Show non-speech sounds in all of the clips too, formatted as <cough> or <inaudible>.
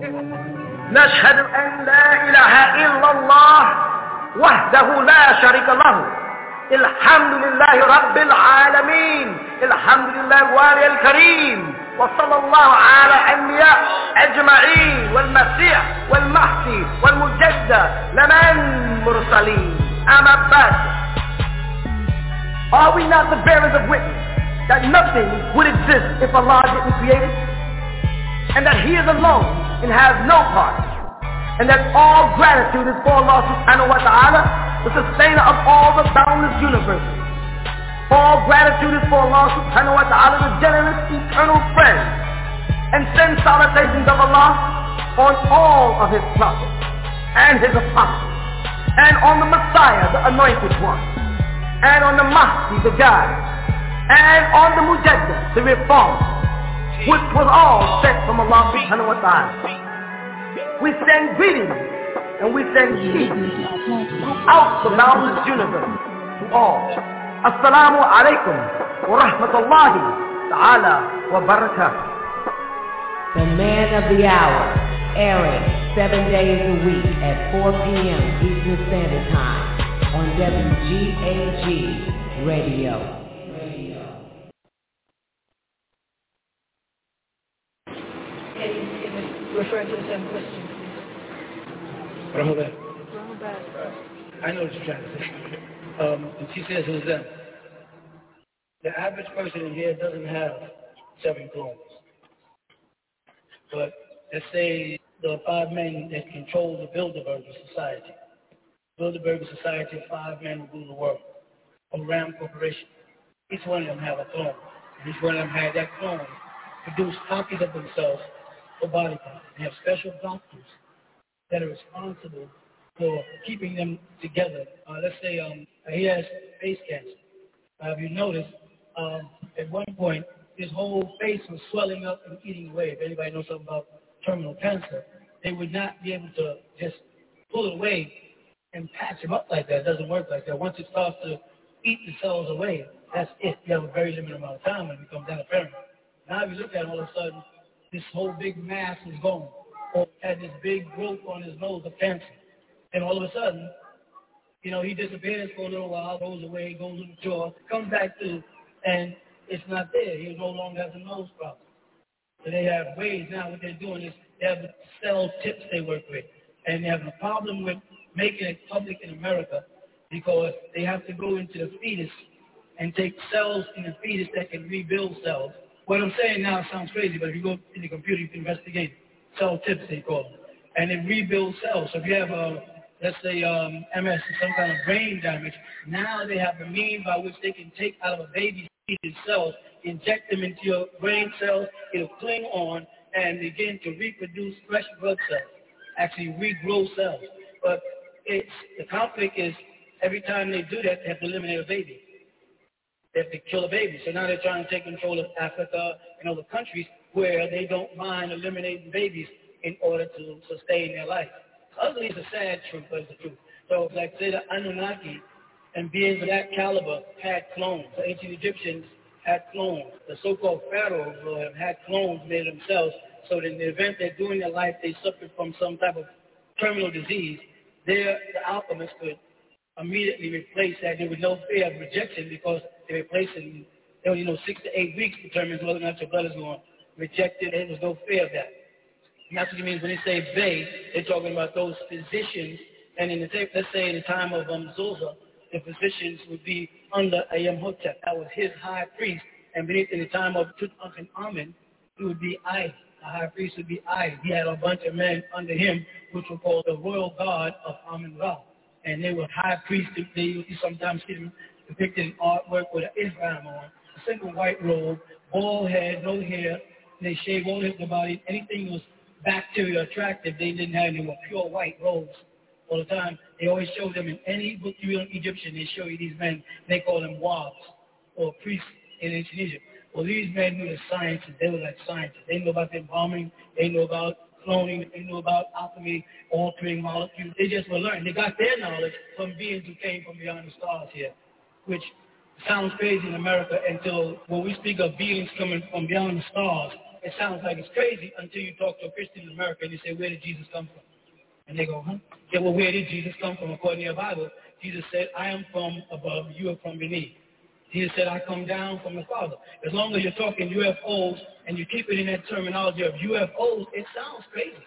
نشهد أن لا إله إلا الله وحده لا شريك له. الحمد لله رب العالمين. الحمد لله الوالي الكريم. وصلى الله على أنبياء أجمعين والمسيح والمهدي والمجدد. لمن مرسلين أما بعد. Are we not the bearers of witness that nothing would exist if Allah didn't create it? And that He is alone and has no part. And that all gratitude is for Allah subhanahu wa ta'ala, the sustainer of all the boundless universes. All gratitude is for Allah subhanahu wa ta'ala, the generous eternal friend. And send salutations of Allah on all of his prophets and his apostles. And on the Messiah, the anointed one and on the Mahdi, the guide, and on the Mujaddid, the reformer, which was all sent from Allah subhanahu wa ta'ala. We send greetings and we send peace throughout the boundless universe to all. Assalamu alaikum wa rahmatullahi ta'ala wa barakatuh. The man of the hour, airing seven days a week at 4 p.m. Eastern Standard Time on WGAG Radio. Can you refer to the same question? I know what you're trying to say. Um, she says the average person in here doesn't have seven clones. But let's say the five men that control the Bilderberger Society. Bilderberger Society five men rule the world. From RAND Corporation. Each one of them have a clone. Each one of them had that clone produce copies of themselves for body parts. They have special doctors that are responsible for keeping them together. Uh, let's say um, he has face cancer. Uh, you notice, um, at one point, his whole face was swelling up and eating away. If anybody knows something about terminal cancer, they would not be able to just pull it away and patch him up like that. It doesn't work like that. Once it starts to eat the cells away, that's it. You have a very limited amount of time when it becomes apparent. Now if you look at it, all of a sudden, this whole big mass is gone. Or had this big growth on his nose of cancer. And all of a sudden, you know, he disappears for a little while, goes away, goes to the jaw, comes back to, and it's not there. He no longer has a nose problem. So they have ways now, what they're doing is they have cell tips they work with. And they have a problem with making it public in America because they have to go into the fetus and take cells in the fetus that can rebuild cells. What I'm saying now sounds crazy, but if you go in the computer, you can investigate cell tips, they call them. And it rebuilds cells. So if you have a, let's say, um, MS or some kind of brain damage, now they have a means by which they can take out of a baby's cells, inject them into your brain cells, it'll cling on and begin to reproduce fresh blood cells, actually regrow cells. But it's, the conflict is every time they do that, they have to eliminate a baby. They have to kill a baby. So now they're trying to take control of Africa and other countries where they don't mind eliminating babies in order to sustain their life. Ugly is a sad truth, but it's the truth. So like say the Anunnaki and beings of that caliber had clones. The ancient Egyptians had clones. The so-called pharaohs uh, had clones made themselves so that in the event that during their life they suffered from some type of terminal disease, there the alchemists could immediately replace that. There was no fear of rejection because they replaced it in, you know, six to eight weeks determines whether or not your blood is going rejected. There was no fear of that. And that's what it means when they say they, they're talking about those physicians. And in the, let's say in the time of um, Zoser, the physicians would be under Imhotep. That was his high priest. And beneath in the time of Tutankhamun, it would be Ay. The high priest would be Ay. He had a bunch of men under him, which were called the royal guard of Amun Ra. And they were high priests. They, you sometimes see them depicted in artwork with an Islam on, a single white robe, bald head, no hair. They shave all his body. Anything was bacteria attractive, they didn't have. They were pure white robes all the time. They always show them in any book you read on Egyptian, they show you these men. They call them wabs or priests in ancient Egypt. Well, these men knew the sciences. They were like scientists. They knew about embalming. They knew about cloning. They knew about alchemy, altering molecules. They just were learning. They got their knowledge from beings who came from beyond the stars here, which sounds crazy in America until when we speak of beings coming from beyond the stars, it sounds like it's crazy until you talk to a Christian in America and you say, where did Jesus come from? And they go, huh? Yeah, well, where did Jesus come from? According to the Bible, Jesus said, I am from above, you are from beneath. Jesus said, I come down from the Father. As long as you're talking UFOs and you keep it in that terminology of UFOs, it sounds crazy.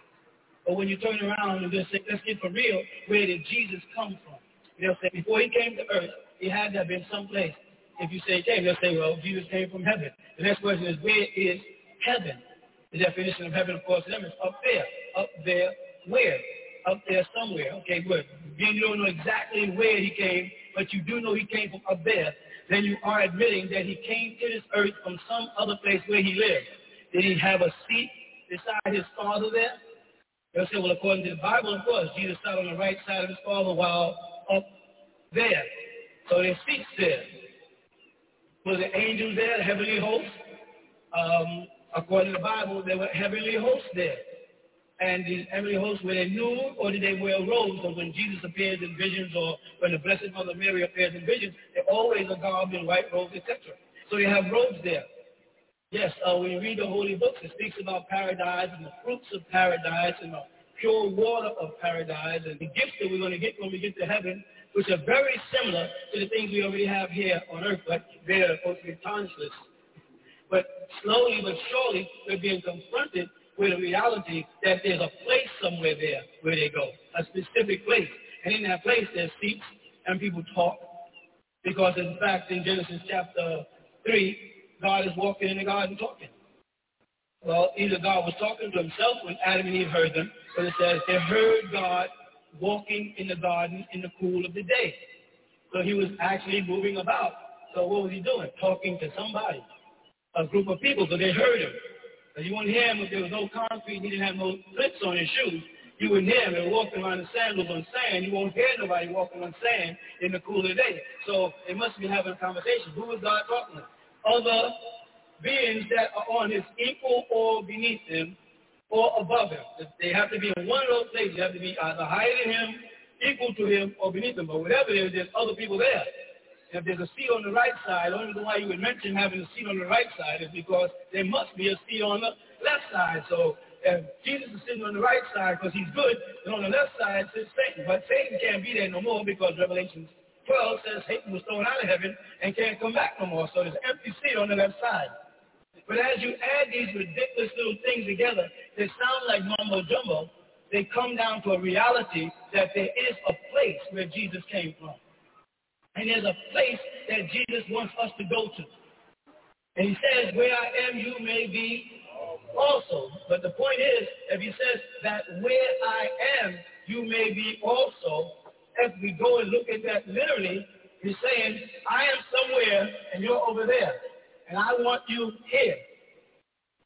But when you turn around and just say, let's get for real, where did Jesus come from? They'll say, before he came to earth, he had to have been someplace. If you say came, they'll say, well, Jesus came from heaven. The next question is, where is heaven? The definition of heaven, of course, to them is up there. Up there where? Up there somewhere. Okay, good. Again, you don't know exactly where he came, but you do know he came from up there. Then you are admitting that he came to this earth from some other place where he lived. Did he have a seat beside his father there? They'll say, well, according to the Bible, of course, Jesus sat on the right side of his father while up there. So there's seats there. Were the angels there, the heavenly hosts? Um, according to the Bible, there were heavenly hosts there. And the heavenly hosts, were they nude or did they wear robes? Or when Jesus appears in visions or when the Blessed Mother Mary appears in visions, they're always a garb in white robes, etc. So they have robes there. Yes, uh, when you read the holy books, it speaks about paradise and the fruits of paradise and the pure water of paradise and the gifts that we're going to get when we get to heaven, which are very similar to the things we already have here on earth, but they're supposed to be. But slowly but surely, we're being confronted with a reality that there's a place somewhere there where they go, a specific place. And in that place, there's seats and people talk. Because in fact, in Genesis chapter 3, God is walking in the garden talking. Well, either God was talking to himself when Adam and Eve heard them, but it says they heard God walking in the garden in the cool of the day. So he was actually moving about. So what was he doing? Talking to somebody, a group of people, because they heard him. But you wouldn't hear him if there was no concrete, he didn't have no clips on his shoes. You wouldn't hear him. They were walking around in sandals on sand. You won't hear nobody walking on sand in the cool of the day. So they must be having a conversation. Who was God talking to? other beings that are on his equal or beneath him or above him. They have to be in one of those places. They have to be either higher than him, equal to him, or beneath him. But whatever it is, there's other people there. If there's a seat on the right side, the only reason why you would mention having a seat on the right side is because there must be a seat on the left side. So if Jesus is sitting on the right side because he's good, then on the left side sits Satan. But Satan can't be there no more because Revelation 12 says Satan was thrown out of heaven and can't come back no more. So there's an empty seat on the left side. But as you add these ridiculous little things together, they sound like mumbo jumbo. They come down to a reality that there is a place where Jesus came from. And there's a place that Jesus wants us to go to. And he says, where I am, you may be also. But the point is, if he says that where I am, you may be also, if we go and look at that literally, he's saying, I am somewhere and you're over there. And I want you here.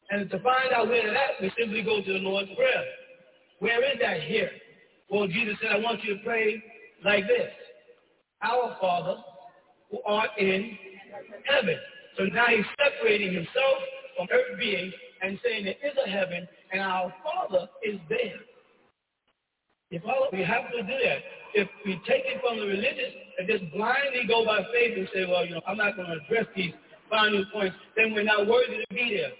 And to find out where that, we simply go to the Lord's Prayer. Where is that here? Well, Jesus said, I want you to pray like this. Our Father who art in heaven. So now he's separating himself from earth beings and saying there is a heaven and our Father is there. If all, we have to do that if we take it from the religious and just blindly go by faith and say, well, you know, I'm not going to address these final points, then we're not worthy to be there.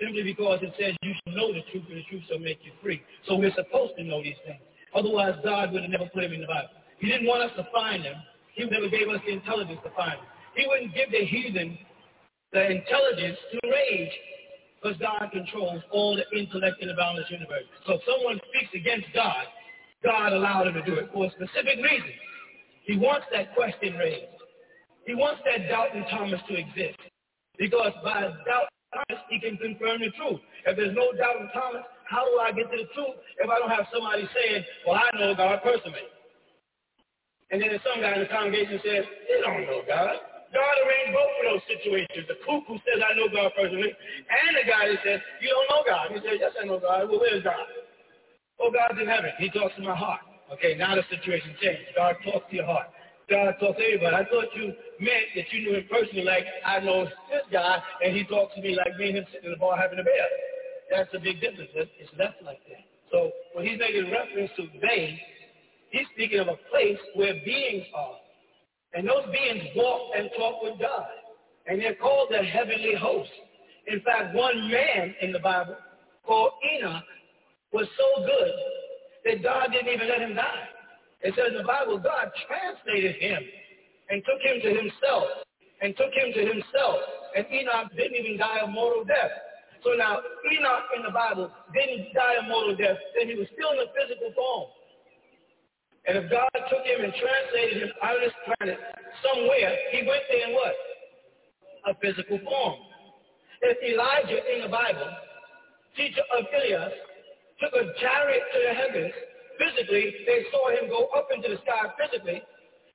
Simply because it says you should know the truth and the truth shall make you free. So we're supposed to know these things. Otherwise, God would have never put them in the Bible. He didn't want us to find them. He never gave us the intelligence to find them. He wouldn't give the heathen the intelligence to rage because God controls all the intellect in the boundless universe. So if someone speaks against God, God allowed him to do it for a specific reason. He wants that question raised. He wants that doubt in Thomas to exist. Because by doubt Thomas, he can confirm the truth. If there's no doubt in Thomas, how do I get to the truth if I don't have somebody saying, well, I know God personally? And then there's some guy in the congregation says, you don't know God. God arranged both of those situations. The kook who says, I know God personally, and the guy that says, you don't know God. He says, yes, I know God. Well, where's God? Oh, God's in heaven. He talks to my heart. Okay, now the situation changed. God talks to your heart. God talks to everybody. I thought you meant that you knew him personally, like I know this guy, and he talks to me like me and him sitting in the bar having a beer. That's a big difference. It's less like that. So when he's making reference to they, he's speaking of a place where beings are. And those beings walk and talk with God. And they're called the heavenly host. In fact, one man in the Bible called Enoch was so good that God didn't even let him die. It says in the Bible, God translated him and took him to himself and took him to himself. And Enoch didn't even die a mortal death. So now Enoch in the Bible didn't die a mortal death, then he was still in a physical form. And if God took him and translated him out of this planet somewhere, he went there in what? A physical form. If Elijah in the Bible, teacher of Elias, took a chariot to the heavens, physically, they saw him go up into the sky physically,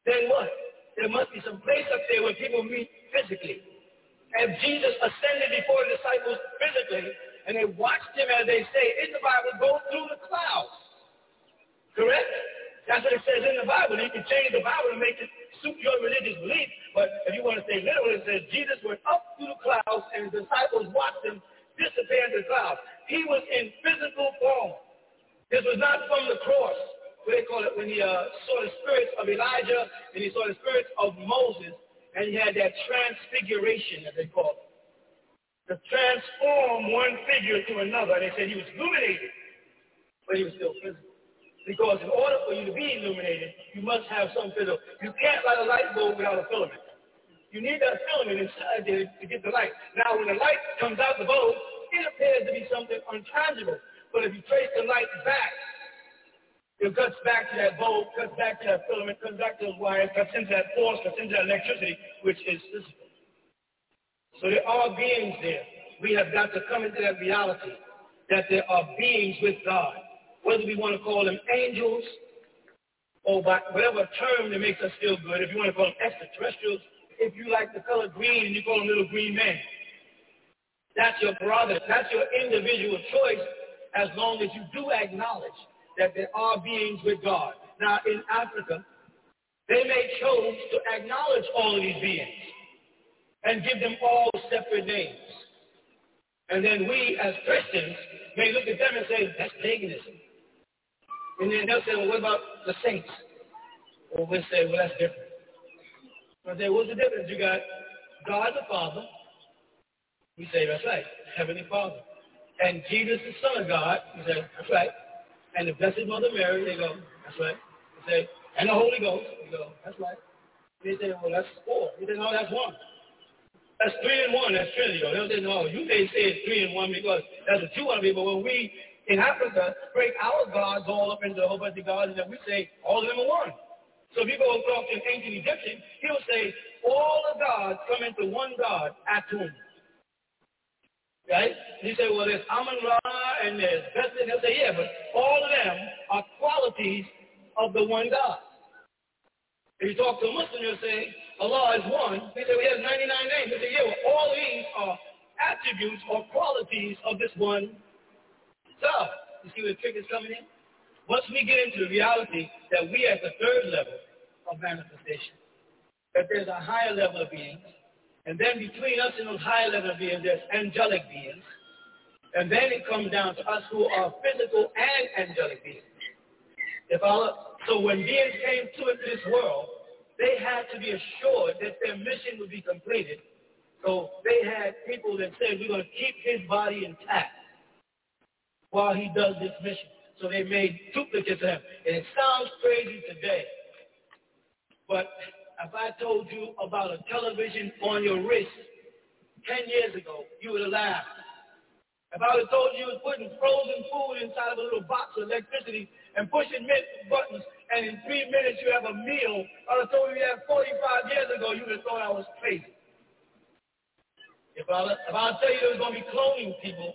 then what? There must be some place up there where people meet physically. And Jesus ascended before the disciples physically, and they watched him, as they say in the Bible, go through the clouds. Correct? That's what it says in the Bible. You can change the Bible to make it suit your religious belief. But if you want to say literally, it says Jesus went up through the clouds and his disciples watched him disappear into the clouds. He was in physical form. This was not from the cross, what they call it, when he uh, saw the spirits of Elijah and he saw the spirits of Moses, and he had that transfiguration, as they call it. To transform one figure to another. They said he was illuminated, but he was still physical. Because in order for you to be illuminated, you must have some physical. You can't light a light bulb without a filament. You need that filament inside there to get the light. Now, when the light comes out the bulb, it appears to be something untangible. But if you trace the light back, it cuts back to that bulb, cuts back to that filament, cuts back to those wires, cuts into that force, cuts into that electricity, which is physical. So there are beings there. We have got to come into that reality that there are beings with God whether we want to call them angels or by whatever term that makes us feel good, if you want to call them extraterrestrials, if you like the color green and you call them little green men. That's your brother. That's your individual choice as long as you do acknowledge that there are beings with God. Now, in Africa, they may choose to acknowledge all of these beings and give them all separate names. And then we, as Christians, may look at them and say, that's paganism. And then they'll say, well, what about the saints? Or we'll say, well, that's different. I say, what's the difference? You got God the Father. We say, that's right, Heavenly Father. And Jesus, the Son of God. We say, that's right. And the Blessed Mother Mary, they go, that's right. We say, and the Holy Ghost. they go, that's right. They say, well, that's four. We say, no, that's one. That's three and one. That's Trinity. They'll no, you may say it's three and one because that's what you want to be. But when we in Africa break our gods all up into a whole bunch of gods, and then we say all of them are one. So if you go and talk to an ancient Egyptian, he'll say all the gods come into one God, at Atum. Right? And you say, well, there's Amun-Ra and there's Bethlehem. He'll say, yeah, but all of them are qualities of the one God. If you talk to a Muslim, he'll say, Allah is one. They say, we have 99 names. They say, yeah, well, all these are attributes or qualities of this one so, you see where the trick is coming in? Once we get into the reality that we are at the third level of manifestation, that there's a higher level of beings, and then between us and those higher level beings, there's angelic beings, and then it comes down to us who are physical and angelic beings. If all, so when beings came to this world, they had to be assured that their mission would be completed. So they had people that said, we're going to keep his body intact while he does this mission. So they made duplicates of him. And it sounds crazy today. But if I told you about a television on your wrist 10 years ago, you would have laughed. If I would have told you was putting frozen food inside of a little box of electricity and pushing buttons, and in three minutes you have a meal, I would have told you that 45 years ago, you would have thought I was crazy. If I, if I tell you there was going to be cloning people,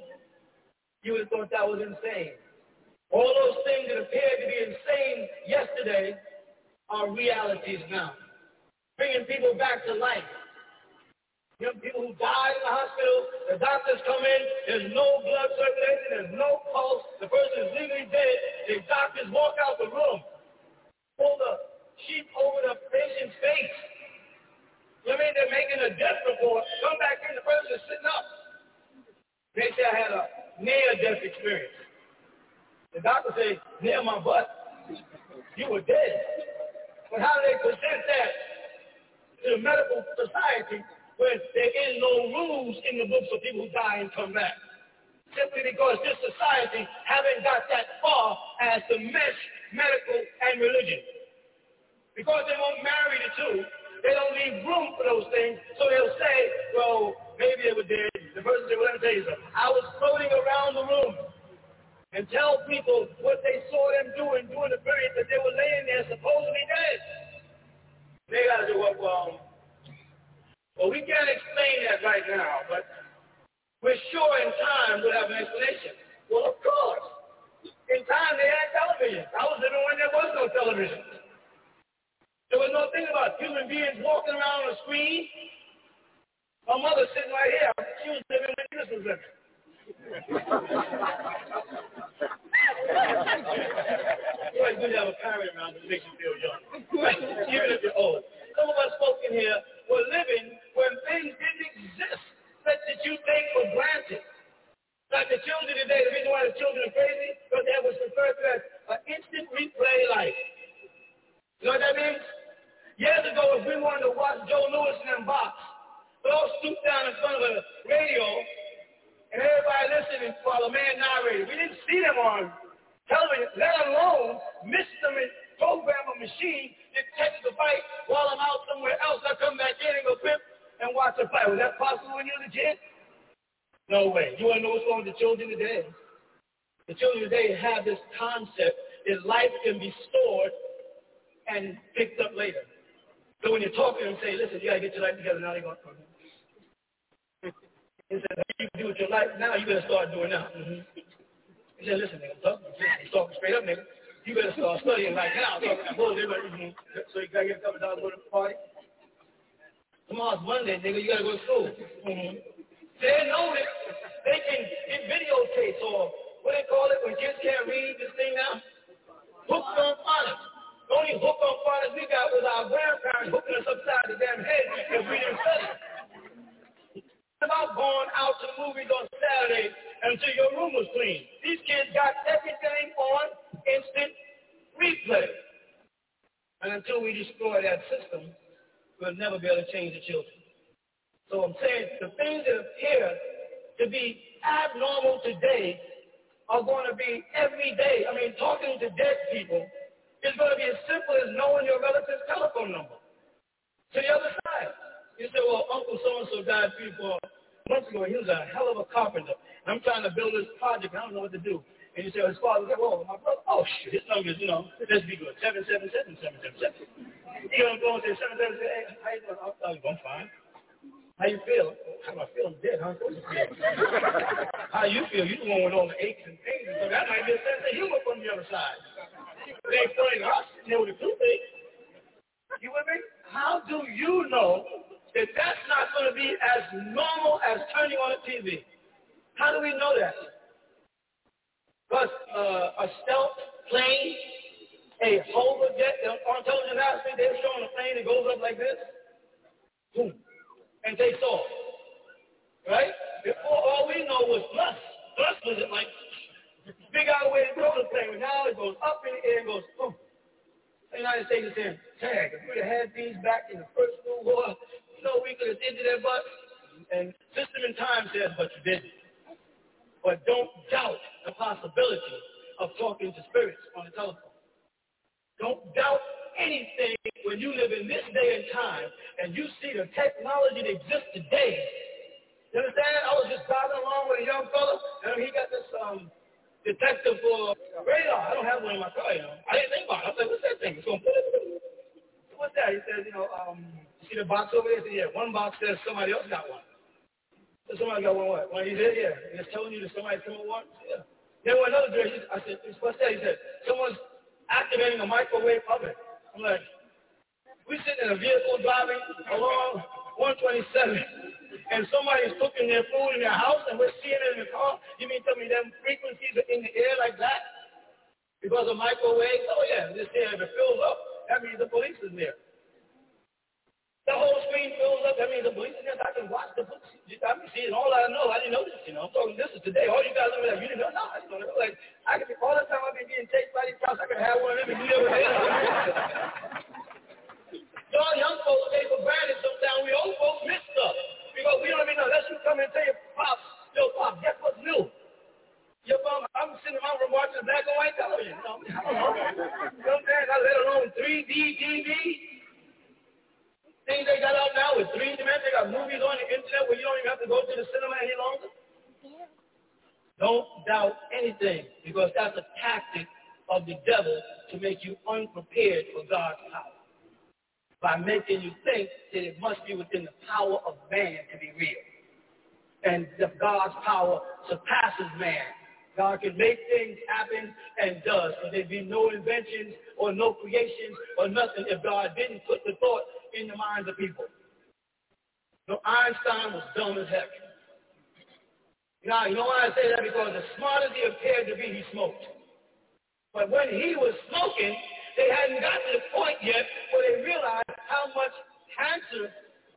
you would have thought that was insane. All those things that appeared to be insane yesterday are realities now. Bringing people back to life. Young people who die in the hospital, the doctors come in, there's no blood circulation, there's no pulse, the person is legally dead, the doctors walk out the room, pull the sheet over the patient's face. You mean? They're making a death report, come back in, the person is sitting up. They say I had a near-death experience. The doctor said, near my butt, you were dead. But how do they present that to the medical society where there is no rules in the book for people who die and come back. Simply because this society haven't got that far as to mesh medical and religion. Because they won't marry the two, they don't leave room for those things, so they'll say, well, maybe they were dead. The person said, well, let me tell you something. I was floating around the room and tell people what they saw them doing during the period that they were laying there supposedly dead. They got to do what, well, well, we can't explain that right now, but we're sure in time we'll have an explanation. Well, of course. In time, they had television. I was living when there was no television. There was no thing about human beings walking around on a screen. My mother sitting right here. She was living when this was living. Always good to have a parent around that makes you feel young. Even if you're old. Some of us folk in here were living when things didn't exist that, you take for granted. Like the children today, the reason why the children are crazy, because they have what's referred to as an instant replay life. You know what that means? Years ago, if we wanted to watch Joe Louis and them box, we all stooped down in front of a radio and everybody listening while a man narrated. We didn't see them on television, let alone miss them and program a machine that catches the fight while I'm out somewhere else. I come back in and go pimp and watch the fight. Was that possible when you were a kid? No way. You want to know what's wrong with the children today? The children today have this concept that life can be stored and picked up later. So when you're talking to them and say, listen, you got to get your life together now, they're going to He said, you can do with your life now, you better start doing now. Mm-hmm. He said, listen, nigga, I'm talking, he's talking straight up, nigga. You better start studying like now. Talking mm-hmm. So you got to get a couple dollars to the party. Tomorrow's Monday, nigga. You got to go to school. Mm-hmm. They know that they can get videotapes or what they call it when kids can't read this thing now. Hooked on phonics. The only hook on phonics we got was our grandparents hooking us upside the damn head if we didn't study. About going out to movies on Saturday until your room was clean. These kids got everything on instant replay. And until we destroy that system, we'll never be able to change the children. So I'm saying the things that appear to be abnormal today are going to be every day. I mean, talking to dead people is going to be as simple as knowing your relative's telephone number. To the other side. You say, well, Uncle so-and-so died three, four months ago. He was a hell of a carpenter. I'm trying to build this project. I don't know what to do. And you say, well, his father said, well, my brother, oh, shit, his number is, you know, let's be good, 777-777. He gonna go and say, 777, hey, how you doing? Oh, I'm fine. How you feel? How do I feel? I'm dead, huh? <laughs> How you feel? You the one with all the aches and pains. So that might be a sense of humor from the other side. They ain't funny to us. You know the truth. You with me? How do you know that that's not going to be as normal as turning on a TV? How do we know that? Because uh, a stealth plane, a hover jet, on television last week, they were showing a plane that goes up like this. Boom and takes off. Right? Before, all we know was thrust. Thrust was it like, figure out a way to throw the plane. Now it goes up in the air and goes boom. The United States is saying, tag, if we'd have had these back in the First World War, know, we could have did that, but, and system and time says, but you didn't. But don't doubt the possibility of talking to spirits on the telephone. Don't doubt anything when you live in this day and time and you see the technology that exists today. You understand? I was just driving along with a young fella, and he got this um, detective for radar. I don't have one in my car, you know. I didn't think about it. I was like, what's that thing? It's going, what's that? He says, you know, um, see the box over there? He yeah, one box says somebody else got one. So somebody got one what? One he said, yeah. And it's telling you that somebody's coming one? Yeah. Then went another direction. I said, what's that? He said, someone's activating a microwave oven. I'm like, we sitting in a vehicle driving along 127, and somebody's cooking their food in their house, and we're seeing it in the car. You mean tell me them frequencies are in the air like that? Because of microwaves? Oh yeah, this here, if it fills up, that means the police is there. The whole screen fills up. I mean, the foolishness, I can watch the books. I mean, see, and all I know, I didn't know this, you know. I'm talking, this is today. All you guys are like, you didn't know? No, I didn't know. Like, I could be, all the time I've been getting chased by these cops, I could have one of them and do everything <laughs> Y'all young folks take for granted sometimes. We old folks miss stuff. Because we don't even know. Unless you come and tell your pops, yo, pop, guess what's new? Your mom, I'm sitting around from watching black and white television. You know, I don't know. You? I let alone 3D, DVD. Things they got out now with 3D man, they got movies on the internet where you don't even have to go to the cinema any longer. Don't doubt anything because that's a tactic of the devil to make you unprepared for God's power. By making you think that it must be within the power of man to be real. And that God's power surpasses man. God can make things happen and does. So there'd be no inventions or no creations or nothing if God didn't put the thought in the minds of people. No, Einstein was dumb as heck. Now, you know why I say that? Because as smart as he appeared to be, he smoked. But when he was smoking, they hadn't got to the point yet where they realized how much cancer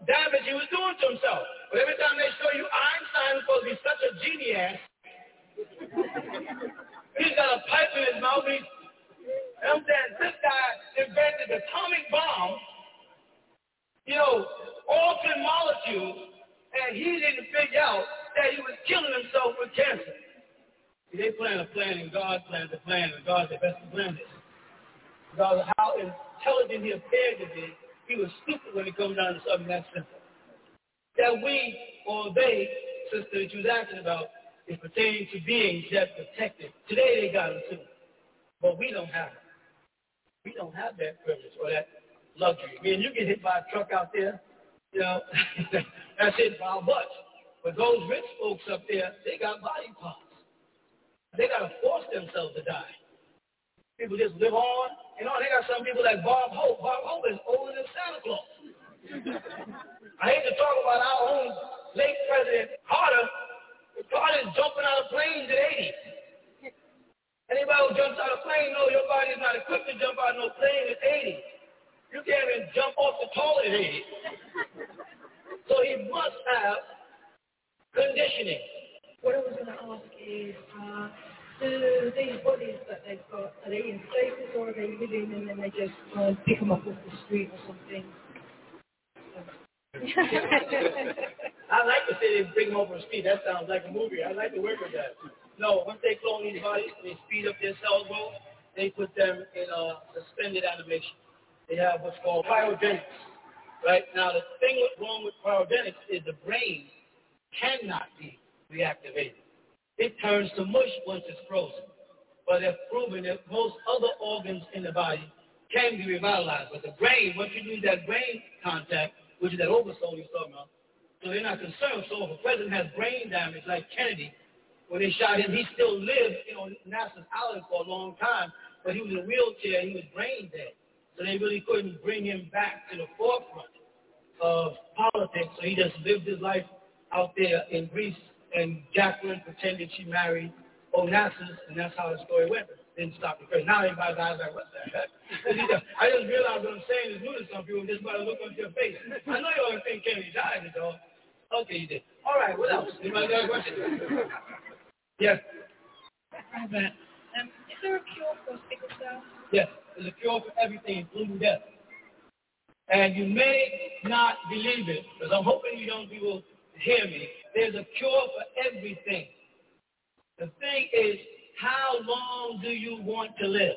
damage he was doing to himself. But every time they show you Einstein is supposed to be such a genius, he's got a pipe in his mouth. He's, I'm saying this guy invented the atomic bomb, you know, altering molecules, and he didn't figure out that he was killing himself with cancer. They plan a plan, and God plans a plan, and God's the best plan it. Because how intelligent he appeared to be, he was stupid when it comes down to something that simple. That we, or they, sister that you was asking about, is pertaining to beings that protected. Today they got them too. But we don't have it. We don't have that privilege or that luxury. I mean, you get hit by a truck out there, you know, <laughs> that's it by butts. But those rich folks up there, they got body parts. They got to force themselves to die. People just live on. You know, they got some people like Bob Hope. Bob Hope is older than Santa Claus. <laughs> I hate to talk about our own late president, Carter. Carter's jumping out of planes at 80. Anybody who jumps out of plane knows your body is not equipped to jump out of no plane at 80. You can't even jump off the toilet 80. So he must have conditioning. What I was going to ask is, uh, do these bodies that they've got, are they in stasis or are they living and then they just um, pick them up off the street or something? <laughs> I like to say they bring them over the street. That sounds like a movie. I like to work with that. No, once they clone these bodies, they speed up their cell growth. They put them in a suspended animation. They have what's called cryogenics. Right now, the thing wrong with cryogenics is the brain cannot be reactivated. It turns to mush once it's frozen. But they've proven that most other organs in the body can be revitalized. But the brain, once you lose that brain contact, which is that oversoul you're talking about, so they're not concerned. So if a president has brain damage like Kennedy, when they shot him, he still lived, you know, Onassis's island for a long time, but he was in a wheelchair, he was brain dead. So they really couldn't bring him back to the forefront of politics. So he just lived his life out there in Greece, and Jacqueline pretended she married Onassis, and that's how the story went. Didn't stop the crazy. Now everybody's eyes like, what the heck? <laughs> I just realized what I'm saying is new to some people just by the look on your face. I know you all think Kennedy died, dog. Okay, you did. All right, what else? Anybody got a question? <laughs> yes. Robert, um, is there a cure for sickle cell? Yes, there's a cure for everything, including death. And you may not believe it, because I'm hoping you young people hear me. There's a cure for everything. The thing is, how long do you want to live?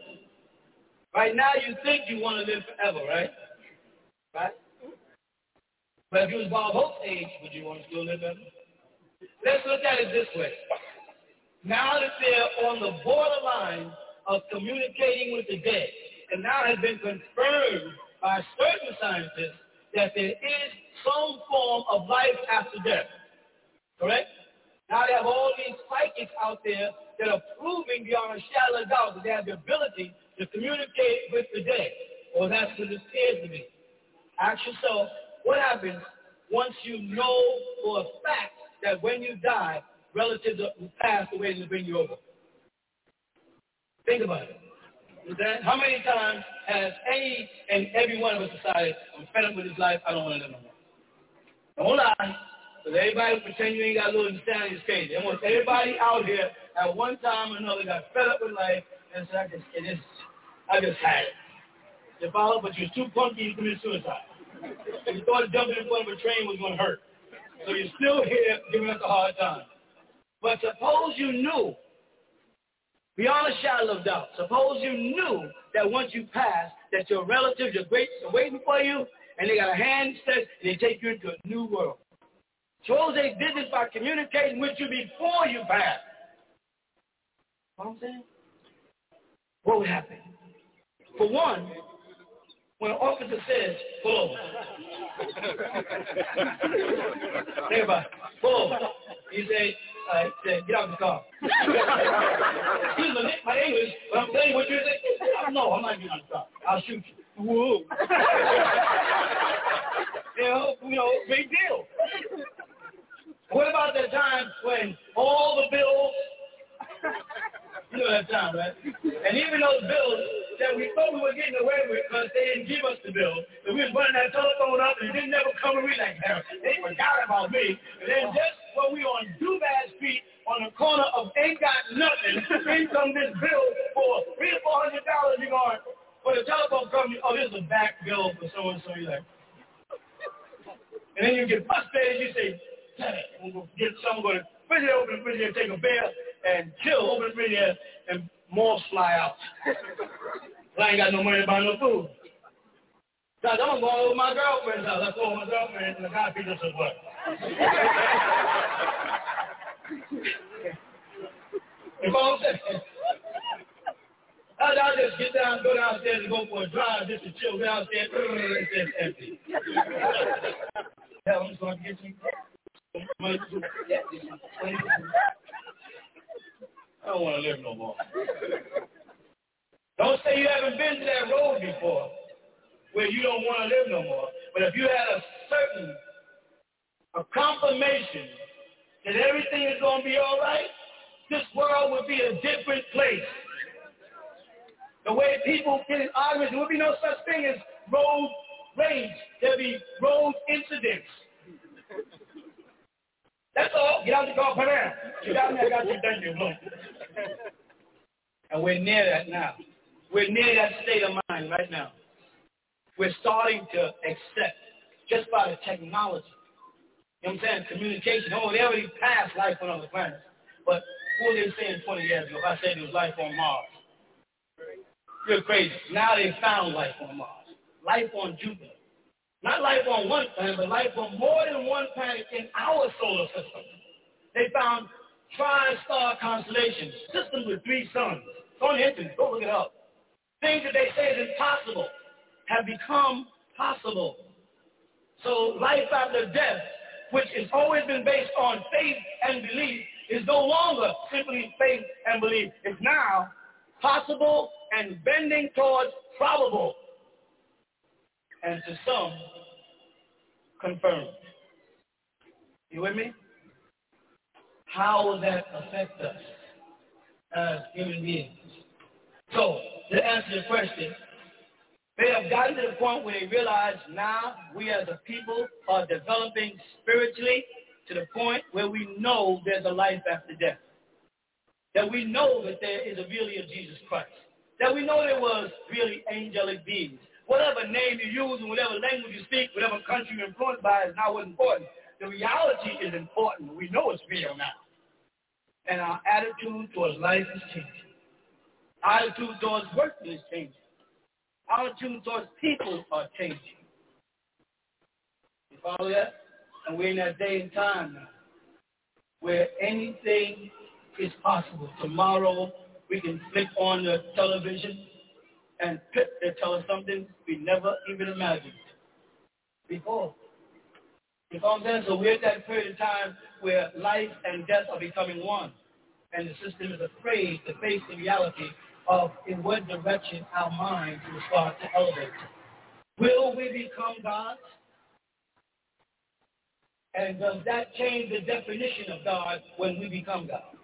Right now, you think you want to live forever, right? Right? But if you was Bob Hope's age, would you want to still live forever? Let's look at it this way. Now that they're on the borderline of communicating with the dead, and now it has been confirmed by certain scientists that there is some form of life after death. Correct? Now they have all these psychics out there that are proving beyond a shadow of doubt that they have the ability to communicate with the dead. Or that's what it appears to be. Ask yourself, what happens once you know for a fact that when you die, relatives who passed away to bring you over? Think about it. That, how many times has any and every one of us decided, I'm fed up with this life, I don't want to live no more? Don't lie. Because everybody pretend you ain't got a little understanding is crazy. Almost everybody out here at one time or another got fed up with life and said, I just, it is, I just had it. You follow? But you're too punky to commit suicide. You thought jumping in front of a train was going to hurt. So you're still here giving us a hard time. But suppose you knew beyond a shadow of doubt. Suppose you knew that once you pass, that your relatives, your greats are waiting for you, and they got a hand stretched, and they take you into a new world. Suppose they did this by communicating with you before you pass. You know what I'm saying? What would happen? For one, when an officer says, pull over. <laughs> Pull over. You say, uh, say, get out of the car. <laughs> Excuse me, my English, but I'm telling you what you say. No, I'm not getting out of the car. I'll shoot you. Whoa. <laughs> you know, you know, big deal. What about the time when all the bills you know that time, right? And even those bills that we thought we were getting away with because they didn't give us the bill, and we was running that telephone up and didn't never come to me like. They forgot about me. And then just when we on Dubad Street on the corner of Ain't Got Nothing, in comes this bill for three or four hundred dollars. You going for the telephone company? Oh, this is a back bill for so and so. You like, and then you get frustrated. And you say, "Damn it, get someone going to refrigerator, open the refrigerator, take a beer, and chill, open the refrigerator, and moths fly out. <laughs> I ain't got no money to buy no food. So I'm going over to my girlfriend's house. I told my girlfriend, and the guy picked up some butt. you know what I'm saying? I'll just get down, go downstairs and go for a drive just to chill downstairs. <laughs> It's empty. Hell, I'm just going to get you. I don't want to live no more. Don't say you haven't been to that road before where you don't want to live no more. But if you had a certain, a confirmation that everything is going to be all right, this world would be a different place. The way people get in arguments, there would be no such thing as road rage. There'd be road incidents. That's all. Get out the car, down. Get out there, I got you done boom. And we're near that now. We're near that state of mind right now. We're starting to accept just by the technology. You know what I'm saying? Communication. Oh, they already passed life on other planets. But what were they saying 20 years ago? If I said there was life on Mars. You're crazy. Now they found life on Mars. Life on Jupiter. Not life on one planet, but life on more than one planet in our solar system. They found tri-star constellations, systems with three suns. Go on the internet, go look it up. Things that they say is impossible have become possible. So life after death, which has always been based on faith and belief, is no longer simply faith and belief. It's now possible and bending towards probable. And to some, confirmed. You with me? How will that affect us as human beings? So, to answer the question, they have gotten to the point where they realize now we as a people are developing spiritually to the point where we know there's a life after death. That we know that there is a really a Jesus Christ. That we know there was really angelic beings whatever name you use and whatever language you speak, whatever country you're influenced by is not what's important. The reality is important. We know it's real now. And our attitude towards life is changing. Our attitude towards work is changing. Our attitude towards people are changing. You follow that? And we're in that day and time now where anything is possible. Tomorrow we can flick on the television and they tell us something we never even imagined before. You know what I'm saying? So we're at that period of time where life and death are becoming one. And the system is afraid to face the reality of in what direction our minds will start to elevate. Will we become gods? And does that change the definition of God when we become gods?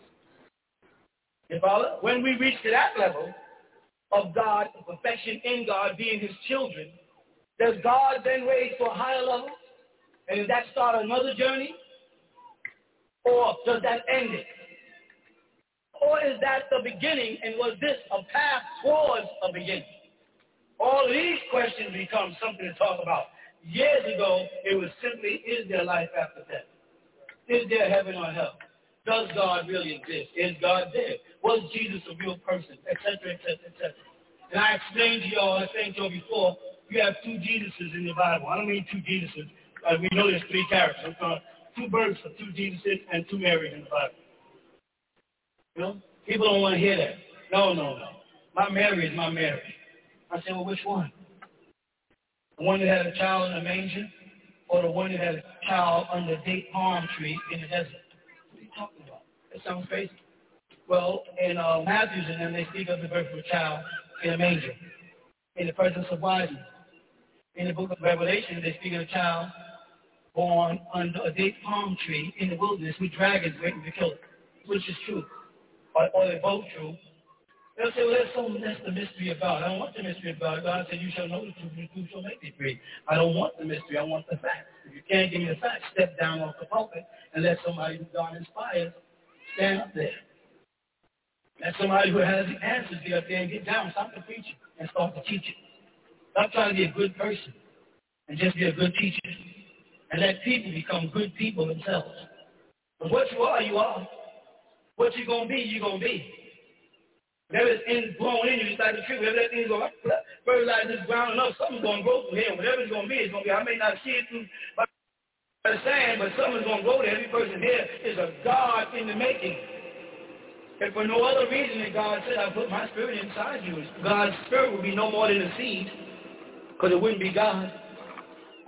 You follow? When we reach to that level, of God, the perfection in God, being his children, does God then raise to a higher level? And does that start another journey? Or does that end it? Or is that the beginning and was this a path towards a beginning? All these questions become something to talk about. Years ago, it was simply, is there life after death? Is there heaven or hell? Does God really exist? Is God dead? Was Jesus a real person? Etc. Etc. Etc. And I explained to y'all, I explained to y'all before, you have two Jesuses in the Bible. I don't mean two Jesuses. Uh, we know there's three characters. Uh, two births of two Jesuses and two Marys in the Bible. You know? People don't want to hear that. No, no, no. My Mary is my Mary. I said, well, which one? The one that had a child in a manger or the one that had a child under a date palm tree in the desert? Talking about? Sounds crazy. Well, in uh, Matthew's and them, they speak of the birth of a child in a manger, in the presence of wise. In the book of Revelation, they speak of a child born under a date palm tree in the wilderness with dragons waiting to kill it, which is true. Or, or they're both true. They'll say, well, that's, something, that's the mystery God. I don't want the mystery of God. Said, you shall know the truth, and the truth shall make thee free. I don't want the mystery. I want the facts. If you can't give me the facts, step down off the pulpit and let somebody who God inspires stand up there. Let somebody who has the answers get up there and get down, stop the preaching, and start to teach it. Stop trying to be a good person and just be a good teacher. And let people become good people themselves. But what you are, you are. What you're going to be, you're going to be. Whatever is in, growing in you, it's like the tree. Whatever that thing's going to fertilize this ground enough, something's going to grow through here. Whatever it's going to be, it's going to be. I may not see it through by the sand, but something's going to grow there. Every person here is a God in the making. And for no other reason than God said, I put my spirit inside you. God's spirit would be no more than a seed, because it wouldn't be God.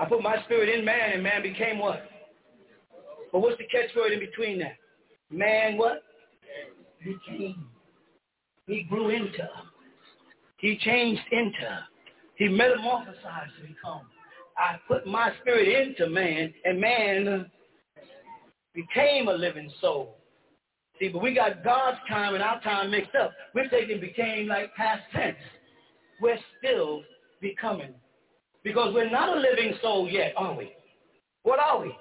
I put my spirit in man, and man became what? But what's the catchword in between that? Man what? Became. He grew into. He changed into. He metamorphosized to become. I put my spirit into man, and man became a living soul. See, but we got God's time and our time mixed up. We're taking became like past tense. We're still becoming. Because we're not a living soul yet, are we? What are we?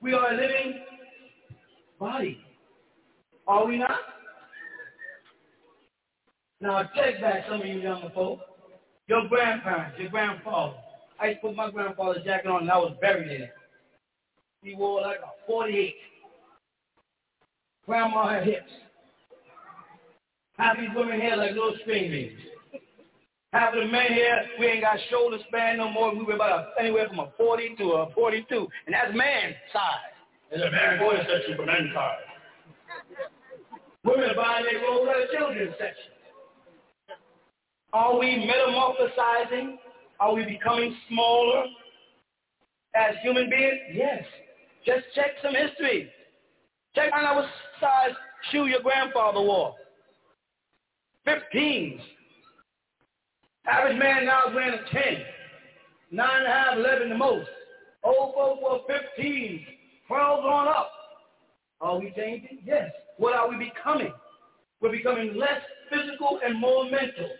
We are a living body. Are we not? Now take back some of you younger folk. Your grandparents, your grandfather. I used to put my grandfather's jacket on and I was buried in it. He wore like a 48. Grandma had hips. Half these women here like little string beans. Half of the men here, we ain't got shoulder span no more. We were about a, anywhere from a 40 to a 42. And that's man size. It's a man boy section for men size. Women buying their at a children's section. Are we metamorphosizing? Are we becoming smaller as human beings? Yes. Just check some history. Check out what size shoe your grandfather wore. 15s. Average man now is wearing a 10. Nine and a half, 11 the most. Old folks wore 15s. 12 on up. Are we changing? Yes. What are we becoming? We're becoming less physical and more mental.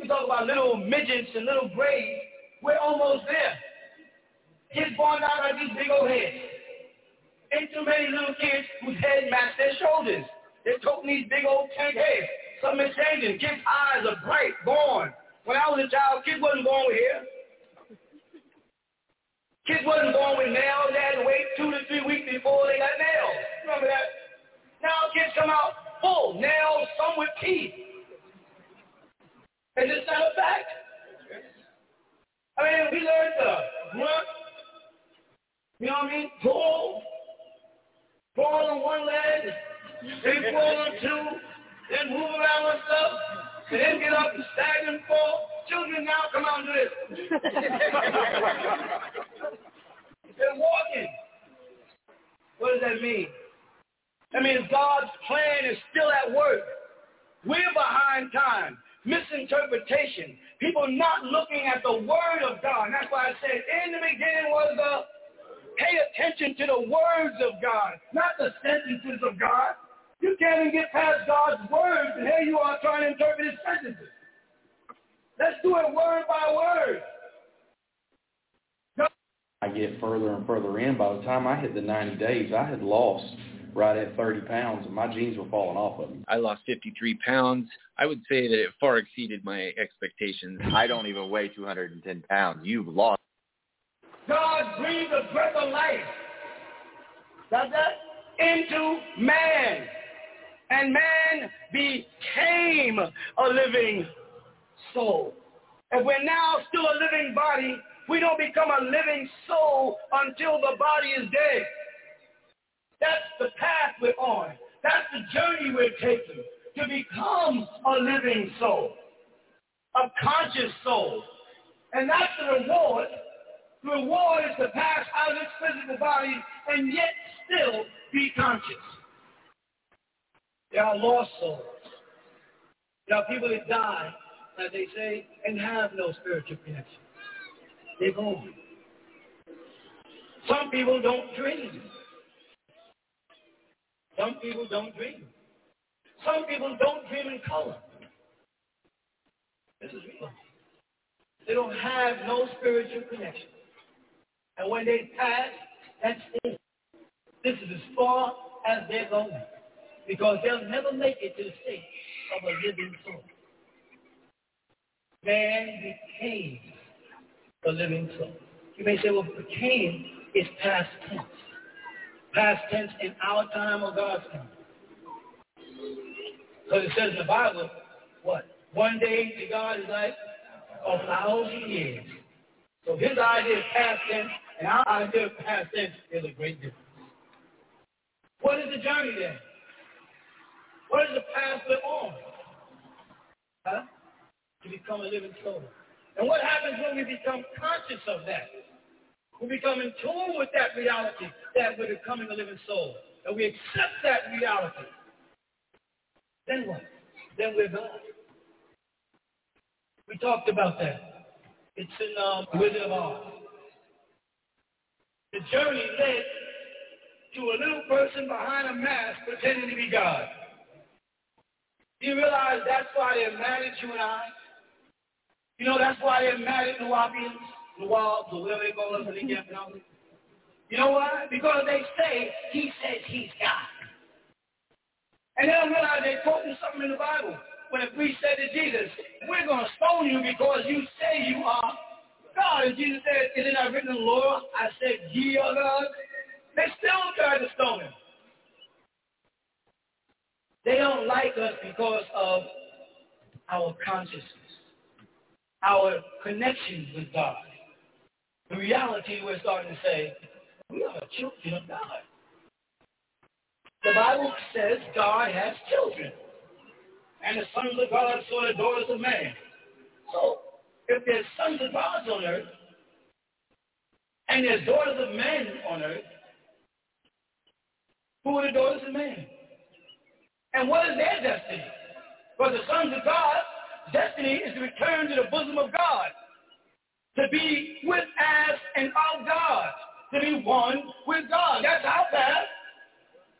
You talk about little midgets and little grays. We're almost there. Kids born out like these big old heads. Ain't too many little kids whose head match their shoulders. They're toting these big old tank heads. Something is changing. Kids' eyes are bright, born. When I was a child, kids wasn't born with hair. Kids wasn't born with nails. They had to wait two to three weeks before they got nails. Remember that? Now kids come out full, nails, some with teeth. Is this not a fact? I mean, we learned to grunt, you know what I mean? Pull, fall on one leg, then fall on two, then move around and stuff, and then get up and stagger and fall. Children now come out and do this. <laughs> They're walking. What does that mean? That means God's plan is still at work. We're behind time. Misinterpretation. People not looking at the word of God. And that's why I said in the beginning was the pay attention to the words of God, not the sentences of God. You can't even get past God's words, and here you are trying to interpret his sentences. Let's do it word by word. I get further and further in. By the time I hit the 90 days, I had lost right at 30 pounds, and my jeans were falling off of me. I lost 53 pounds. I would say that it far exceeded my expectations. I don't even weigh 210 pounds. You've lost. God breathed the breath of life. Does that? into man. And man became a living soul. And we're now still a living body. We don't become a living soul until the body is dead. That's the path we're on. That's the journey we're taking to become a living soul, a conscious soul. And that's the reward. The reward is to pass out of this physical body and yet still be conscious. There are lost souls. There are people that die, as they say, and have no spiritual connection. They're gone. Some people don't dream. Some people don't dream. Some people don't dream in color. This is real. They don't have no spiritual connection. And when they pass, that's it. This is as far as they're going. Because they'll never make it to the state of a living soul. Man became a living soul. You may say, well, became is past tense. Past tense in our time or God's time. Because it says in the Bible, what? One day to God is like a thousand years. So his idea is past tense, and our idea of past tense is a great difference. What is the journey then? What is the path we're on? Huh? To become a living soul. And what happens when we become conscious of that? We become in tune with that reality that we're becoming a living soul. And we accept that reality. Then what? Then we're God. We talked about that. It's in um, Wizard of Oz. The journey led to a little person behind a mask pretending to be God. You realize that's why they're mad at you and I? You know, that's why they're mad at Nubians, Nawabs, or whatever they call us in the camp <laughs> You know why? Because they say, he says he's God. And they don't realize they're quoting something in the Bible. When a priest said to Jesus, we're going to stone you because you say you are God. And Jesus said, is it not written in the law? I said, ye are God. They still tried to stone him. They don't like us because of our consciousness, our connection with God. The reality we're starting to say, we are children of God. The Bible says God has children. And the sons of God saw the daughters of man. So, if there's sons of God on earth, and there's daughters of men on earth, who are the daughters of man? And what is their destiny? For the sons of God, destiny is to return to the bosom of God, to be with as and of God, to be one with God. That's our path.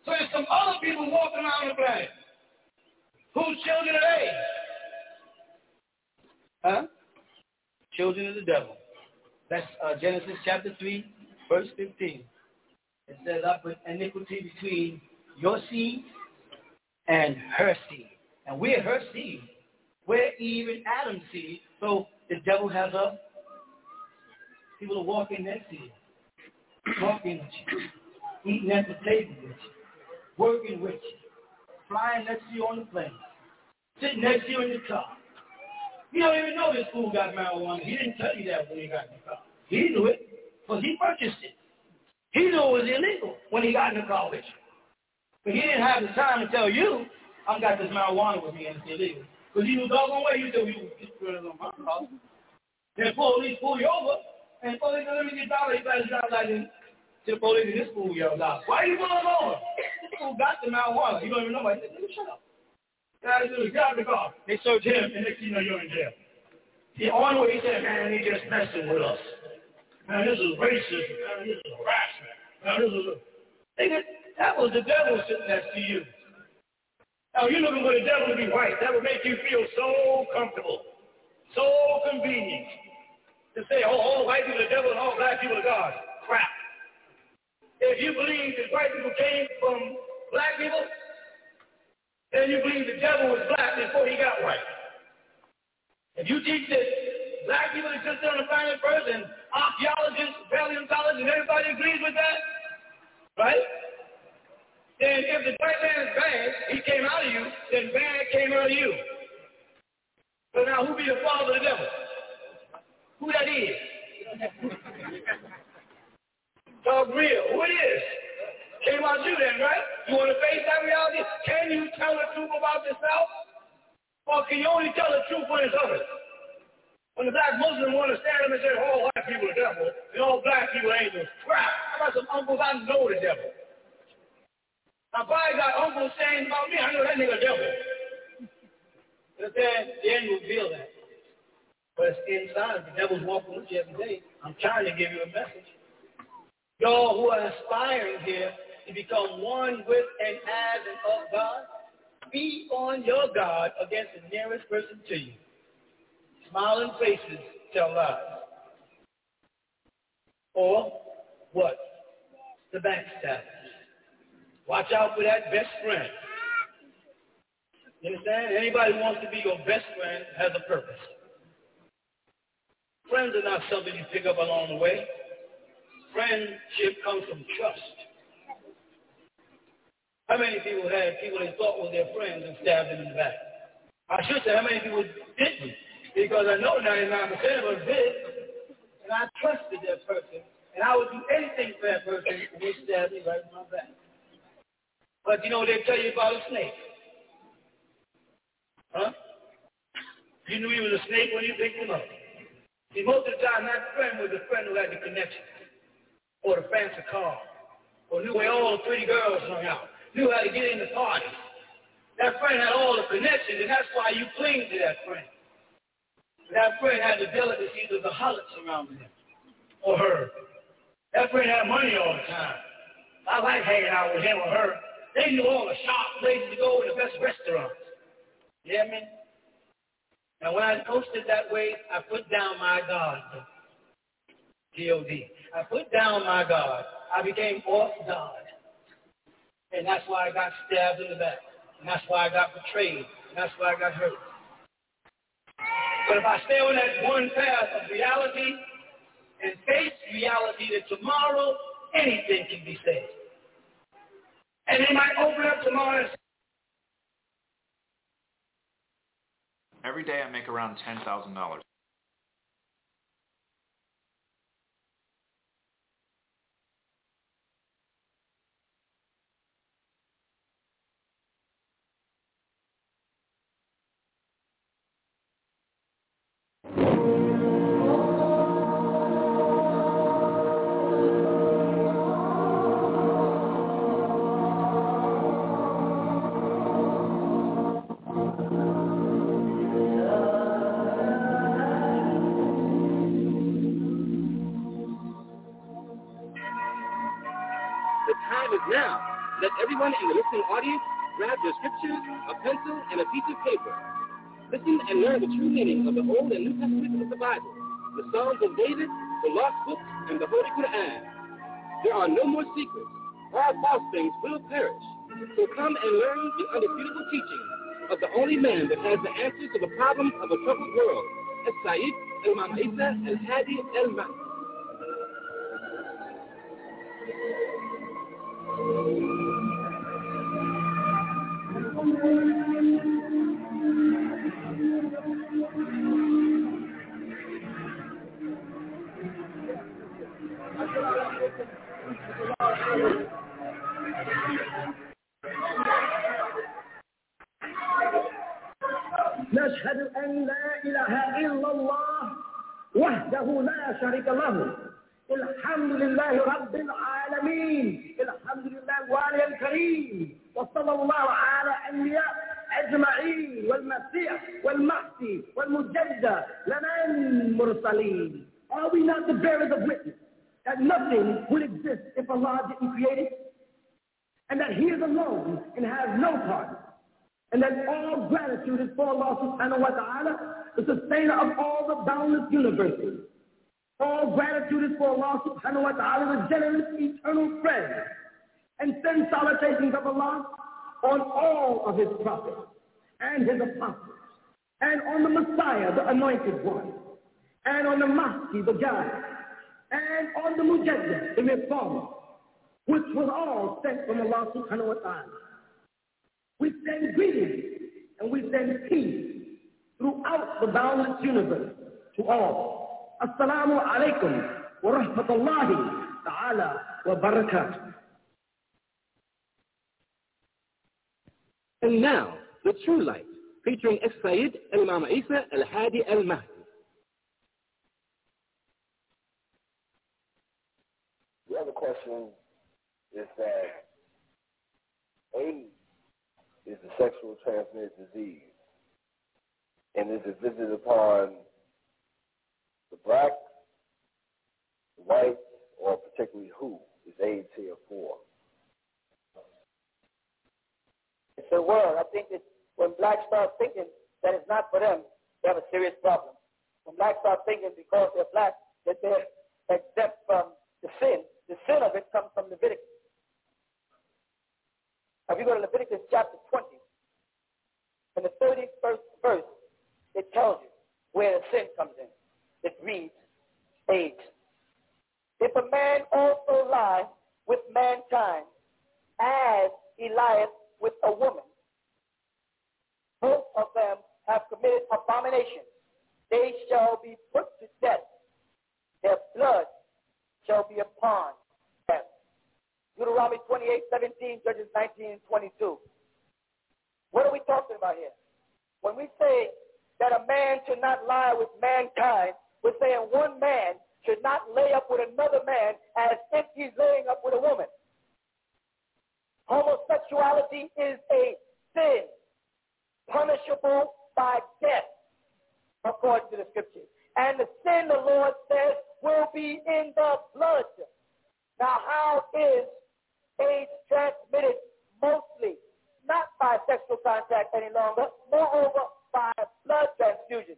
So there's some other people walking around the planet. Whose children are they? Huh? Children of the devil. That's uh, Genesis chapter 3, verse 15. It says, I put iniquity between your seed and her seed. And we're her seed. We're even Adam's seed. So the devil has us. People are walking next to you, talking with you, eating at the table with you, working with you, flying next to you on the plane, sitting next to you in the car. You don't even know this fool got marijuana. He didn't tell you that when he got in the car. He knew it, because he purchased it. He knew it was illegal when he got in the car with you. But he didn't have the time to tell you, I've got this marijuana with me and it's illegal. Because he knew doggone way you said, you just put on my car. Then police pull you over, and police let me get dollar, he better drive like this. To the police in this fool yelled out, why are you pulling over? This fool got the marijuana. You don't even know why. He said, shut up. Guys, do get out the car. They search him, and next thing you know, you're in jail. The only way he said, man, he just messing with us. Man, this is racism. Man, this is harassment. Man, this is... Nigga, that was the devil sitting next to you. Now, you're looking for the devil to be white. That would make you feel so comfortable, so convenient. To say, oh, all white people are the devil and all black people are God. Crap. If you believe that white people came from black people, then you believe the devil was black before he got white. If you teach that black people exist on the planet first, and archaeologists, paleontologists, and everybody agrees with that, right? then if the white man is bad, he came out of you, then bad came out of you. So now who be the father of the devil? Who that is? Talk real. Who it is? Came out you then, right? You want to face that reality? Can you tell the truth about yourself? Or can you only tell the truth when it's others? When the black Muslim want to stand up and say, all white people are devil, and all black people are angels. Crap. I got some uncles I know the devil. If I got uncles saying about me, I know that nigga devil. But then, then you reveal that. But it's inside. The devil's walking with you every day. I'm trying to give you a message. Y'all who are aspiring here to become one with and as and of God, be on your guard against the nearest person to you. Smiling faces tell lies. Or what? The backstabbers. Watch out for that best friend. You understand? Anybody who wants to be your best friend has a purpose. Friends are not something you pick up along the way. Friendship comes from trust. How many people had people they thought were their friends and stabbed them in the back? I should say, how many people didn't? Because I know 99% of us did. And I trusted that person. And I would do anything for that person, and they stabbed me right in my back. But you know, what they tell you about a snake. Huh? You knew he was a snake when you picked him up. See, most of the time, that friend was the friend who had the connection, or the fancy car, or knew where all the pretty girls hung out, knew how to get in the party. That friend had all the connections, and that's why you cling to that friend. That friend had the delicacies of the harlots around him, or her. That friend had money all the time. I like hanging out with him or her. They knew all the sharp places to go and the best restaurants. You hear me? And when I posted that way, I put down my God. G-O-D. I put down my God. I became off God. And that's why I got stabbed in the back. And that's why I got betrayed. And that's why I got hurt. But if I stay on that one path of reality and face reality that tomorrow anything can be said. And they might open up tomorrow and Every day I make around $10,000. Everyone in the listening audience grab their scriptures, a pencil, and a piece of paper. Listen and learn the true meaning of the Old and New Testament of the Bible, the Psalms of David, the Lost Books, and the Holy Quran. There are no more secrets. All false things will perish. So come and learn the undisputable teaching of the only man that has the answers to the problems of a troubled world, Isa al-Hadi al-Mahdi. نشهد أن لا إله إلا الله وحده لا شريك له. الحمد لله رب العالمين. الحمد لله الوالي الكريم. وصلى الله على أنبياء أجمعين والمسيح والمهدي والمجدد لنا المرسلين Are we not the bearers of witness that nothing would exist if Allah didn't create it? And that He is alone and has no part? And that all gratitude is for Allah subhanahu wa ta'ala, the sustainer of all the boundless universes. All gratitude is for Allah subhanahu wa ta'ala, the generous eternal friend. and send salutations of Allah on all of his prophets and his apostles. And on the Messiah, the anointed one. And on the Mahdi, the guide. And on the Mujaddid, the reformer. which was all sent from Allah subhanahu wa ta'ala. We send greetings and we send peace throughout the boundless universe to all. Assalamu alaikum wa rahmatullahi ta'ala wa barakatuh. And now, The True Light, featuring As-Sayyid Imam Isa Al-Hadi Al-Mahdi. The other question is that AIDS is a sexual transmitted disease. And is it visited upon the black, the white, or particularly who is AIDS here for? It's the world. I think that when blacks start thinking that it's not for them, they have a serious problem. When blacks start thinking because they're black that they're exempt from the sin, the sin of it comes from Leviticus. If you go to Leviticus chapter 20, in the 31st verse, it tells you where the sin comes in. It reads, age. If a man also lie with mankind, as he lieth with a woman, both of them have committed abomination. They shall be put to death. Their blood shall be upon them. Deuteronomy 28, 17, Judges 19, 22. What are we talking about here? When we say that a man should not lie with mankind, we're saying one man should not lay up with another man as if he's laying up with a woman. Homosexuality is a sin, punishable by death, according to the scriptures. And the sin, the Lord says, will be in the blood. Now, how is AIDS transmitted mostly? Not by sexual contact any longer, moreover, by blood transfusion.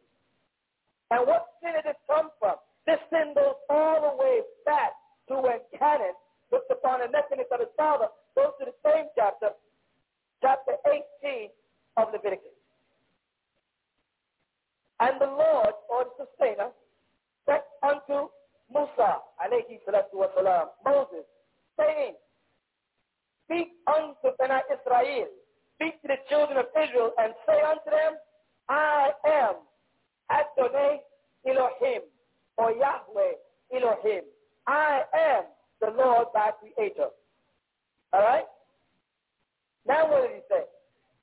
And what sin did it come from? This sin goes all the way back to when Canaan looked upon the nakedness of his father. Goes to the same chapter, chapter 18 of Leviticus. And the Lord, or the sustainer, said unto Musa, alayhi salatu wasalam, Moses, saying, Speak unto Bena Israel, speak to the children of Israel, and say unto them, I am Adonai Elohim, or Yahweh Elohim. I am the Lord thy creator. All right? Now what did he say?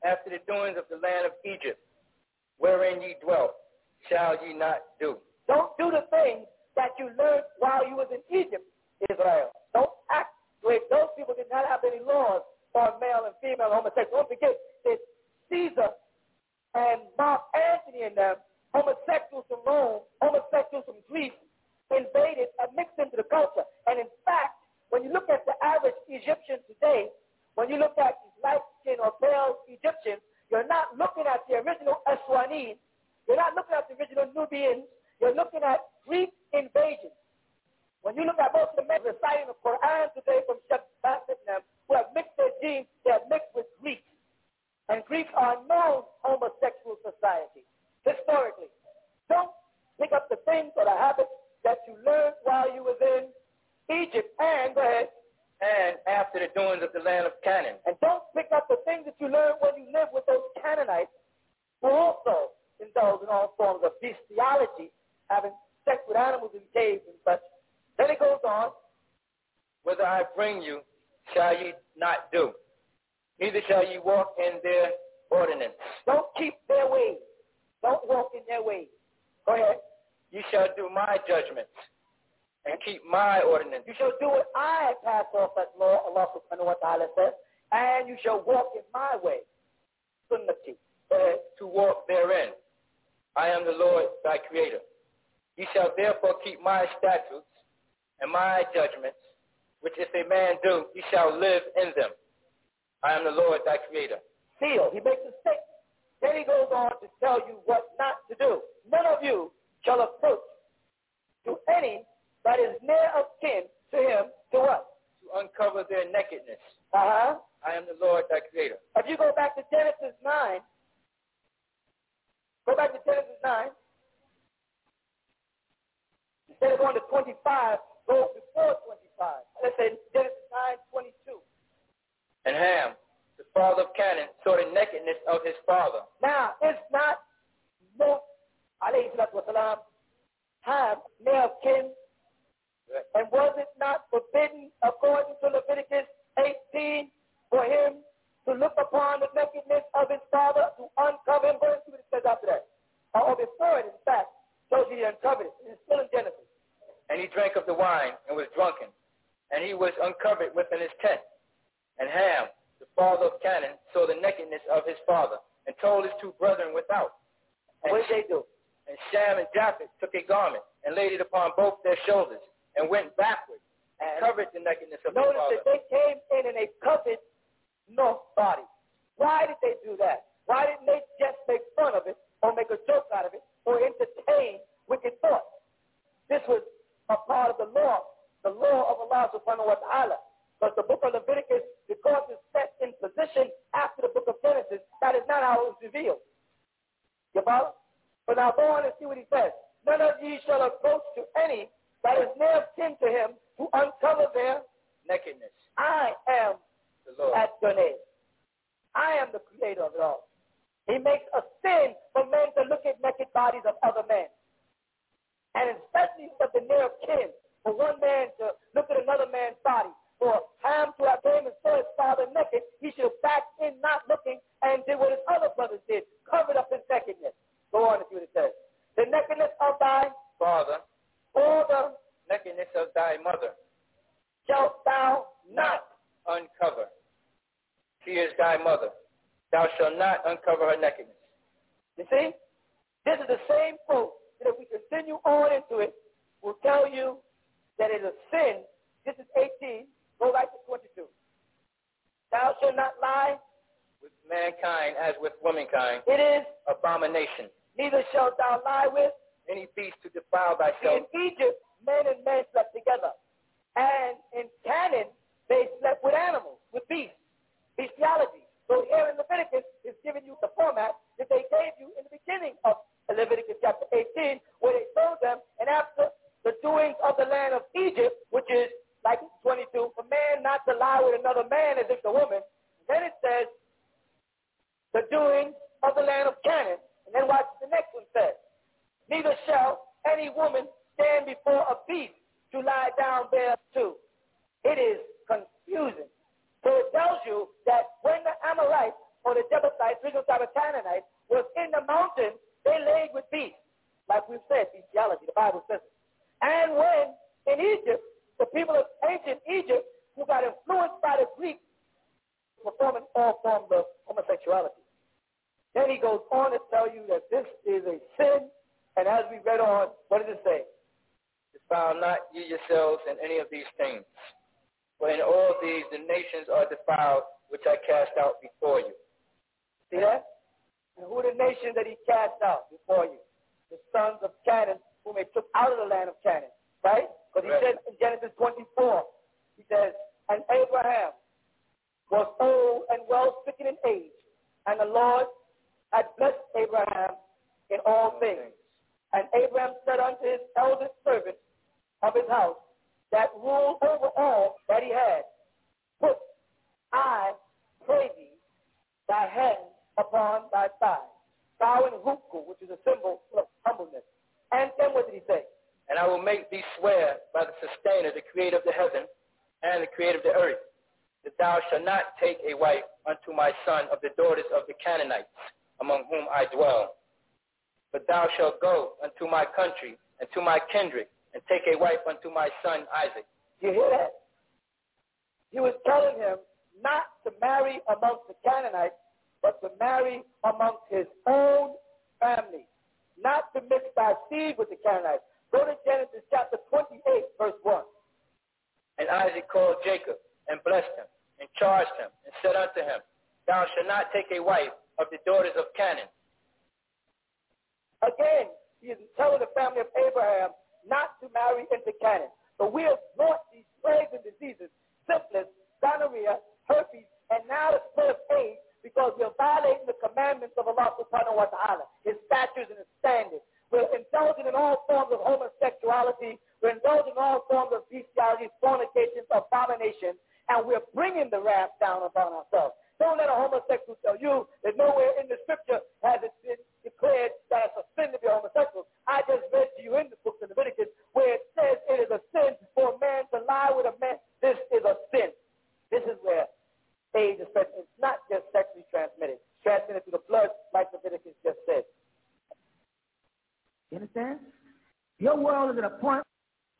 After the doings of the land of Egypt, wherein ye dwelt, shall ye not do. Don't do the things that you learned while you was in Egypt, Israel. Don't act like those people did not have any laws on male and female homosexual. Don't forget that Caesar and Mark Antony and them, homosexuals from Rome, homosexuals from Greece, invaded and mixed into the culture. And in fact, when you look at the average Egyptian today, when you look at these light-skinned or pale Egyptians, you're not looking at the original Aswanese. You're not looking at the original Nubians. You're looking at Greek invasion. When you look at most of the men reciting the Quran today from Bassett them, who have mixed their genes, they have mixed with Greeks. And Greeks are known homosexual society, historically. Don't pick up the things or the habits that you learned while you was in Egypt. And, go ahead, and after the doings of the land of Canaan. And don't pick up the things that you learn when you live with those Canaanites who also indulge in all forms of bestiality, having sex with animals in caves and such. Then it goes on, whether I bring you, shall ye not do. Neither shall ye walk in their ordinance. Don't keep their ways. Don't walk in their ways. Go ahead. You shall do my judgments and keep my ordinance. You shall do what I have passed off as law, Allah subhanahu wa ta'ala says, and you shall walk in my way. Sunnati. To walk therein. I am the Lord thy creator. You shall therefore keep my statutes and my judgments, which if a man do, he shall live in them. I am the Lord thy creator. Seal. He makes a statement. Then he goes on to tell you what not to do. None of you shall approach to any that is near of kin to him to what? To uncover their nakedness. Uh-huh. I am the Lord thy creator. If you go back to Genesis 9, go back to Genesis 9. Instead of going to 25, go before 25. Let's say Genesis 9, 22. And Ham, the father of Canaan, saw the nakedness of his father. Now, it's not Noah, alayhi salatu wasalam, Ham, male kin, and was it not forbidden, according to Leviticus 18, for him to look upon the nakedness of his father, to uncover him? Go and see what it says after that. Or before it, in fact, shows he uncovered it. It's still in Genesis. And he drank of the wine and was drunken, and he was uncovered within his tent. And Ham, the father of Canaan, saw the nakedness of his father, and told his two brethren without. And what did they do? And Shem and Japheth took a garment and laid it upon both their shoulders, and went backward, and, covered the nakedness of notice his father. that they came in and they covered no body. Why did they do that? Why didn't they just make fun of it, or make a joke out of it, or entertain wicked thoughts? This was a part of the law, the law of Allah subhanahu wa ta'ala. But the book of Leviticus, because it's set in position after the book of Genesis, that is not how it was revealed. You follow? But now go on and see what he says. None of ye shall approach to any that is near kin to him to uncover their nakedness. I am the Lord. Adonai. I am the creator of it all. He makes a sin for men to look at naked bodies of other men. And especially for the near kin, for one man to look at another man's body, for Ham to have came and saw his father naked, he should have backed in not looking and did what his other brothers did, covered up his nakedness. Go on and see what it says. The nakedness of thy father, the nakedness of thy mother, shalt thou not uncover. She is thy mother. Thou shalt not uncover her nakedness. You see? This is the same quote that if we continue on into it, will tell you that it is a sin. This is 18. Go right to 22. Thou shalt not lie. With mankind as with womankind. It is abomination. Neither shalt thou lie with any beast to defile thyself. In Egypt, men and men slept together. And in Canaan, they slept with animals, with beasts, bestiality. So here in Leviticus is giving you the format that they gave you in the beginning of Leviticus chapter 18, where they told them, and after the doings of the land of Egypt, which is like 22, for man not to lie with another man as if the woman. Then it says, the doings of the land of Canaan. And then watch the next one says, neither shall any woman stand before a beast to lie down there too. It is confusing. So it tells you that when the Amorites or the Jebusites, of Canaanites, was in the mountain, they laid with beasts. Like we've said, bestiality, the Bible says. And when in Egypt, the people of ancient Egypt, who got influenced by the Greeks, performing all forms of homosexuality. Then he goes on to tell you that this is a sin, and as we read on, what does it say? Defile not ye yourselves in any of these things. For in all these the nations are defiled, which I cast out before you. See that? And who are the nations that he cast out before you? The sons of Canaan, whom he took out of the land of Canaan. Right? Because he right. said in Genesis 24, he says, And Abraham was old and well stricken in age, and the Lord had blessed Abraham in all things. And Abraham said unto his eldest servant of his house, that ruled over all that he had, Put, I pray thee, thy hand upon thy thigh, bowing ruku, which is a symbol of humbleness. And then what did he say? And I will make thee swear by the sustainer, the creator of the heaven and the creator of the earth, that thou shalt not take a wife unto my son of the daughters of the Canaanites, among whom I dwell. But thou shalt go unto my country and to my kindred, and take a wife unto my son Isaac. You hear that? He was telling him not to marry amongst the Canaanites, but to marry amongst his own family. Not to mix thy seed with the Canaanites. Go to Genesis chapter 28, verse 1. And Isaac called Jacob and blessed him and charged him and said unto him, Thou shalt not take a wife of the daughters of Canaan. Again, he is telling the family of Abraham not to marry into Canaan. But we have brought these plagues and diseases, syphilis, gonorrhea, herpes, and now the split of AIDS because we are violating the commandments of Allah subhanahu wa ta'ala, his statutes and his standards. We're indulging in all forms of homosexuality. We're indulging in all forms of bestiality, fornication, abomination. And we're bringing the wrath down upon ourselves. Don't let a homosexual tell you that nowhere in the scripture has it been declared that it's a sin to be homosexual. I just read to you in the book of Leviticus where it says it is a sin for a man to lie with a man. This is a sin. This is where AIDS is It's not just sexually transmitted. It's transmitted through the blood, like Leviticus just said. You understand? Your world is at a point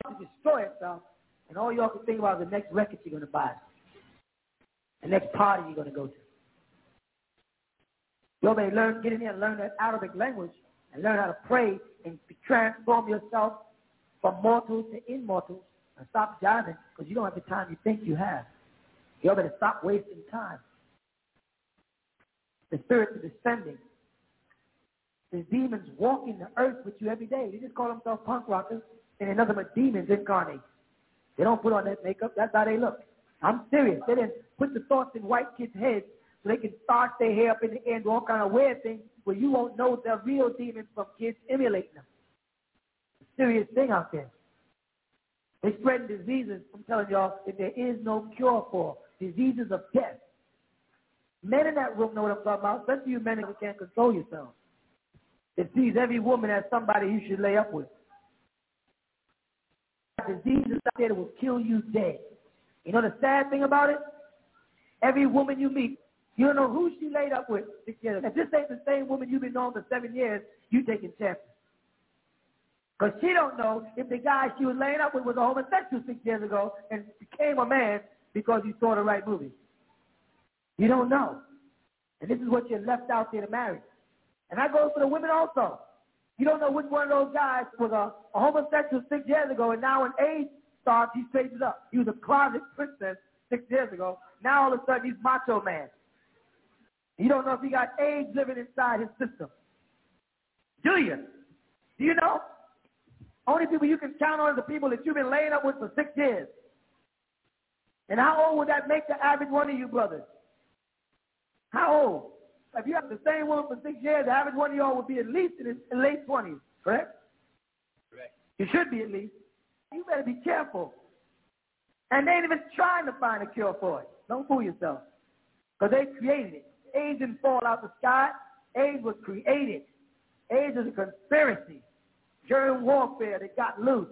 to destroy itself, and all y'all can think about is the next record you're going to buy the next party you're going to go to. You may learn, get in here and learn that Arabic language and learn how to pray and transform yourself from mortals to immortals and stop jiving because you don't have the time you think you have. You better stop wasting time. The spirits are descending. The demons walking the earth with you every day. They just call themselves punk rockers, and another but demons incarnate. They don't put on that makeup. That's how they look. I'm serious. They didn't put the thoughts in white kids' heads so they can start their hair up in the and do all kind of weird things where you won't know the real demons from kids emulating them. A serious thing out there. They spread diseases, I'm telling y'all, that there is no cure for. Diseases of death. Men in that room know what I'm talking about. Of you men who can't control yourselves. It sees every woman as somebody you should lay up with. Diseases out there that will kill you dead. You know the sad thing about it? Every woman you meet, you don't know who she laid up with six years. If this ain't the same woman you've been knowing for seven years, you taking chances. Because she don't know if the guy she was laying up with was a homosexual six years ago and became a man because you saw the right movie. You don't know. And this is what you're left out there to marry. And that goes for the women also. You don't know which one of those guys was a, a homosexual six years ago and now in age starts, he straightens up. He was a closet princess six years ago. Now all of a sudden he's macho man. You don't know if he got AIDS living inside his system. Do you? Do you know? Only people you can count on are the people that you've been laying up with for six years. And how old would that make the average one of you brothers? How old? If you have the same woman for six years, the average one of y'all would be at least in his late 20s, correct? Correct. You should be at least. You better be careful. And they ain't even trying to find a cure for it. Don't fool yourself. Because they created it. AIDS didn't fall out of the sky. AIDS was created. AIDS is a conspiracy. Germ warfare that got loose.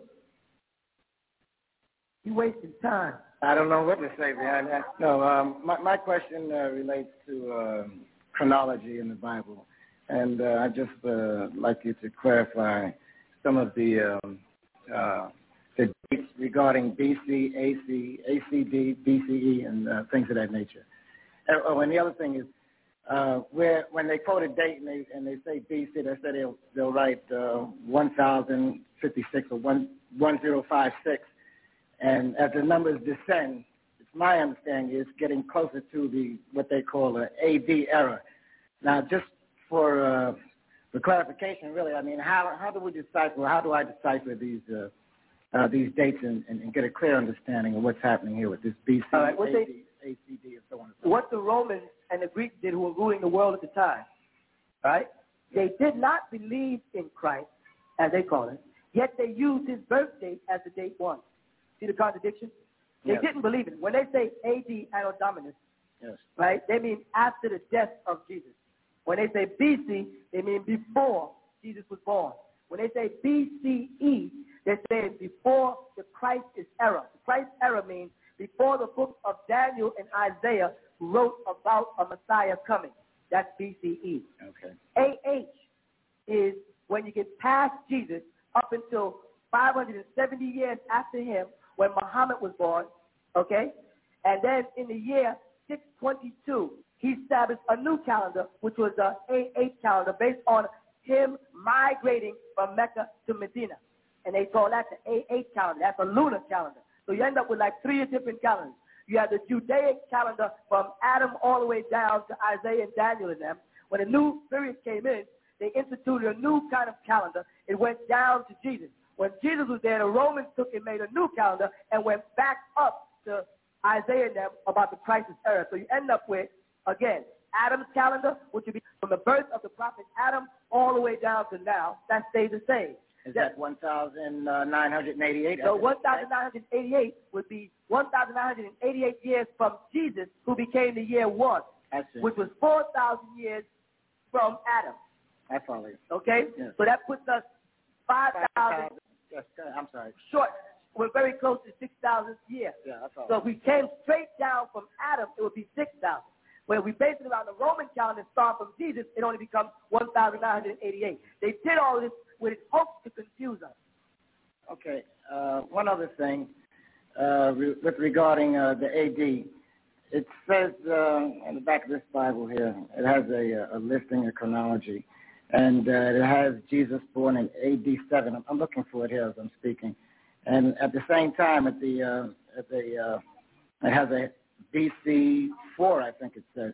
You wasting time. I don't know what to say behind that. No, um, my, my question uh, relates to um, chronology in the Bible. And uh, I just uh, like you to clarify some of the um, uh, the dates regarding BC, AC, ACD, BCE, and uh, things of that nature. And, oh, and the other thing is, uh, where when they quote a date and they and they say BC, they say they'll they'll write uh, 1056 or 1, 1056, and as the numbers descend, it's my understanding it's getting closer to the what they call an AD era. Now, just for uh, for clarification, really, I mean, how how do we decipher? How do I decipher these? Uh, uh, these dates and, and, and, get a clear understanding of what's happening here with this BC, All right, AD, they, ACD, and so on. And so what the Romans and the Greeks did who were ruling the world at the time, right? They did not believe in Christ, as they call it, yet they used his birth date as the date one. See the contradiction? They yes. didn't believe it. When they say AD Anno Dominus, yes. right, they mean after the death of Jesus. When they say BC, they mean before Jesus was born. When they say BCE, they're saying before the Christ is era. The Christ era means before the book of Daniel and Isaiah wrote about a Messiah coming. That's BCE. Okay. AH is when you get past Jesus up until 570 years after him when Muhammad was born, okay? And then in the year 622, he established a new calendar, which was the AH calendar based on him migrating from Mecca to Medina and they call that the A8 calendar. That's a lunar calendar. So you end up with like three different calendars. You have the Judaic calendar from Adam all the way down to Isaiah and Daniel and them. When a new period came in, they instituted a new kind of calendar. It went down to Jesus. When Jesus was there, the Romans took and made a new calendar and went back up to Isaiah and them about the Christ's era. So you end up with, again, Adam's calendar, which would be from the birth of the prophet Adam all the way down to now. That stays the same. Is Yes. that 1,988? So 1,988 would be 1,988 years from Jesus, who became the year one, That's which was 4,000 years from Adam. I follow you. Okay? Yes. So that puts us 5,000 Yes. I'm sorry. short. We're very close to 6,000 years. Yeah, that's all. So if we came straight down from Adam, it would be 6,000. When we base it around the Roman calendar start from Jesus, it only becomes 1,988. They did all this with hopes to confuse us. Okay. Uh, one other thing uh, re- with regarding uh, the AD. It says uh, on the back of this Bible here, it has a, a listing, a chronology, and uh, it has Jesus born in AD 7. I'm, I'm looking for it here as I'm speaking. And at the same time, at the, uh, at the uh, it has a BC 4, I think it says.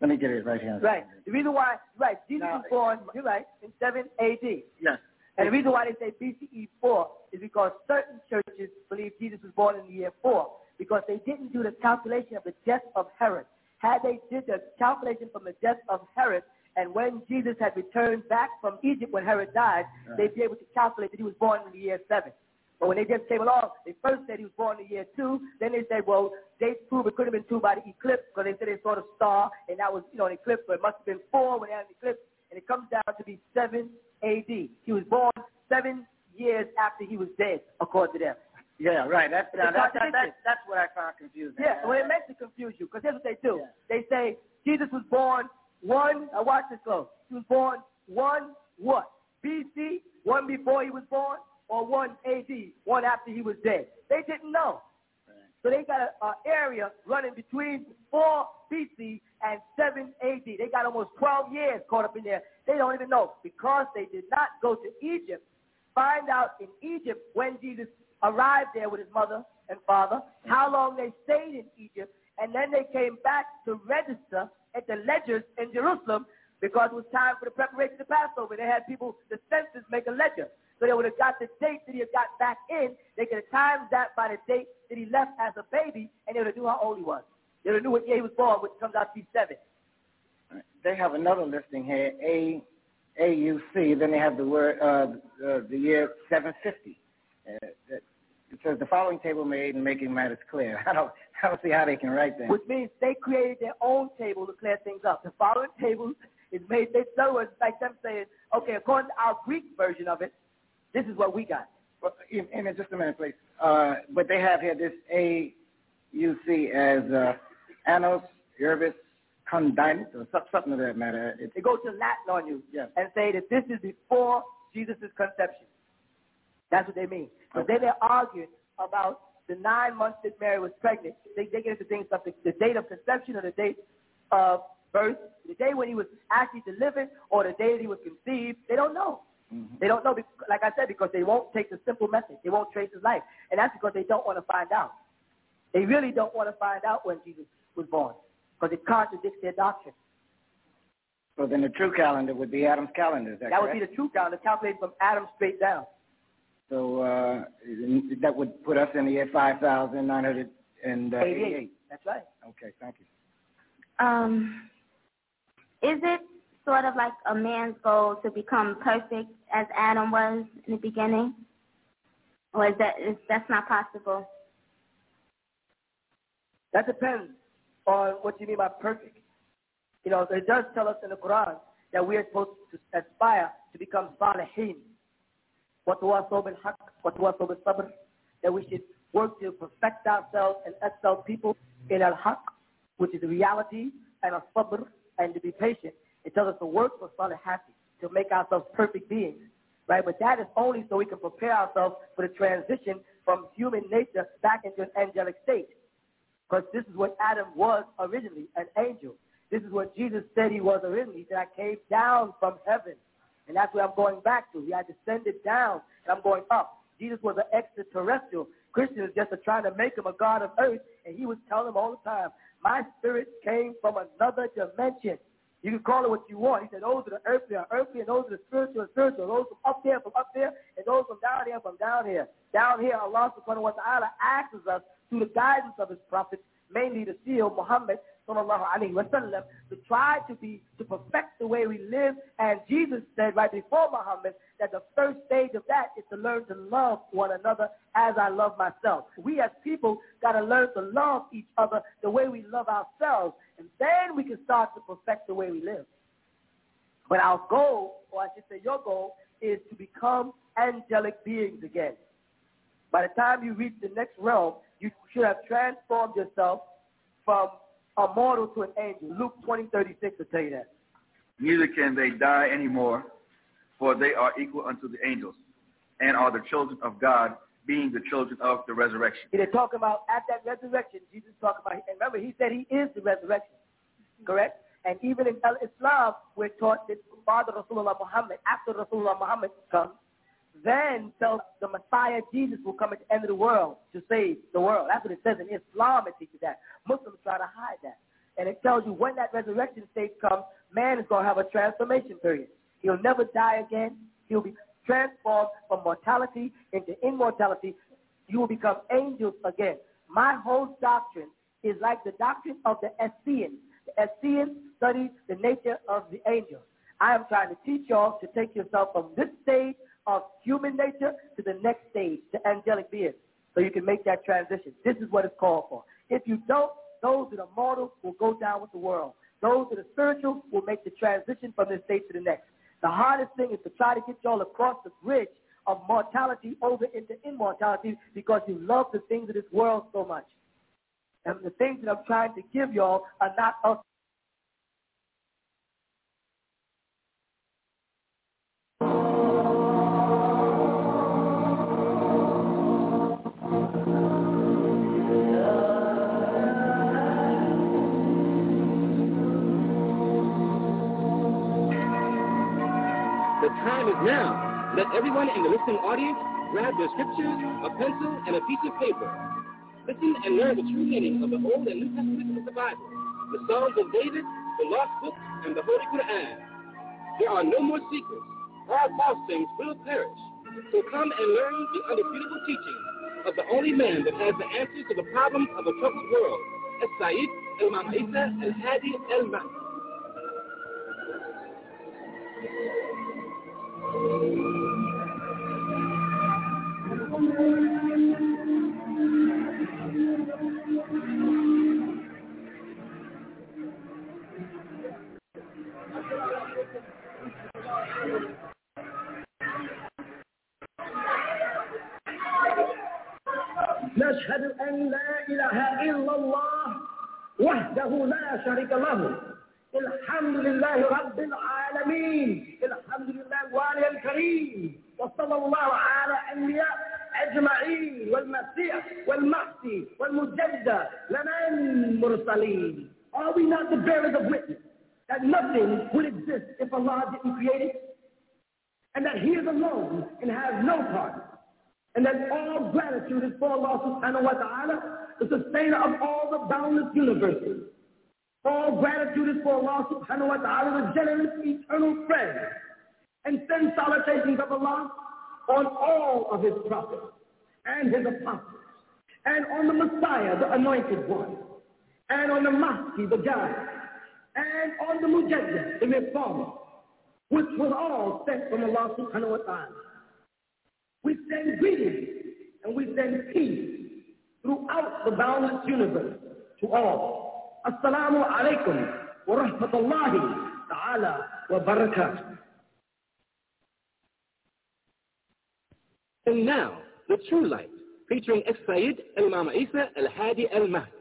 Let me get it right here. Right. The reason why, right, Jesus Now- was born, you're right, in 7 AD. Yes. And the reason why they say BCE 4 is because certain churches believe Jesus was born in the year 4 because they didn't do the calculation of the death of Herod. Had they did the calculation from the death of Herod and when Jesus had returned back from Egypt when Herod died, Right. they'd be able to calculate that he was born in the year 7. But when they just came along, they first said he was born in the year 2. Then they said, well, dates prove it could have been 2 by the eclipse because they said they saw the star and that was, you know, an eclipse, but it must have been 4 when they had an eclipse. And it comes down to be 7 AD. He was born seven years after he was dead, according to them. Yeah, right. That's, a that, that, that, that's what I found confusing. Yeah, well, it meant to confuse you because here's what they do. They say Jesus was born one, now watch this close. He was born one what? BC, one before he was born, or one AD, one after he was dead. They didn't know. So they got an area running between 4 BC and 7 AD. They got almost 12 years caught up in there. They don't even know because they did not go to Egypt. Find out in Egypt when Jesus arrived there with his mother and father, how long they stayed in Egypt, and then they came back to register at the ledgers in Jerusalem because it was time for the preparation of the Passover. They had people, the census, make a ledger. So they would have got the date that he had got back in. They could have timed that by the date that he left as a baby, and they would have knew how old he was. They would have knew what year he was born, which comes out to be seven. They have another listing here, A AUC. Then they have the word uh, uh, the year 750. Uh, it it says the following table made and making matters clear. <laughs> I don't I don't see how they can write that. Which means they created their own table to clear things up. The following table is made, they, in other words, it's like them saying, okay, according to our Greek version of it, this is what we got. In, in just a minute, please. Uh, but they have here this AUC as uh, Annos Urbis Condinus or some- something of that matter. It's, They go to Latin on you Yes. and say that this is before Jesus' conception. That's what they mean. But then they're arguing about the nine months that Mary was pregnant. They, they get into things like the, the date of conception or the date of birth, the day when he was actually delivered or the day that he was conceived. They don't know. They don't know, bec- like I said, because they won't take the simple message. They won't trace his life. And that's because they don't want to find out. They really don't want to find out when Jesus was born because it contradicts their doctrine. so then the true calendar would be Adam's calendar. Is that, That would be the true calendar calculated from Adam straight down. So uh, that would put us in the year 5,988. That's right. Okay, thank you. Um, is it sort of like a man's goal to become perfect as Adam was in the beginning? Or is that is that's not possible? That depends on what you mean by perfect. You know, it does tell us in the Quran that we are supposed to aspire to become salihin. That we should work to perfect ourselves and excel people in al-haq, which is reality, and al-sabr, and to be patient. It tells us to work for salihati, to make ourselves perfect beings. Right? But that is only so we can prepare ourselves for the transition from human nature back into an angelic state. Because this is what Adam was originally, an angel. This is what Jesus said he was originally. He said, I came down from heaven. And that's where I'm going back to. He had descended down, and I'm going up. Jesus was an extraterrestrial. Christians just are trying to make him a God of earth, and he was telling them all the time, my spirit came from another dimension. You can call it what you want. He said, those are the earthly are earthly, and those are the spiritual are spiritual. Those from up there from up there, and those from down here from down here. Down here, Allah subhanahu wa ta'ala asks us through the guidance of his prophets, mainly the seal, Muhammad, sallallahu alaihi wasallam, to try to be, to perfect the way we live. And Jesus said right before Muhammad that the first stage of that is to learn to love one another as I love myself. We as people got to learn to love each other the way we love ourselves. And then we can start to perfect the way we live. But our goal, or I should say your goal, is to become angelic beings again. By the time you reach the next realm, you should have transformed yourself from a mortal to an angel. Luke 20, 36 will tell you that. Neither can they die anymore, for they are equal unto the angels, and are the children of God, being the children of the resurrection. They're talking about at that resurrection, Jesus talking about, and remember, he said he is the resurrection, correct? And even in Islam, we're taught that Father Rasulullah Muhammad, after Rasulullah Muhammad comes, then tells the Messiah Jesus will come at the end of the world to save the world. That's what it says in Islam. It teaches that. Muslims try to hide that. And it tells you when that resurrection stage comes, man is going to have a transformation period. He'll never die again. He'll be transformed from mortality into immortality. You will become angels again. My whole doctrine is like the doctrine of the Essenes. The Essenes study the nature of the angels. I am trying to teach y'all to take yourself from this stage of human nature to the next stage, to angelic being, so you can make that transition. This is what it's called for. If you don't, those that are mortal will go down with the world. Those that are spiritual will make the transition from this state to the next. The hardest thing is to try to get y'all across the bridge of mortality over into immortality because you love the things of this world so much. And the things that I'm trying to give y'all are not of The time is now. Let everyone in the listening audience grab their scriptures, a pencil, and a piece of paper. Listen and learn the true meaning of the Old and New Testament of the Bible, the Psalms of David, the Lost Book, and the Holy Quran. There are no more secrets. All false things will perish. So come and learn the undisputable teaching of the only man that has the answers to the problems of a troubled world, As-Sayyid Imam Isa Al-Hadi Al-Mahdi. نشهد أن لا إله إلا الله وحده لا شريك له. الحمد لله رب العالمين. الحمد لله الوالي الكريم وصلى الله على أنبياء أجمعين والمسيح والمهدي والمجدد لنا المرسلين Are we not the bearers of witness that nothing would exist if Allah didn't create it? And that He is alone and has no partner? And that all gratitude is for Allah subhanahu wa ta'ala, the sustainer of all the boundless universes. All gratitude is for Allah subhanahu wa ta'ala, the generous eternal friend. And send salutations of Allah on all of his prophets and his apostles. And on the Messiah, the anointed one. And on the Mahdi, the guide. And on the Mujaddid, the reformer. Which was all sent from Allah subhanahu wa ta'ala. We send greetings and we send peace throughout the boundless universe to all. Assalamu alaikum wa rahmatullahi ta'ala wa barakatuh. And now, The True Light, featuring As-Sayyid Imam Isa Al-Hadi Al-Mahdi.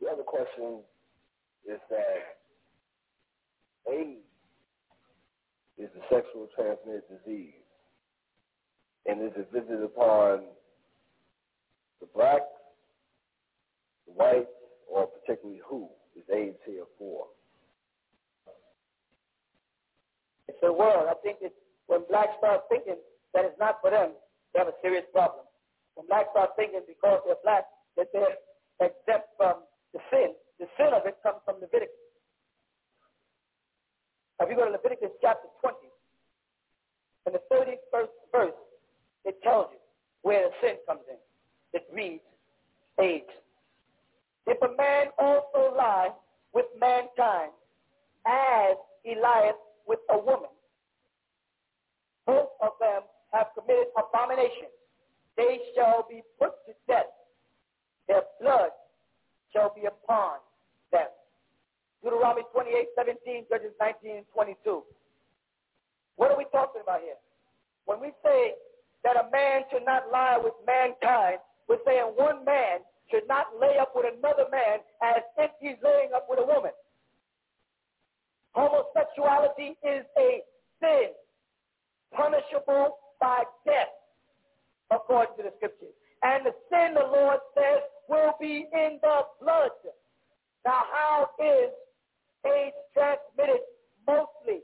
The other question is that AIDS is a sexual transmitted disease and is it visited upon the black, the white, or particularly who is AIDS here for? It's the world. I think it's when blacks start thinking that it's not for them, they have a serious problem. When blacks start thinking because they're black that they're exempt from the sin, the sin of it comes from Leviticus. If you go to Leviticus chapter 20, in the 31st verse, it tells you where the sin comes in. It reads, 8. If a man also lie with mankind, as he lieth with a woman, both of them have committed abomination. They shall be put to death. Their blood shall be upon them. Deuteronomy 28, 17, Judges 19, 22. What are we talking about here? When we say that a man should not lie with mankind, we're saying one man should not lay up with another man as if he's laying up with a woman. Homosexuality is a sin, punishable by death, according to the scriptures. And the sin, the Lord says, will be in the blood. Now, how is AIDS transmitted mostly?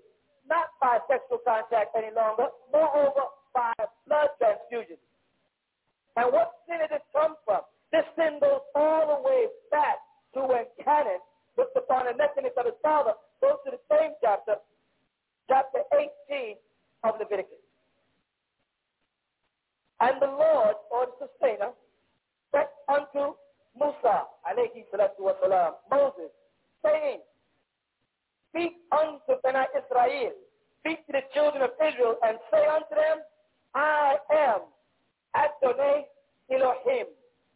Not by sexual contact any longer, moreover, by blood transfusion. And what sin did it come from? This sin goes all the way back to when Canaan looked upon the nakedness of his father. Goes to the same chapter, chapter 18 of Leviticus. And the Lord, or the sustainer, said unto Musa, alayhi salatu Moses, saying, Speak unto Bani Israel, speak to the children of Israel, and say unto them, I am Adonai Elohim,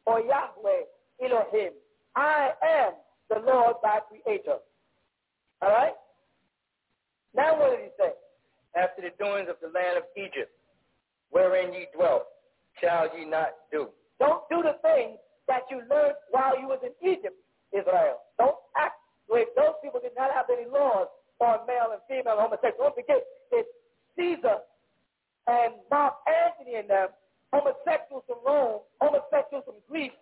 or Yahweh Elohim. I am the Lord thy creator. All right? Now what did he say? After the doings of the land of Egypt, wherein ye dwelt, shall ye not do. Don't do the things that you learned while you was in Egypt, Israel. Don't act like those people did not have any laws on male and female homosexual. Don't forget, it's Caesar and Mark Antony and them, homosexuals from Rome, homosexuals from Greece,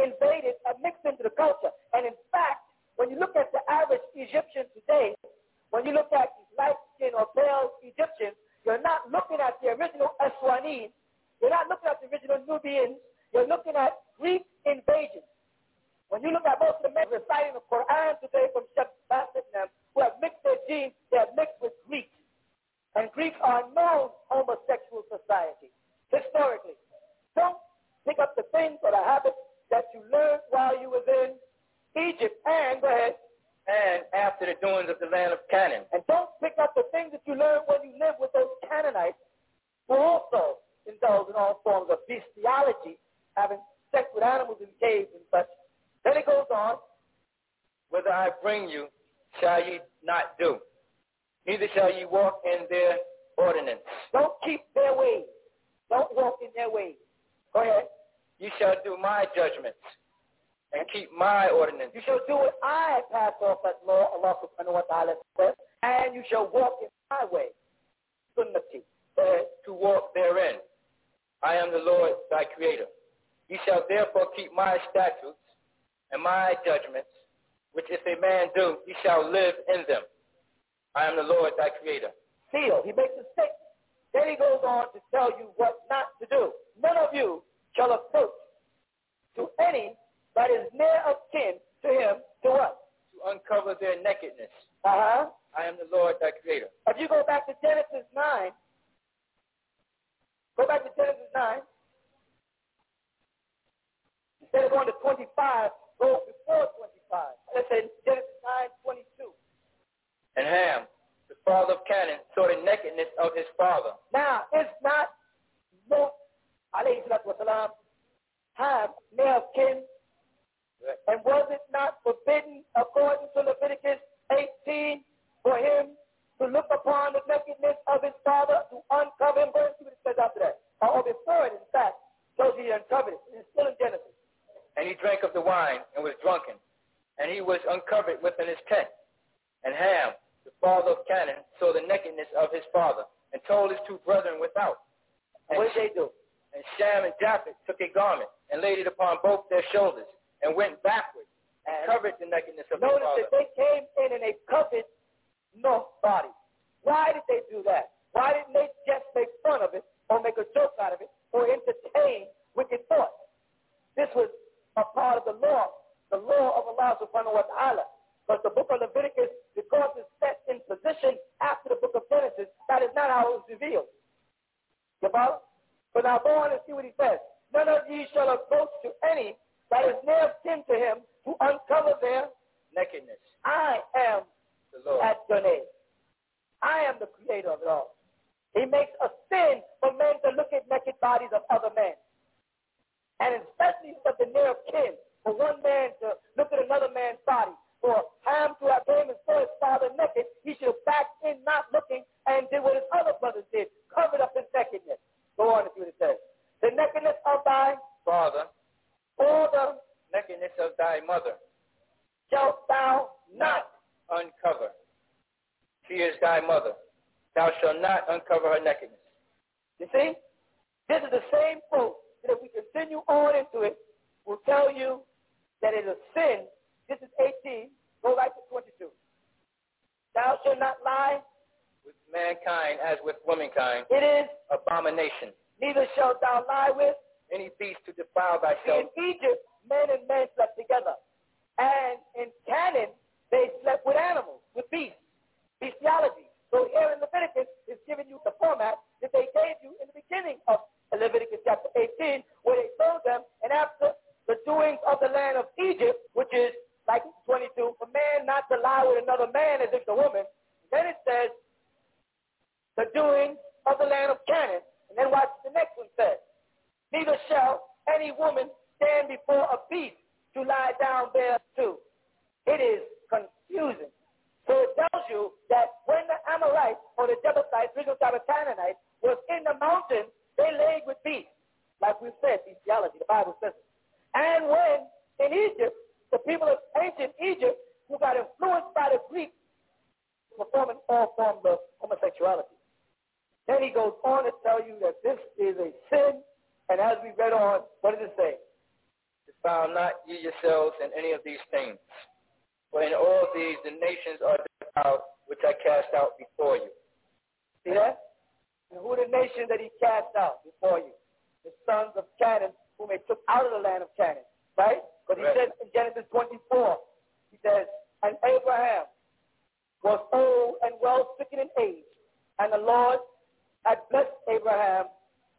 invaded and mixed into the culture. And in fact, when you look at the average Egyptian today, when you look at these light-skinned or pale Egyptians, you're not looking at the original Eswanine. You're not looking at the original Nubians. You're looking at Greek invasion. When you look at most of the men reciting the Quran today from Sheikh them, who have mixed their genes, they have mixed with Greeks. And Greeks are known homosexual society, historically. Don't pick up the things or the habits that you learned while you was in Egypt. And, go ahead. And after the doings of the land of Canaan. And don't pick up the things that you learned when you lived with those Canaanites who also indulge in all forms of bestiality, having sex with animals in caves and such. Then it goes on. Whither I bring you, shall ye not do. Neither shall ye walk in their ordinance. Don't keep their ways. Don't walk in their ways. Go ahead. You shall do my judgments and keep my ordinance. You shall do what I pass off as law, Allah subhanahu wa ta'ala says, and you shall walk in my way. Sunnati. To walk therein. I am the Lord thy creator. You shall therefore keep my statutes and my judgments, which if a man do, he shall live in them. I am the Lord thy creator. Seal. He makes a statement. Then he goes on to tell you what not to do. None of you shall approach to any that is near of kin to him to what? To uncover their nakedness. Uh-huh. I am the Lord thy creator. If you go back to Genesis 9, go back to Genesis 9. Instead of going to 25, go before 25. Let's say Genesis 9, 22. And Ham, father of Canaan, saw the nakedness of his father. Now, it's not Lot, alayhi salatu wasalam, near of kin. And was it not forbidden, according to Leviticus 18, for him to look upon the nakedness of his father, to uncover him? Verse 2 it says after that. Or before it, in fact, shows he uncovered it. It's still in Genesis. And he drank of the wine and was drunken. And he was uncovered within his tent. And Ham, the father of Canaan, saw the nakedness of his father and told his two brethren without. And what did they do? And Shem and Japheth took a garment and laid it upon both their shoulders and went backward and covered the nakedness of Notice his father. Notice that they came in and they covered no body. Why did they do that? Why didn't they just make fun of it or make a joke out of it or entertain wicked thoughts? This was a part of the law, the law of Allah subhanahu wa ta'ala. But the book of Leviticus, because it's set in position after the book of Genesis, that is not how it was revealed. You follow? But now go on and see what he says. none of ye shall approach to any that is near kin to him to uncover their nakedness. I am the Lord. Adonai. I am the creator of it all. He makes a sin for men to look at naked bodies of other men. And especially for the near kin, for one man to look at another man's body, for Ham to have came and saw his father naked, he should have backed in not looking and did what his other brothers did, covered up his nakedness. Go on see what it says. The nakedness of thy father, or the nakedness of thy mother, shalt thou not uncover. She is thy mother. Thou shalt not uncover her nakedness. You see? This is the same quote that if we continue on into it, will tell you that it is a sin. This is 18. Go right to 22. Thou shalt not lie. With mankind as with womankind. It is abomination. Neither shalt thou lie with any beast to defile thyself. In Egypt, men and men slept together. And in Canaan, they slept with animals, with beasts, bestiality. So here in Leviticus is giving you the format that they gave you in the beginning of Leviticus chapter 18, where they told them, and after the doings of the land of Egypt, which is like 22, for man not to lie with another man as if the woman. Then it says, the doings of the land of Canaan. And then watch the next one says, neither shall any woman stand before a beast to lie down there too. It is confusing. So it tells you that when the Amorites or the Jebusites, original tribe of Canaanites, was in the mountains, they laid with beasts. Like we said, bestiality, the Bible says. And when in Egypt, the people of ancient Egypt, who got influenced by the Greeks, performing all forms of homosexuality. Then he goes on to tell you that this is a sin, and as we read on, what does it say? Defile not ye yourselves in any of these things. For in all these the nations are defiled, which I cast out before you. See that? And who the nation that he cast out before you? The sons of Canaan, whom he took out of the land of Canaan. Right? But he right. says in Genesis 24, he says, And Abraham was old and well stricken in age, and the Lord had blessed Abraham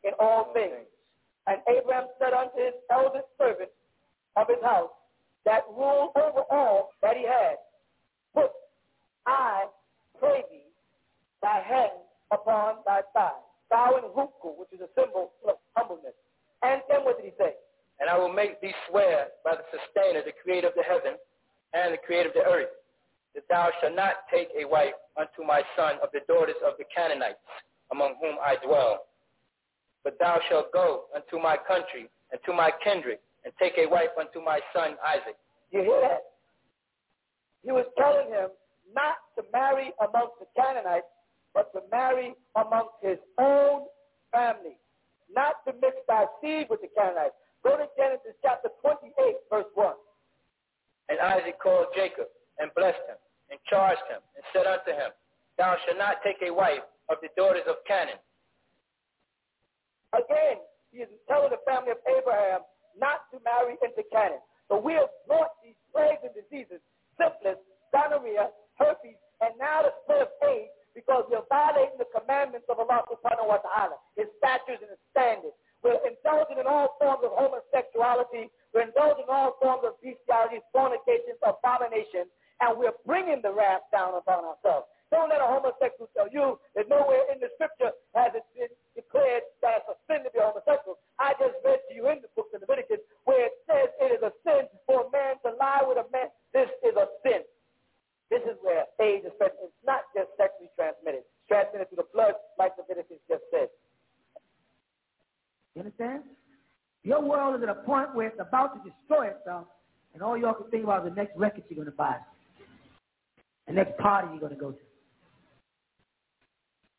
in all things. And Abraham said unto his eldest servant of his house, that ruled over all that he had, Put, I pray thee, thy hand upon thy thigh, thou in Ruku, which is a symbol of humbleness. And then what did he say? And I will make thee swear by the sustainer, the creator of the heaven and the creator of the earth, that thou shalt not take a wife unto my son of the daughters of the Canaanites, among whom I dwell. But thou shalt go unto my country and to my kindred, and take a wife unto my son Isaac. You hear that? He was telling him not to marry amongst the Canaanites, but to marry amongst his own family, not to mix thy seed with the Canaanites. Go to Genesis chapter 28, verse 1. And Isaac called Jacob and blessed him and charged him and said unto him, Thou shalt not take a wife of the daughters of Canaan. Again, he is telling the family of Abraham not to marry into Canaan. So we have brought these plagues and diseases, syphilis, gonorrhea, herpes, and now the split of AIDS because we're violating the commandments of Allah subhanahu wa ta'ala, his statutes and his standards. We're indulging in all forms of homosexuality. We're indulging in all forms of bestiality, fornication, abomination, and we're bringing the wrath down upon ourselves. Don't let a homosexual tell you that nowhere in the scripture has it been declared that it's a sin to be homosexual. I just read to you in the book of Leviticus where it says it is a sin for a man to lie with a man. This is a sin. This is where AIDS is. It's not just sexually transmitted. It's transmitted through the blood, like Leviticus just said. You understand? Your world is at a point where it's about to destroy itself, and all y'all can think about is the next record you're going to buy, the next party you're going to go to.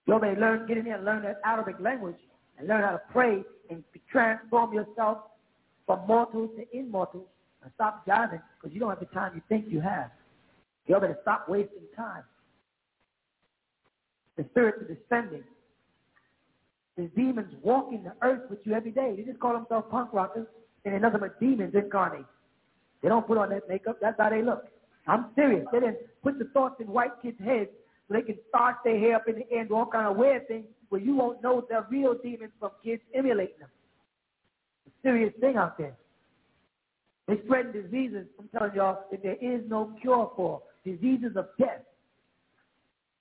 You may learn, get in there and learn that Arabic language and learn how to pray and transform yourself from mortal to immortal and stop jiving because you don't have the time you think you have. You better stop wasting time. The spirits are descending. The demons walking the earth with you every day. They just call themselves punk rockers, and they're nothing but demons incarnate. They don't put on that makeup. That's how they look. I'm serious. They didn't put the thoughts in white kids' heads so they can start their hair up in the do all kind of weird things where you won't know the real demons from kids emulating them. serious thing out there. They spread diseases, I'm telling y'all, that there is no cure for. Diseases of death.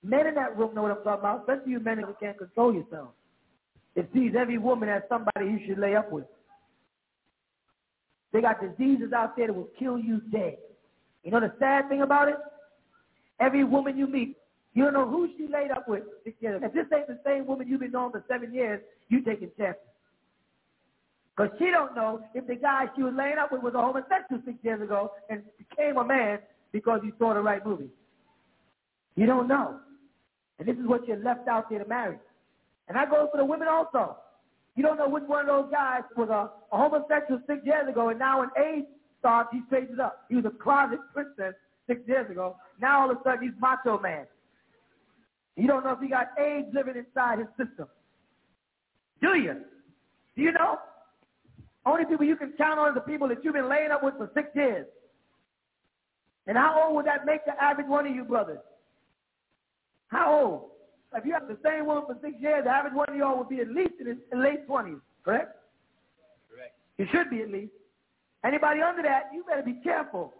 Men in that room know what I'm talking about, especially you men who can't control yourselves. It sees every woman as somebody you should lay up with. They got diseases out there that will kill you dead. You know the sad thing about it? Every woman you meet, you don't know who she laid up with If this ain't the same woman you've been knowing for seven years, you taking chances. Because she don't know if the guy she was laying up with was a homosexual six years ago and became a man because you saw the right movie. You don't know. And this is what you're left out there to marry. And that goes for the women also. You don't know which one of those guys was a, a homosexual six years ago, and now when AIDS starts, he straightened up. He was a closet <laughs> princess six years ago. Now all of a sudden he's macho man. You don't know if he got AIDS living inside his system. Do you? Do you know? Only people you can count on are the people that you've been laying up with for six years. And how old would that make the average one of you brothers? How old? If you have the same woman for six years, the average one of y'all would be at least in his late 20s, correct? Correct. You should be at least. Anybody under that, you better be careful.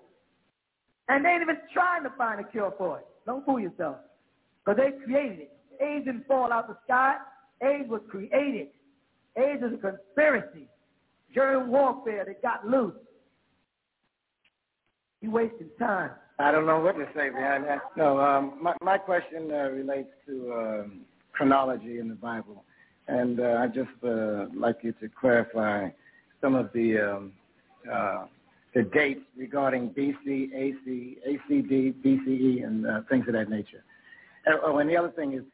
And they ain't even trying to find a cure for it. Don't fool yourself. Because they created it. AIDS didn't fall out the sky. AIDS was created. AIDS is a conspiracy. Germ warfare that got loose. You wasting time. I don't know what to say behind that. No, um, my, my question uh, relates to um, chronology in the Bible. And uh, I just uh, like you to clarify some of the um, uh, the dates regarding BC, AC, ACD, BCE, and uh, things of that nature. And, oh, and the other thing is,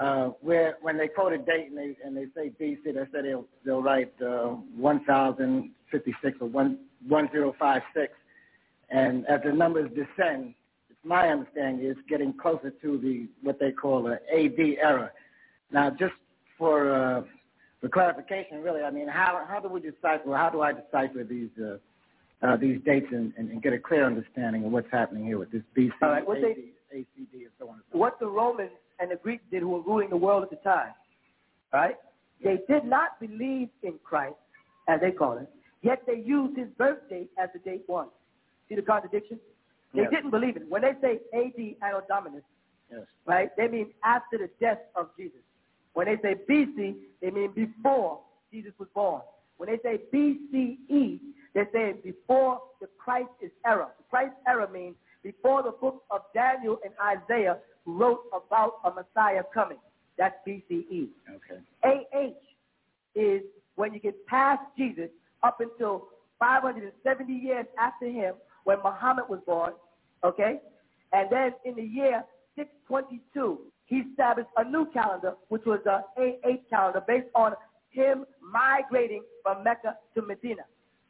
uh, where when they quote a date and they and they say BC, they say they'll they'll write uh, 1056 or 1, 1056, and as the numbers descend, it's my understanding it's getting closer to the what they call an AD era. Now, just for uh, for clarification, really, I mean, how how do we decipher? How do I decipher these? Uh, uh, these dates and, and, and, get a clear understanding of what's happening here with this BC, All right, what AD, they, ACD, and so on and so What the Romans and the Greeks did who were ruling the world at the time, right? They did not believe in Christ, as they call it, yet they used his birth date as the date one. See the contradiction? They Yes. didn't believe it. When they say AD Anno Dominus, Yes. right, they mean after the death of Jesus. When they say BC, they mean before Jesus was born. When they say BCE, they're saying before the Christ is era. The Christ era means before the book of Daniel and Isaiah wrote about a Messiah coming. That's BCE. Okay. AH is when you get past Jesus up until 570 years after him when Muhammad was born, okay? And then in the year 622, he established a new calendar, which was the AH calendar based on him migrating from Mecca to Medina.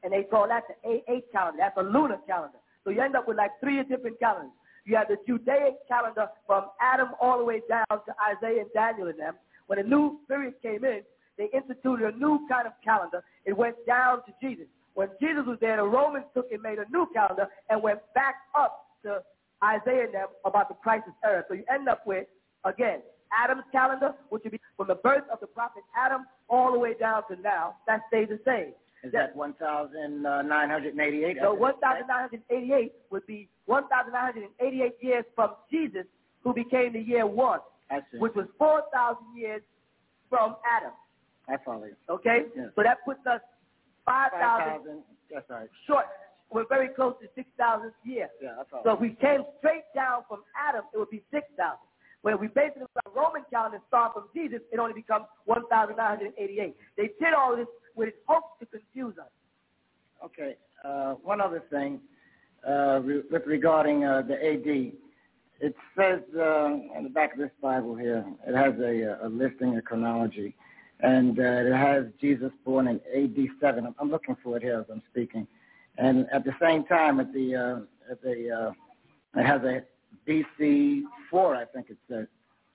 And they call that the AH calendar. That's a lunar calendar. So you end up with like three different calendars. You have the Judaic calendar from Adam all the way down to Isaiah and Daniel and them. When a new period came in, they instituted a new kind of calendar. It went down to Jesus. When Jesus was there, the Romans took and made a new calendar and went back up to Isaiah and them about the Christ's era. So you end up with, again, Adam's calendar, which would be from the birth of the prophet Adam all the way down to now. That stays the same. Is that 1,988? So 1,988 would be 1,988 years from Jesus, who became the year one, which was 4,000 years from Adam. I follow you. Okay? Yes. So that puts us 5,000 5,000. That's right. short. We're very close to 6,000 years. Yeah, I follow So if we came straight down from Adam, it would be 6,000. When we base it on the Roman calendar start from Jesus, it only becomes 1,988. They did all this with hopes to confuse us. Okay. Uh, one other thing uh, re- with regarding uh, the AD. It says uh, on the back of this Bible here, it has a, a listing, a chronology, and uh, it has Jesus born in AD 7. I'm, I'm looking for it here as I'm speaking. And at the same time, at the, uh, at the uh, it has a BC 4, I think it says.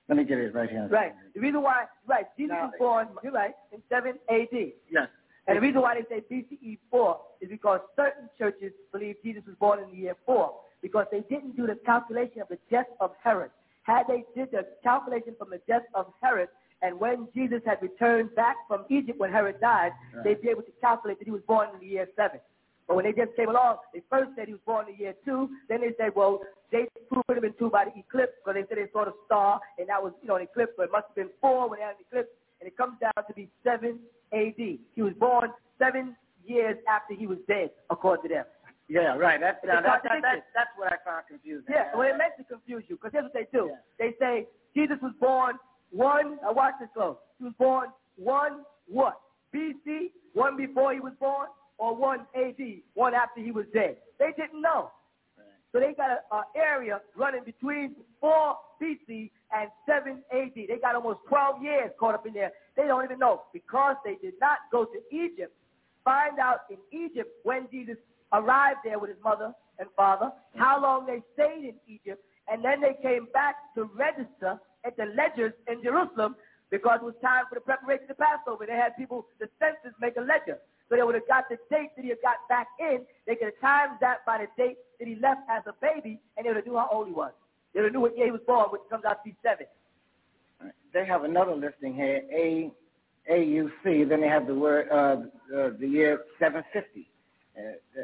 Let me get it right here. Right. The reason why, right, Jesus Now- was born, you're right, in 7 AD. Yes. And the reason why they say BCE 4 is because certain churches believe Jesus was born in the year 4 because they didn't do the calculation of the death of Herod. Had they did the calculation from the death of Herod, And when Jesus had returned back from Egypt when Herod died, Right. they'd be able to calculate that he was born in the year seven. But when they just came along, they first said he was born in the year two. Then they said, well, they could have been two by the eclipse because they said they saw the star, and that was, you know, an eclipse. but it must have been four when they had an eclipse, and it comes down to be seven A.D. He was born seven years after he was dead, according to them. Yeah, right. That's now, that, that, that, that's what I found confusing. Yeah, well, it meant to confuse you because here's what they do. They say Jesus was born one. Now watch this close. He was born one what? BC, one before he was born, or one AD, one after he was dead. They didn't know. So they got an area running between 4 BC and 7 AD. They got almost 12 years caught up in there. They don't even know because they did not go to Egypt. Find out in Egypt when Jesus arrived there with his mother and father, how long they stayed in Egypt, and then they came back to register at the ledgers in Jerusalem because it was time for the preparation of Passover. They had people, the census, make a ledger. So they would have got the date that he had got back in. They could have timed that by the date that he left as a baby, and they would have knew how old he was. They would have knew what year he was born, which comes out to be seven. They have another listing here, A AUC. Then they have the word uh, uh, the year 750. Uh,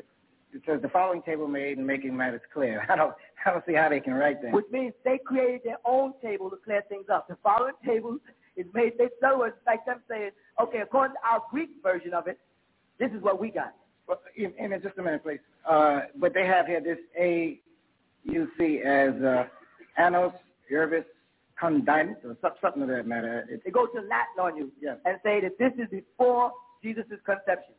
it says the following table made in making matters clear. <laughs> I don't I don't see how they can write that. Which means they created their own table to clear things up. The following table is made, they, in other words, like them saying, okay, according to our Greek version of it, this is what we got. Well, in, in just a minute, please. Uh, but they have here this AUC as uh, Annos Urbis Condiment or something of that matter. It, They go to Latin on you Yes. and say that this is before Jesus' conception.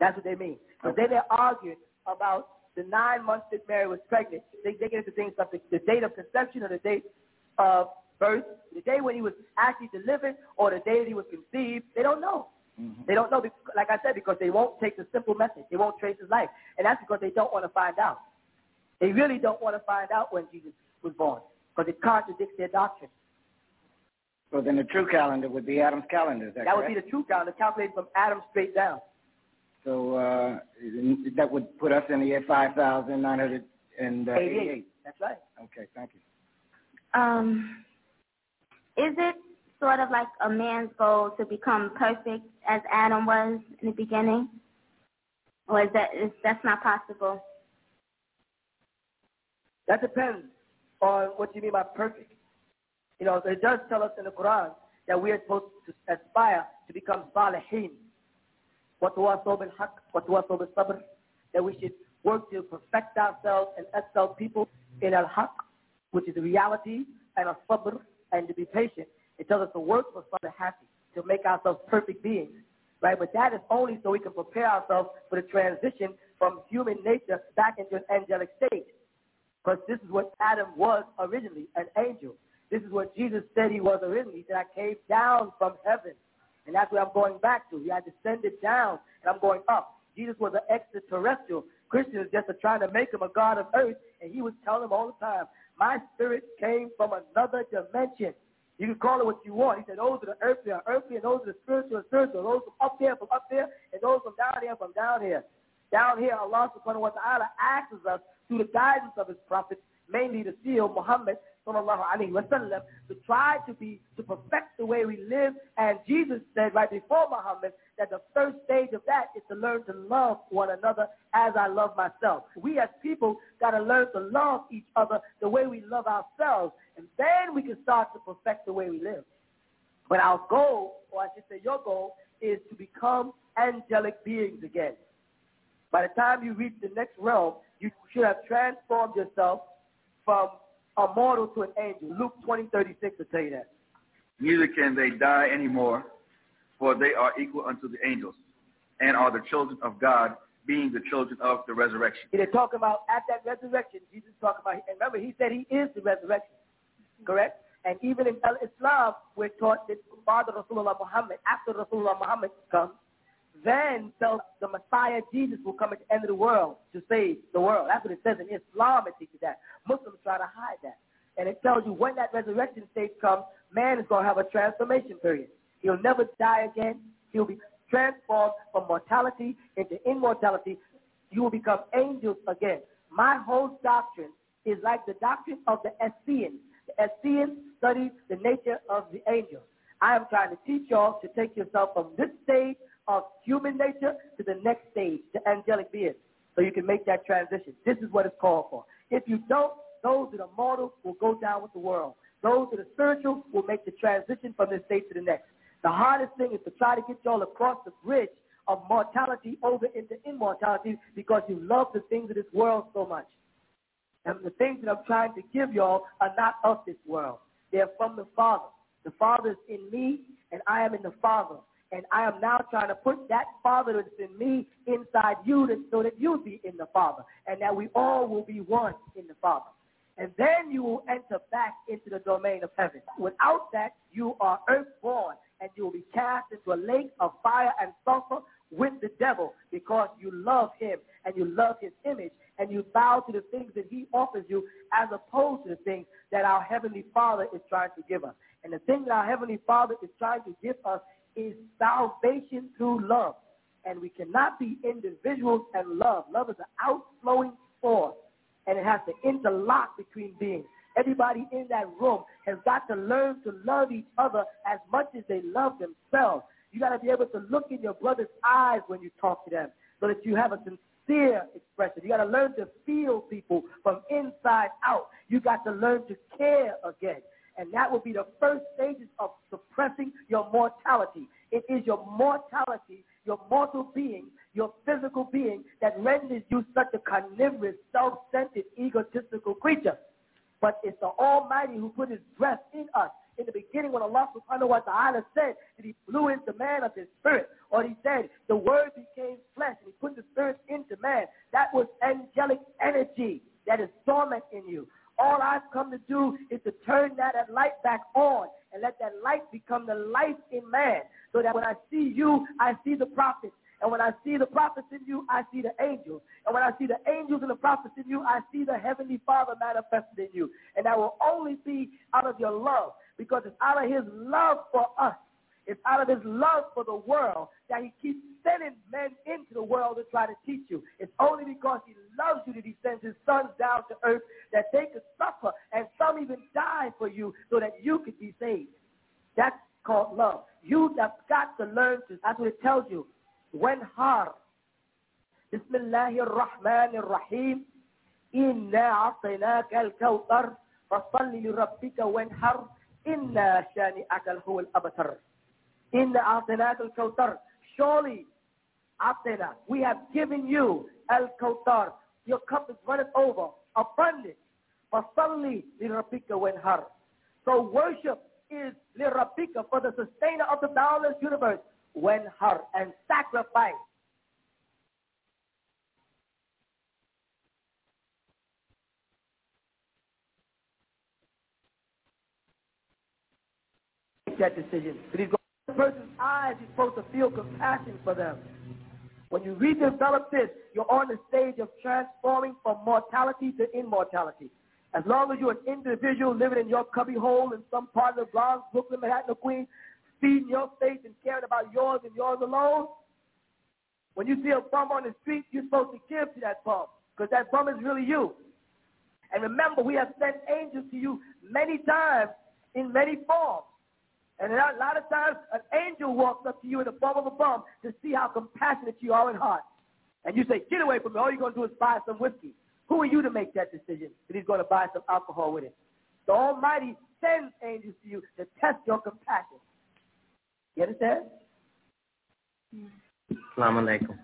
That's what they mean. Because then they're arguing about the nine months that Mary was pregnant. They, they get into things like the, the date of conception or the date of birth, the day when he was actually delivered or the day that he was conceived. They don't know. Mm-hmm. They don't know, bec- like I said, because they won't take the simple method. They won't trace his life. And that's because they don't want to find out. They really don't want to find out when Jesus was born because it contradicts their doctrine. so then the true calendar would be Adam's calendar. Is that, That would be the true calendar, calculated from Adam straight down. So uh, that would put us in the year 5,988. That's right. Okay, thank you. Um, is it sort of like a man's goal to become perfect as Adam was in the beginning? Or is that is that's not possible? That depends on what you mean by perfect. You know, it does tell us in the Quran that we are supposed to aspire to become salihin. وَتَوَاصَوْا بِالْحَقِّ وَتَوَاصَوْا بِالصَّبْرِ That we should work to perfect ourselves and excel people in al-haq, which is the reality, and al-sabr, and to be patient. It tells us to work for something happy, to make ourselves perfect beings. Right? But that is only so we can prepare ourselves for the transition from human nature back into an angelic state. Because this is what Adam was originally, an angel. This is what Jesus said he was originally. He said, I came down from heaven. and that's what I'm going back to. He had descended down, and I'm going up. Jesus was an extraterrestrial. Christians just are trying to make him a God of earth, and he was telling them all the time, my spirit came from another dimension. You can call it what you want. He said, those are the earthly are earthly, and those are the spiritual are spiritual. Those from up there from up there, and those from down here from down here. Down here, Allah subhanahu wa ta'ala asks us through the guidance of his prophets, mainly the seal, Muhammad sallallahu alayhi wa sallam, to try to be, to perfect the way we live. And Jesus said right before Muhammad that the first stage of that is to learn to love one another as I love myself. We as people got to learn to love each other the way we love ourselves. And then we can start to perfect the way we live. But our goal, or I should say your goal, is to become angelic beings again. By the time you reach the next realm, you should have transformed yourself from a mortal to an angel. Luke 20, 36 will tell you that. Neither can they die anymore, for they are equal unto the angels, and are the children of God, being the children of the resurrection. They're talking about at that resurrection, Jesus talking about, and remember, he said he is the resurrection, correct? And even in Islam, we're taught that Father Rasulullah Muhammad, after Rasulullah Muhammad comes, then so the Messiah Jesus will come at the end of the world to save the world. That's what it says in Islam. It teaches that. Muslims try to hide that. And it tells you when that resurrection state comes, man is going to have a transformation period. He'll never die again. He'll be transformed from mortality into immortality. You will become angels again. My whole doctrine is like the doctrine of the Essenes. The Essenes study the nature of the angels. I am trying to teach y'all to take yourself from this stage of human nature to the next stage, the angelic being, so you can make that transition. This is what it's called for. If you don't, those that are mortal will go down with the world. Those that are spiritual will make the transition from this state to the next. The hardest thing is to try to get y'all across the bridge of mortality over into immortality because you love the things of this world so much. And the things that I'm trying to give y'all are not of this world. They're from the Father. The Father is in me, and I am in the Father. And I am now trying to put that Father that's in me inside you so that you'll be in the Father. And that we all will be one in the Father. And then you will enter back into the domain of heaven. Without that, you are earthborn, and you will be cast into a lake of fire and sulfur with the devil because you love him and you love his image and you bow to the things that he offers you as opposed to the things that our Heavenly Father is trying to give us. And the thing that our Heavenly Father is trying to give us is salvation through love. And we cannot be individuals and love. Love is an outflowing force, and it has to interlock between beings. Everybody in that room has got to learn to love each other as much as they love themselves. You got to be able to look in your brother's eyes when you talk to them so that you have a sincere expression. You got to learn to feel people from inside out. You got to learn to care again. And that will be the first stages of suppressing your mortality. It is your mortality, your mortal being, your physical being that renders you such a carnivorous, self-centered, egotistical creature. But it's the Almighty who put his breath in us. In the beginning, when Allah subhanahu wa ta'ala said that he blew into man of his spirit, or he said the word became flesh and he put the spirit into man, that was angelic energy that is dormant in you. All I've come to do is to turn that light back on and let that light become the life in man so that when I see you, I see the prophets. And when I see the prophets in you, I see the angels. And when I see the angels and the prophets in you, I see the heavenly Father manifested in you. And that will only be out of your love because it's out of his love for us. It's out of his love for the world that he keeps sending men into the world to try to teach you. It's only because he loves you that he sends his sons down to earth that they could suffer and some even die for you so that you could be saved. That's called love. You have got to learn to, that's what it tells you. When har. Bismillahir Rahmanir Rahim. إنا أعطيناك الكوثر فصل لربك وانحر إنا شانئك هو الأبتر in the Aqidat al-Kawthar. Surely, Aqidah, we have given you al-Kawthar. Your cup is running over, abundant. Fasalli went hard. So worship is lirabbika for the sustainer of the boundless universe. went hard and sacrifice. Make that decision. Please go person's eyes, you're supposed to feel compassion for them. When you redevelop this, you're on the stage of transforming from mortality to immortality. As long as you're an individual living in your cubbyhole in some part of the Bronx, Brooklyn, Manhattan, or Queens, feeding your face and caring about yours and yours alone, when you see a bum on the street, you're supposed to give to that bum because that bum is really you. And remember, we have sent angels to you many times in many forms. And a lot of times, an angel walks up to you in the form of a bum to see how compassionate you are in heart. And you say, get away from me. All you're going to do is buy some whiskey. Who are you to make that decision that he's going to buy some alcohol with it? The Almighty sends angels to you to test your compassion. You understand? Assalamu alaikum.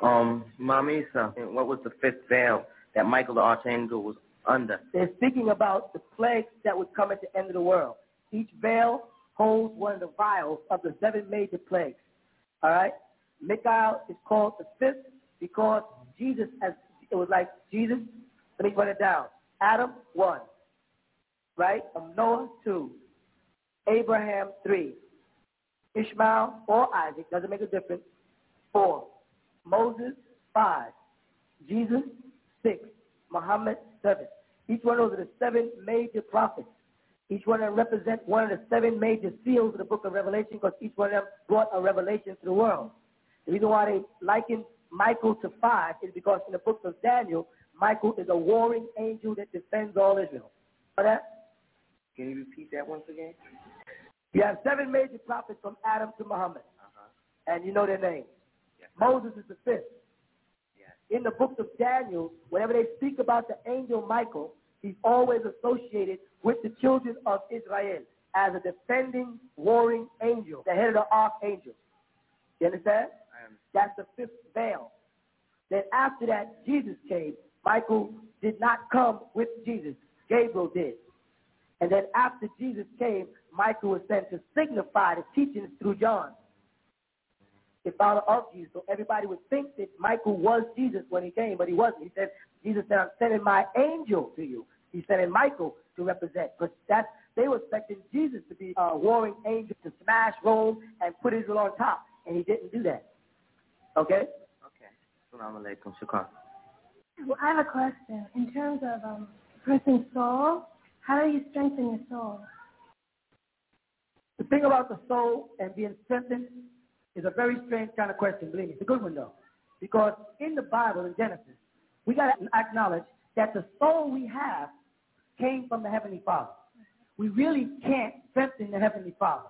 Um, Mamisa, what was the fifth veil that Michael the Archangel was under? They're speaking about the plague that would come at the end of the world. Each veil holds one of the vials of the seven major plagues. All right? Michael is called the fifth because Jesus, as it was like Jesus, let me write it down. Adam, one. Right? Noah, two. Abraham, three. Ishmael or Isaac, doesn't make a difference, four. Moses, five. Jesus, six. Muhammad, seven. Each one of those are the seven major prophets. Each one of them represents one of the seven major seals of the book of Revelation because each one of them brought a revelation to the world. The reason why they liken Michael to five is because in the book of Daniel, Michael is a warring angel that defends all Israel. That? Can you repeat that once again? You have seven major prophets from Adam to Muhammad. Uh-huh. And you know their names. Yes. Moses is the fifth. Yes. In the book of Daniel, whenever they speak about the angel Michael, he's always associated with the children of Israel as a defending, warring angel, the head of the archangel. You understand. That's the fifth veil. Then after that, Jesus came. Michael did not come with Jesus. Gabriel did. And then after Jesus came, Michael was sent to signify the teachings through John, the father of Jesus. So everybody would think that Michael was Jesus when he came, but he wasn't. He said, Jesus said, I'm sending my angel to you. He's sending Michael to represent. Because that's, they were expecting Jesus to be a warring angel to smash Rome and put Israel on top. And he didn't do that. Okay? Okay. Assalamu alaikum. Shukran. Well, I have a question. In terms of um, a person's soul, how do you strengthen your soul? The thing about the soul and being strengthened is a very strange kind of question, believe me. It's a good one, though. Because in the Bible, in Genesis, we got to acknowledge that the soul we have came from the Heavenly Father. We really can't strengthen the Heavenly Father.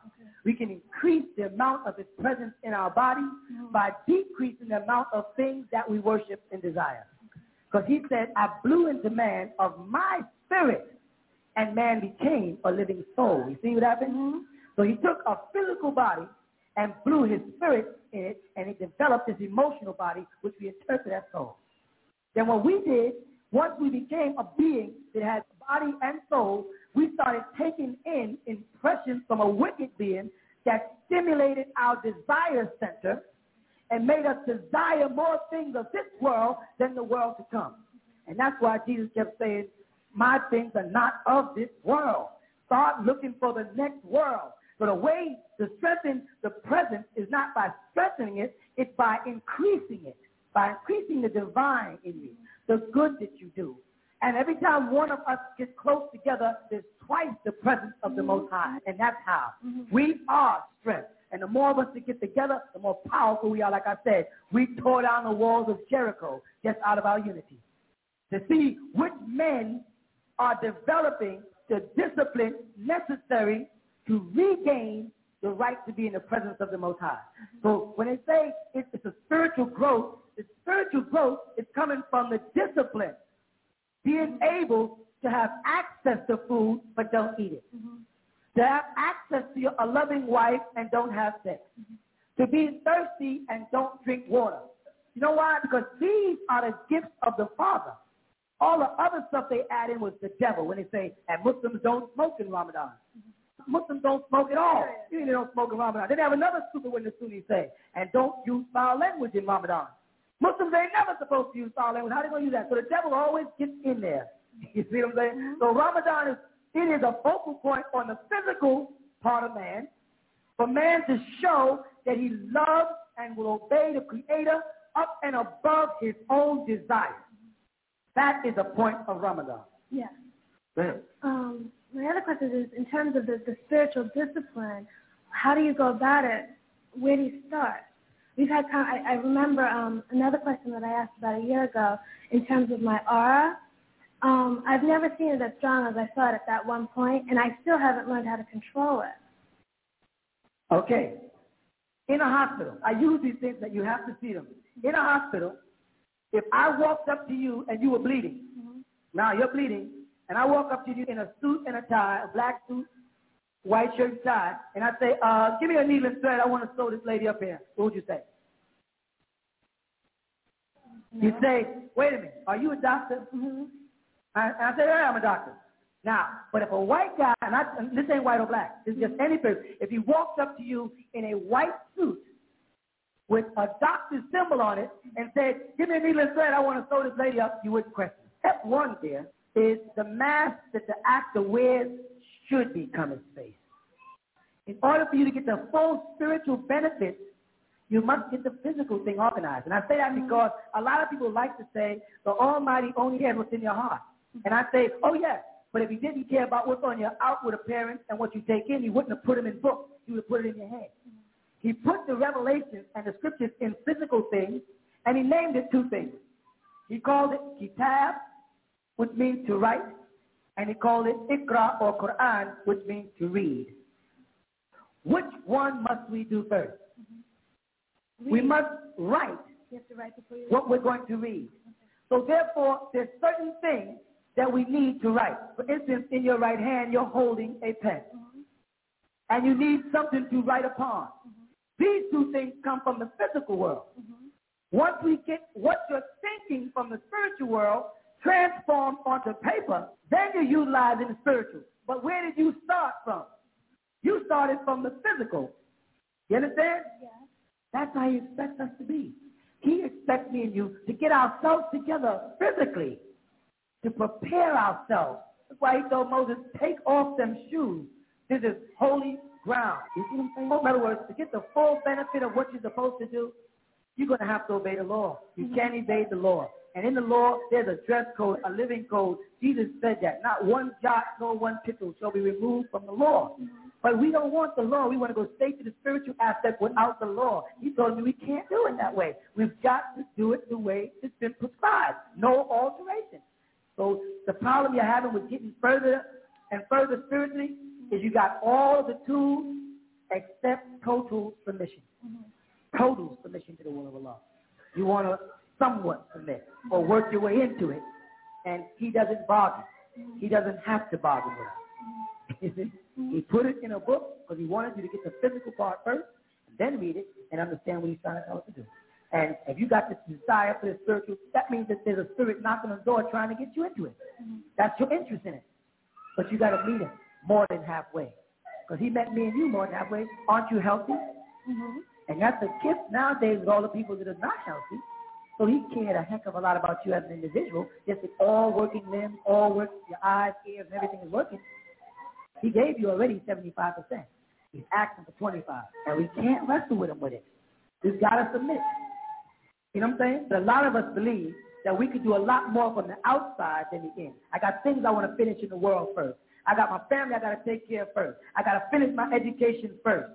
We can increase the amount of His presence in our body mm-hmm. by decreasing the amount of things that we worship and desire. Because He said, I blew into man of my spirit, and man became a living soul. You see what happened? Mm-hmm. So He took a physical body and blew His spirit in it, and He developed His emotional body, which we interpret as soul. Then what we did, once we became a being that had body and soul, we started taking in impressions from a wicked being that stimulated our desire center and made us desire more things of this world than the world to come. And that's why Jesus kept saying, my things are not of this world. Start looking for the next world. But the way to strengthen the present is not by strengthening it, it's by increasing it, by increasing the divine in you, the good that you do. And every time one of us gets close together, there's twice the presence of the Most High. Mm-hmm. And that's how. Mm-hmm. We are strength. And the more of us that get together, the more powerful we are. Like I said, we tore down the walls of Jericho just out of our unity. To see which men are developing the discipline necessary to regain the right to be in the presence of the Most High. Mm-hmm. So when they say it's a spiritual growth, the spiritual growth is coming from the discipline being able to have access to food but don't eat it. Mm-hmm. To have access to your, a loving wife and don't have sex. Mm-hmm. To be thirsty and don't drink water. You know why? Because these are the gifts of the Father. All the other stuff they add in was the devil when they say, and Muslims don't smoke in Ramadan. Mm-hmm. Muslims don't smoke at all. You mean they don't smoke in Ramadan. Then they have another stupid one the Sunnis say, and don't use foul language in Ramadan. Muslims ain't never supposed to use foul language. How they going to use that? So the devil always gets in there. <laughs> You see what I'm saying? Mm-hmm. So Ramadan is, it is a focal point on the physical part of man for man to show that he loves and will obey the Creator up and above his own desires. That is the point of Ramadan. Yeah. Um, my other question is, in terms of the, the spiritual discipline, how do you go about it? Where do you start? We've had time. I, I remember um, another question that I asked about a year ago in terms of my aura. Um, I've never seen it as strong as I saw it at that one point, and I still haven't learned how to control it. Okay. In a hospital, I use these things that you have to see them. In a hospital, if I walked up to you and you were bleeding, mm-hmm. now you're bleeding, and I walk up to you in a suit and a tie, a black suit, white shirt and tie, and I say, uh, give me a needle and thread. I want to sew this lady up here. What would you say? You say, wait a minute, are you a doctor? Mm-hmm. I, I say, yeah, I'm a doctor. Now, but if a white guy, and, I, and this ain't white or black, this is just any person, if he walks up to you in a white suit with a doctor's symbol on it and said, give me a needle and thread, I want to sew this lady up, you wouldn't question. Step one there is the mask that the actor wears should be coming face. In order for you to get the full spiritual benefits, you must get the physical thing organized. And I say that mm-hmm. because a lot of people like to say the Almighty only cares what's in your heart. Mm-hmm. And I say, oh yes, but if he didn't care about what's on your outward appearance and what you take in, he wouldn't have put them in books. He would have put it in your head. Mm-hmm. He put the revelations and the scriptures in physical things, and he named it two things. He called it kitab, which means to write, and he called it ikra or Quran, which means to read. Which one must we do 1st We must write You have to write before you what we're going to read. So therefore, there's certain things that we need to write. For instance, in your right hand, you're holding a pen. Mm-hmm. And you need something to write upon. Mm-hmm. These two things come from the physical world. Mm-hmm. Once we get what you're thinking from the spiritual world transformed onto paper, then you're utilizing the spiritual. But where did you start from? You started from the physical. You understand? Yes. That's how he expects us to be. He expects me and you to get ourselves together physically, to prepare ourselves. That's why he told Moses, take off them shoes. This is holy ground. You see what I'm saying? In other words, to get the full benefit of what you're supposed to do, you're going to have to obey the law. You mm-hmm. can't evade the law. And in the law, there's a dress code, a living code. Jesus said that. Not one jot nor one tittle shall be removed from the law. Mm-hmm. But we don't want the law. We want to go straight to the spiritual aspect without the law. He told me we can't do it that way. We've got to do it the way it's been prescribed. No alteration. So the problem you're having with getting further and further spiritually is you got all the tools except total submission. Total submission to the will of Allah. You want to somewhat submit or work your way into it, and he doesn't bargain. He doesn't have to bargain with us. <laughs> He put it in a book because he wanted you to get the physical part first, then read it and understand what he's trying to tell us to do. And if you got this desire for the spiritual, that means that there's a spirit knocking on the door trying to get you into it. That's your interest in it. But you got to meet him more than halfway. Because he met me and you more than halfway. Aren't you healthy? Mm-hmm. And that's a gift nowadays with all the people that are not healthy. So he cared a heck of a lot about you as an individual. Just with all working limbs, all work, your eyes, ears, and everything is working. He gave you already 75%. He's asking for 25. And we can't wrestle with him with it. We've got to submit. You know what I'm saying? But a lot of us believe that we could do a lot more from the outside than the in. I got things I want to finish in the world first. I got my family I got to take care of first. I got to finish my education first.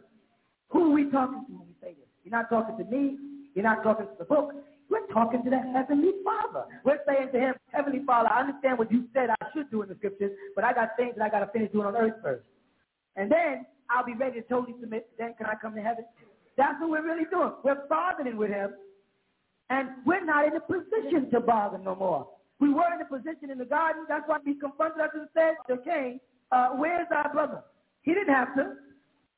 Who are we talking to when we say this? You're not talking to me. You're not talking to the book. We're talking to the Heavenly Father. We're saying to him, Heavenly Father, I understand what you said I should do in the scriptures, but I got things that I got to finish doing on earth first. And then I'll be ready to totally submit. Then can I come to heaven? That's what we're really doing. We're bargaining with him, and we're not in a position to bargain no more. We were in a position in the garden. That's why he confronted us and said to Cain, uh, where's our brother? He didn't have to.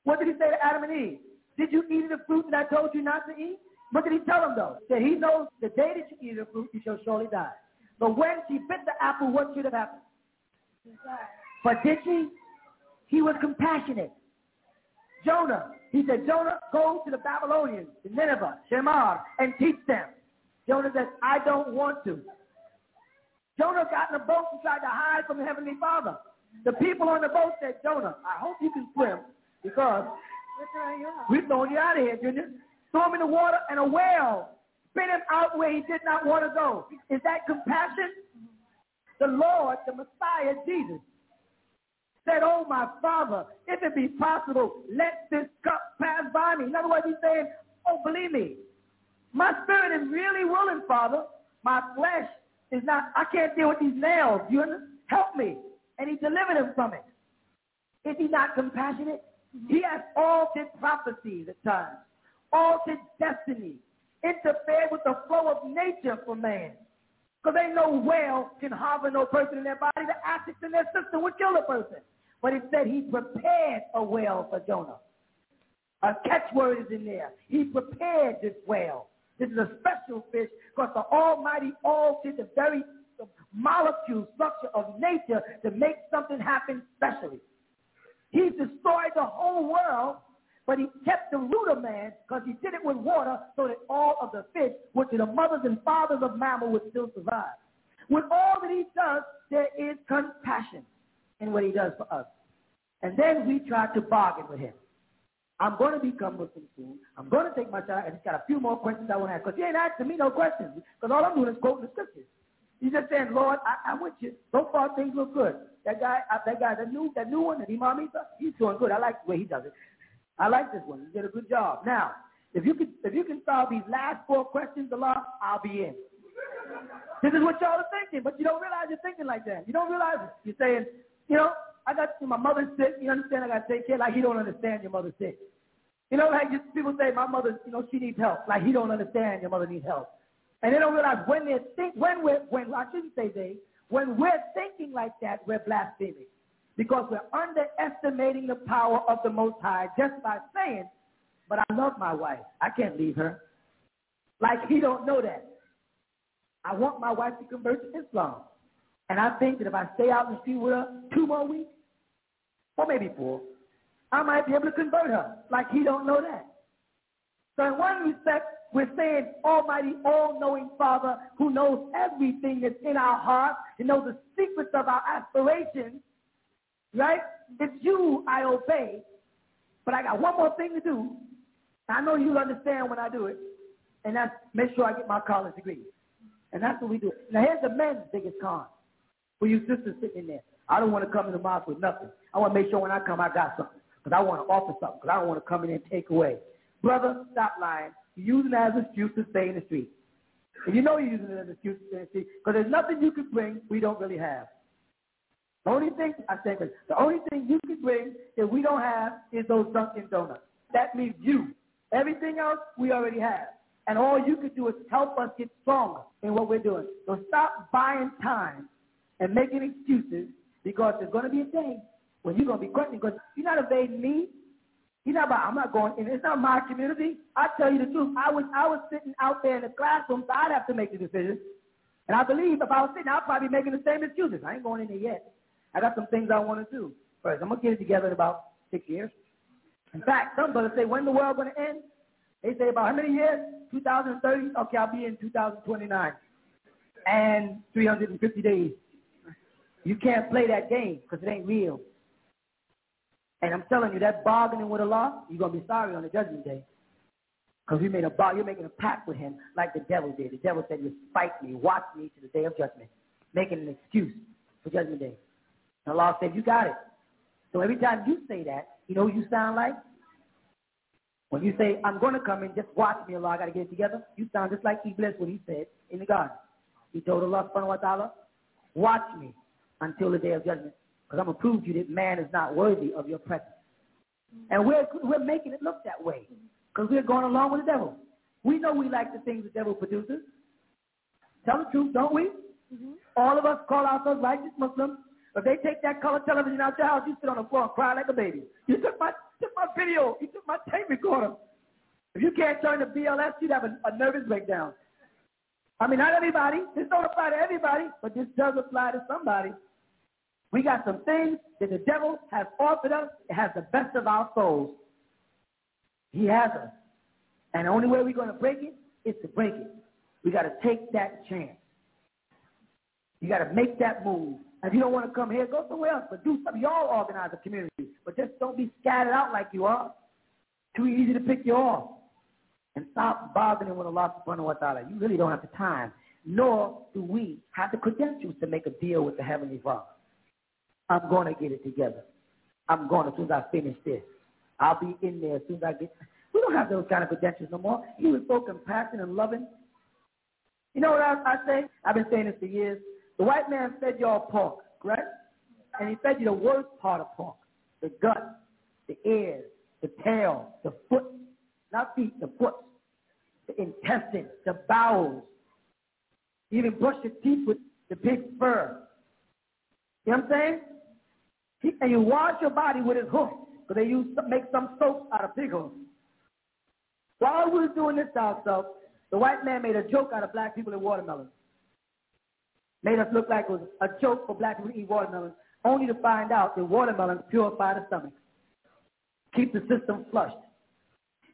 What did he say to Adam and Eve? Did you eat of the fruit that I told you not to eat? What did he tell them though? That he knows the day that you eat the fruit, you shall surely die. But when she bit the apple, what should have happened? But did she? He was compassionate. Jonah, he said, Jonah, go to the Babylonians, to Nineveh, Shemar, and teach them. Jonah said, I don't want to. Jonah got in a boat and tried to hide from the Heavenly Father. The people on the boat said, Jonah, I hope you can swim because we're throwing you out of here, Junior. Throw him in the water and a whale spit him out where he did not want to go. Is that compassion? The Lord, the Messiah, Jesus, said, oh, my Father, if it be possible, let this cup pass by me. In other words, he's saying, oh, believe me, my spirit is really willing, Father. My flesh is not, I can't deal with these nails. You understand? Help me. And he delivered him from it. Is he not compassionate? Mm-hmm. He has altered prophecies at times, altered destiny, interfered with the flow of nature for man. Because ain't no whale can harbor no person in their body. The acids in their system would kill a person. But said he prepared a whale for Jonah. A catchword is in there. He prepared this whale. This is a special fish because the Almighty altered the very molecule structure of nature to make something happen specially. He destroyed the whole world, but he kept the root of man because he did it with water so that all of the fish, which are the mothers and fathers of mammal, would still survive. With all that he does, there is compassion in what he does for us. And then we try to bargain with him. I'm going to become Muslim soon. I'm going to take my child. And he's got a few more questions I want to ask. Because he ain't asking me no questions. Because all I'm doing is quoting the scriptures. He's just saying, Lord, I, I'm with you. So far, things look good. That guy, uh, that guy, that new, that new one, that Imam Isa, he's doing good. I like the way he does it. I like this one. You did a good job. Now, if you can, if you can solve these last four questions, Allah, I'll be in. This is what y'all are thinking, but you don't realize you're thinking like that. You don't realize it. You're saying, you know, I got my mother's sick. You understand? I got to take care. Like he don't understand your mother's sick. You know, like people say my mother, you know, she needs help. Like he don't understand your mother needs help, and they don't realize when they think when we're when I shouldn't say they when we're thinking like that we're blaspheming because we're underestimating the power of the Most High just by saying, "But I love my wife. I can't leave her." Like he don't know that. I want my wife to convert to Islam. And I think that if I stay out in the street with her two more weeks, or maybe four, I might be able to convert her. Like he don't know that. So in one respect, we're saying Almighty, all-knowing Father who knows everything that's in our hearts, He knows the secrets of our aspirations, right? It's you I obey, but I got one more thing to do. I know you'll understand when I do it, and that's make sure I get my college degree. And that's what we do. Now here's the men's biggest con for you sisters sitting in there. I don't want to come in the mosque with nothing. I want to make sure when I come, I got something. Because I want to offer something. Because I don't want to come in and take away. Brother, stop lying. You're using it as an excuse to stay in the street. And you know you're using it as an excuse to stay in the street. Because there's nothing you can bring we don't really have. The only thing, I say, the only thing you can bring that we don't have is those Dunkin' Donuts. That means you. Everything else we already have. And all you can do is help us get stronger in what we're doing. So stop buying time and making excuses because there's going to be a day when you're going to be questioning because you're not evading me. You're not about, I'm not going in. It's not my community. I tell you the truth. I was, I was sitting out there in the classroom, so I'd have to make the decision. And I believe if I was sitting, I'd probably be making the same excuses. I ain't going in there yet. I got some things I want to do. First, I'm going to get it together in about six years. In fact, some brothers say, when the world going to end? They say about how many years? 2030? Okay, I'll be in 2029. And 350 days. You can't play that game because it ain't real. And I'm telling you, that bargaining with Allah, you're going to be sorry on the judgment day. Because you made a bar, you're making a pact with him like the devil did. The devil said, you fight me, watch me to the day of judgment, making an excuse for judgment day. And Allah said, you got it. So every time you say that, you know who you sound like? When you say, I'm going to come in, just watch me, Allah, I got to get it together, you sound just like Iblis when he said in the garden. He told Allah subhanahu wa ta'ala, watch me until the day of judgment. Because I'm going to prove to you that man is not worthy of your presence. And we're, we're making it look that way because we're going along with the devil. We know we like the things the devil produces. Tell the truth, don't we? Mm-hmm. All of us call ourselves righteous Muslims. If they take that color television out your house, you sit on the floor and cry like a baby. You took my, took my video. You took my tape recorder. If you can't turn the BLS, you'd have a, a nervous breakdown. I mean, not everybody. This don't apply to everybody, but this does apply to somebody. We got some things that the devil has offered us. It has the best of our souls. He has us. And the only way we're going to break it is to break it. We got to take that chance. You got to make that move. If you don't want to come here, go somewhere else. But do something. Y'all organize a community. But just don't be scattered out like you are. Too easy to pick you off. And stop bargaining with Allah subhanahu wa ta'ala. You really don't have the time. Nor do we have the credentials to make a deal with the Heavenly Father. I'm going to get it together. I'm going as soon as I finish this. I'll be in there as soon as I get. We don't have those kind of credentials no more. He was so compassionate and loving. You know what I, I say? I've been saying this for years. The white man fed y'all pork, correct? And he fed you the worst part of pork, the gut, the ears, the tail, the foot, not feet, the foot, the intestines, the bowels. You even brush your teeth with the big fur. You know what I'm saying? and you wash your body with his hoof, because they use make some soap out of pig hoof. While we were doing this ourselves, the white man made a joke out of black people and watermelons. Made us look like it was a joke for black people to eat watermelons, only to find out that watermelons purify the stomach, keep the system flushed.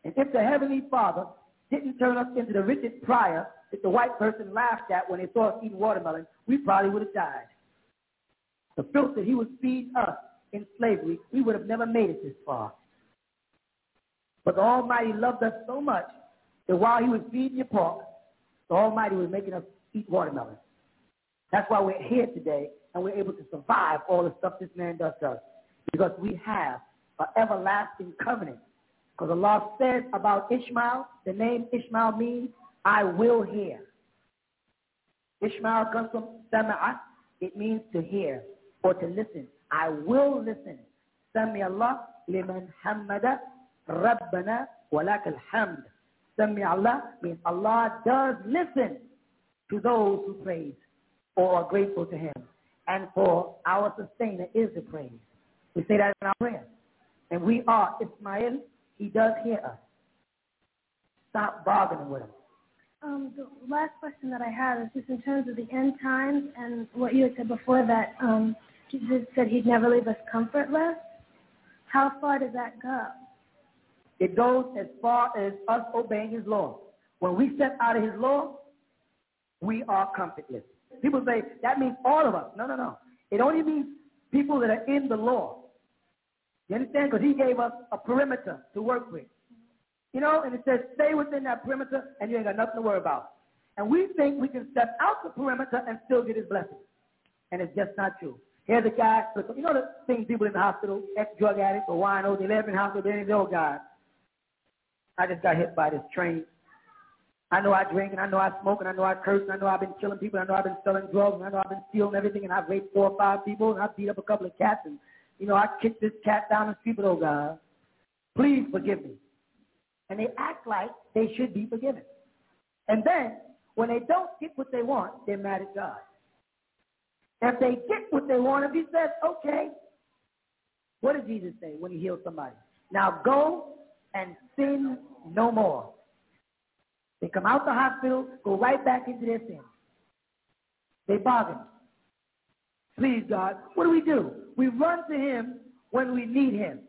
And if the Heavenly Father didn't turn us into the Richard Pryor that the white person laughed at when they saw us eating watermelon, we probably would have died the filth that he was feeding us in slavery, we would have never made it this far. But the Almighty loved us so much that while he was feeding your pork, the Almighty was making us eat watermelon. That's why we're here today and we're able to survive all the stuff this man does to us. Because we have an everlasting covenant. Because Allah says about Ishmael, the name Ishmael means, I will hear. Ishmael comes from Sama'at. It means to hear or to listen. I will listen. Sami Allah liman hamada Rabbana walak alhamd. Sami Allah means Allah does listen to those who praise or are grateful to him. And for our sustainer is the praise. We say that in our prayer. And we are Ismail. He does hear us. Stop bargaining with him. Um, the last question that I have is just in terms of the end times and what you had said before that um, Jesus said he'd never leave us comfortless. How far does that go? It goes as far as us obeying his law. When we step out of his law, we are comfortless. People say that means all of us. No, no, no. It only means people that are in the law. You understand? Because he gave us a perimeter to work with. You know, and it says stay within that perimeter and you ain't got nothing to worry about. And we think we can step out the perimeter and still get his blessing. And it's just not true. Here's a guy, you know the thing people in the hospital, ex-drug addicts or winos, they live in the hospital, they're the old guy. I just got hit by this train. I know I drink and I know I smoke and I know I curse and I know I've been killing people and I know I've been selling drugs and I know I've been stealing everything and I've raped four or five people and I've beat up a couple of cats and, you know, I kicked this cat down the street, but oh God, please forgive me. And they act like they should be forgiven. And then, when they don't get what they want, they're mad at God. If they get what they want, if he says, okay, what did Jesus say when he healed somebody? Now go and sin no more. They come out the hospital, go right back into their sin. They bargain. Please, God, what do we do? We run to him when we need him.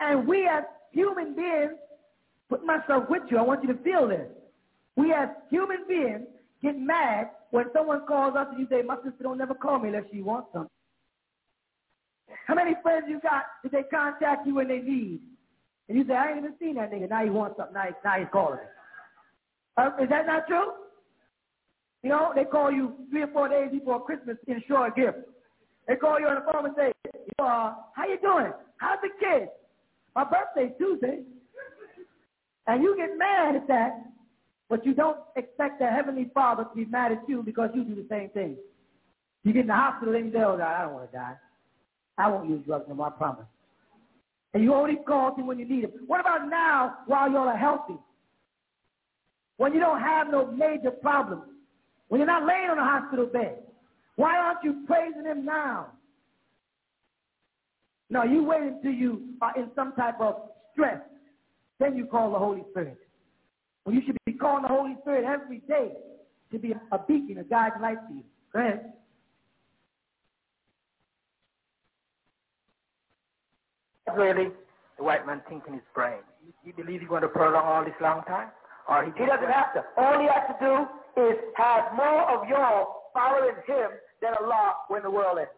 And we as human beings, put myself with you, I want you to feel this. We as human beings get mad when someone calls us and you say, my sister don't never call me unless she wants something. How many friends you got that they contact you when they need? And you say, I ain't even seen that nigga. Now he wants something. Now, he, now he's calling me. Uh, is that not true? You know, they call you three or four days before Christmas to ensure a gift. They call you on the phone and say, uh, how you doing? How's the kids? My birthday's Tuesday. And you get mad at that, but you don't expect the Heavenly Father to be mad at you because you do the same thing. You get in the hospital and you say, oh, God, I don't want to die. I won't use drugs no more, I promise. And you only call him when you need him. What about now while y'all are healthy? When you don't have no major problems? When you're not laying on a hospital bed? Why aren't you praising him now? No, you wait until you are in some type of stress. Then you call the Holy Spirit. Well, you should be calling the Holy Spirit every day to be a beacon, a guiding light to you. Go ahead. Really, the white man thinking his brain. You believe he's going to prolong all this long time? Or he, he doesn't have to. All he has to do is have more of y'all following him than Allah when the world ends.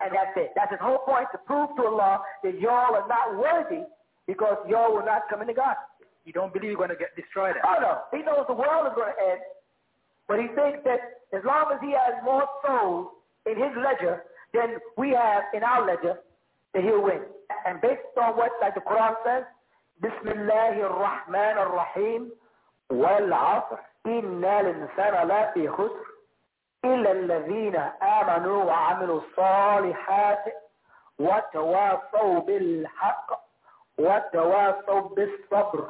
And that's it. That's his whole point, to prove to Allah that y'all are not worthy because y'all will not come into God. You don't believe you're going to get destroyed? Oh, no. He knows the world is going to end, but he thinks that as long as he has more souls in his ledger than we have in our ledger, that he'll win. And based on what, the Quran says, Bismillah ar-Rahman ar-Rahim wal-Asr inna l-insana la fi khusr إلا الذين آمنوا وعملوا الصالحات وتواصوا بالحق وتواصوا بالصبر.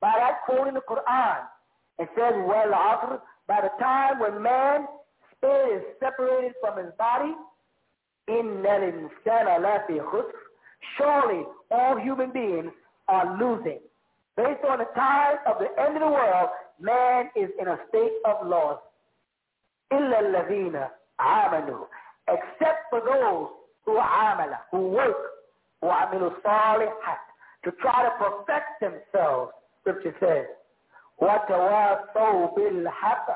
By that quote in the Quran, it says, well, after, by the time when man's spirit is separated from his body, إِنَّ الْإِنسَانَ لَفِي خُسْرٍ Surely all human beings are losing. Based on the time of the end of the world, man is in a state of loss. إِلَّا الَّذِينَ آمَنُوا Except for those who amala, who work, وَعَمِلُوا الصَّالِحَاتِ To try to perfect themselves, Scripture says. وَتَوَاصَوْا بِالْحَقِّ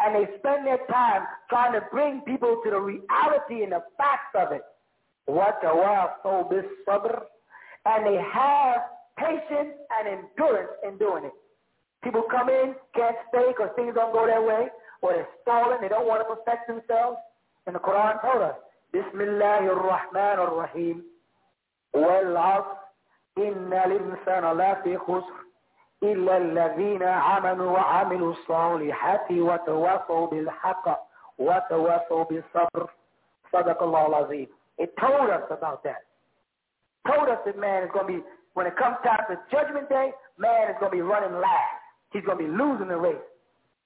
And they spend their time trying to bring people to the reality and the facts of it. وَتَوَاصَوْا بِالصَّبْرِ And they have patience and endurance in doing it. People come in, can't stay because things don't go their way or they're stalling, they don't want to perfect themselves. And the Quran told us, Bismillah ar-Rahman ar-Rahim, وَالْعَصْرِ إِنَّ الْإِنسَانَ لَفِي خُسْرٍ إِلَّا الَّذِينَ عَمَلُوا وَعَمِلُوا الصَّالِحَاتِ وَتَوَاصَوْا بِالْحَقِّ وَتَوَاصَوْا بِالصَّبْرِ صدق الله العظيم it told us about that. Told us that man is going to be, when it comes time for judgment day, man is going to be running last. He's going to be losing the race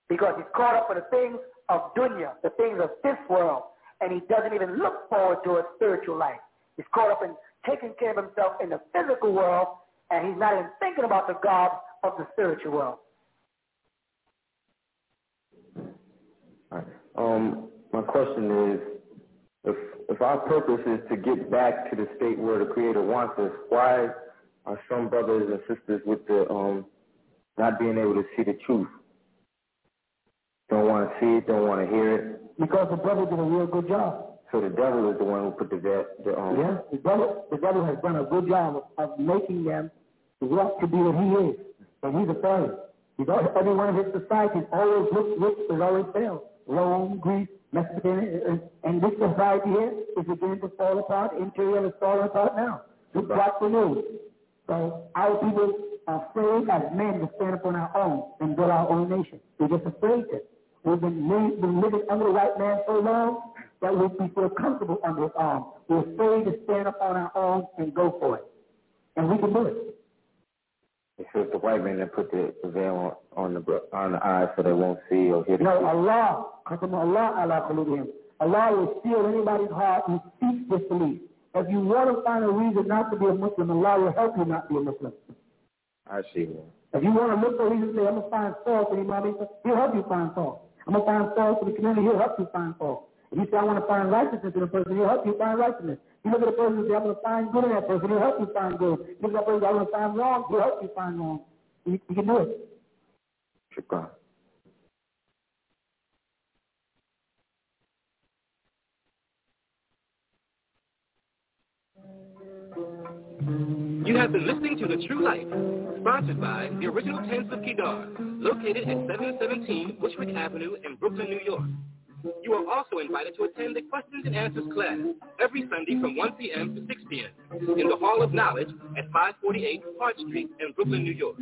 because he's caught up in the things of dunya, the things of this world, and he doesn't even look forward to a spiritual life. He's caught up in taking care of himself in the physical world, and he's not even thinking about the God of the spiritual world. Um, my question is, if if our purpose is to get back to the state where the Creator wants us, why are some brothers and sisters with the um not being able to see the truth? Don't want to see it, don't want to hear it. Because the brother did a real good job. So the devil is the one who put the the um. Yeah, the devil the devil has done a good job of, of making them want to be what he is, and he's afraid. Because every one of his societies always looks rich, has always failed. Rome, Greece, Mesopotamia, uh, uh, and this society here is beginning to fall apart. Interior is falling apart now. Look watch the news. So our people are afraid as men to stand up on our own and build our own nation. We're just afraid to. We've been, been living under the white man so long that we feel comfortable under his arm. We're afraid to stand up on our own and go for it. And we can do it. It's just the white man that put the, the veil on, on the on the eyes so they won't see or hear. No, Allah, Allah, Allah, him. Allah will seal anybody's heart who speaks disbelief. If you want to find a reason not to be a Muslim, Allah will help you not be a Muslim. I see. If you want to look for a reason, say, I'm going to find fault in Imam he'll help you find fault. I'm going to find fault in the community, he'll help you find fault. If you say, I want to find righteousness in a person, he'll help you find righteousness. You look at a person and say, I'm going to find good in that person, he'll help you find good. You look at a person, I'm going to find wrong, he'll help you find wrong. You, you can do it. Shukran. You have been listening to The True Light, sponsored by the original Tents of Kedar, located at 717 Bushwick Avenue in Brooklyn, New York. You are also invited to attend the questions and answers class every Sunday from 1 p.m. to 6 p.m. in the Hall of Knowledge at 548 Hart Street in Brooklyn, New York.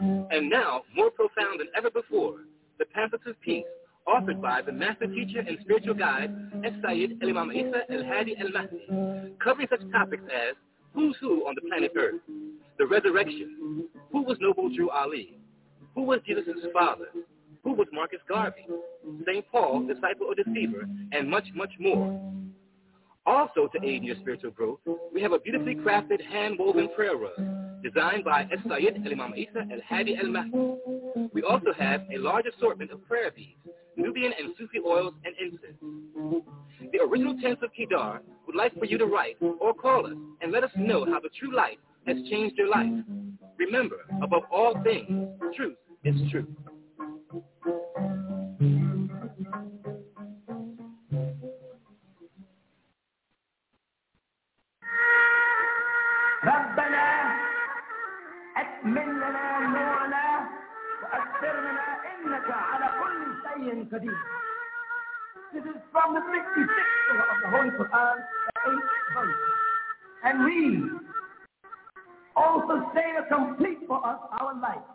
And now, more profound than ever before, the Pamphlets of Peace, authored by the master teacher and spiritual guide, Sayyid El-Imam Isa El-Hadi El-Mahdi, covering such topics as who's who on the planet Earth, the resurrection, who was Noble Drew Ali, who was Jesus' father, who was Marcus Garvey, St. Paul, disciple or deceiver, and much, much more. Also, to aid in your spiritual growth, we have a beautifully crafted hand-woven prayer rug designed by Es-Sayyid El-Imam Isa El-Hadi El-Mahdi. We also have a large assortment of prayer beads, Nubian and Sufi oils, and incense. The original Tents of Kedar would like for you to write or call us and let us know how the true light has changed your life. Remember, above all things, truth is truth. ربنا أكمل لنا نورنا وأكثرنا إنك على كل شيء قدير. This is from the 66th surah of the Holy Quran, the 8th verse. And we also say to complete for us our life.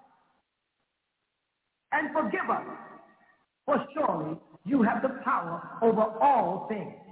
And forgive us, for surely you have the power over all things.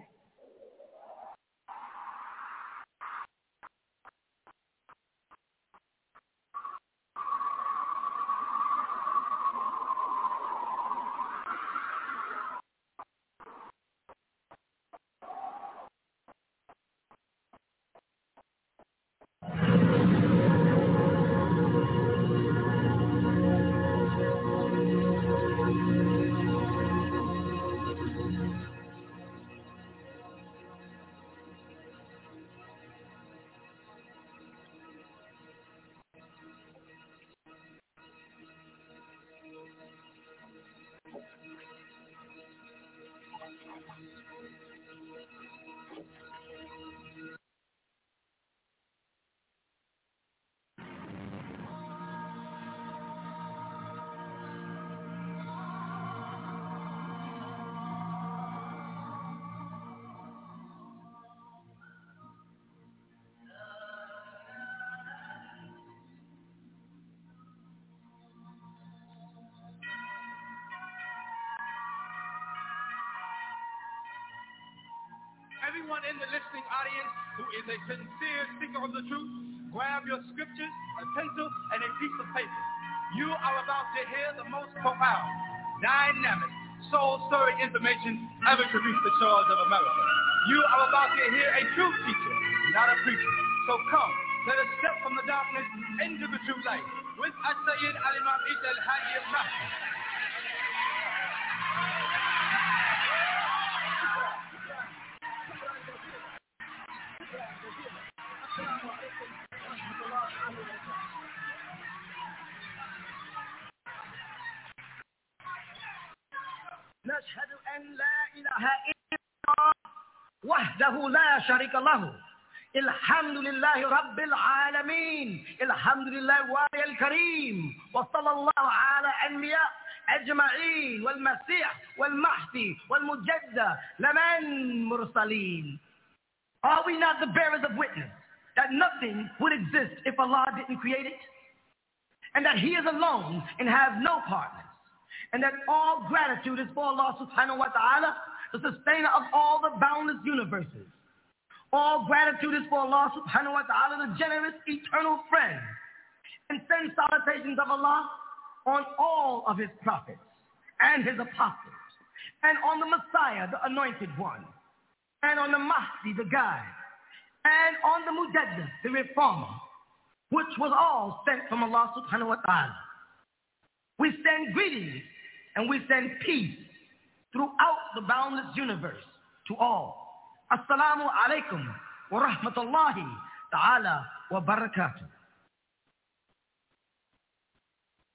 Is a sincere seeker of the truth, grab your scriptures, a pencil, and a piece of paper. You are about to hear the most profound, dynamic, soul-stirring information ever to reach the shores of America. You are about to hear a true teacher, not a preacher. So come, let us step from the darkness into the true light with As-Sayyid Al-Imam Al-Hadi Al-Mahdi. أن لا إله إلا الله وحده لا شريك له. الحمد لله رب العالمين. الحمد لله الوالي الكريم. وصلى الله على أنبياء أجمعين والمسيح والمهدي والمجدد. لمن مرسلين. Are we not the bearers of witness that nothing would exist if Allah didn't create it? And that He is alone and has no partners? And that all gratitude is for Allah subhanahu wa ta'ala, the sustainer of all the boundless universes. All gratitude is for Allah subhanahu wa ta'ala, the generous eternal friend. And send salutations of Allah on all of his prophets and his apostles, and on the Messiah, the anointed one, and on the Mahdi, the guide, and on the Mujaddid, the reformer, which was all sent from Allah subhanahu wa ta'ala. We send greetings and we send peace throughout the boundless universe to all. Assalamu alaikum wa rahmatullahi ta'ala wa barakatuh.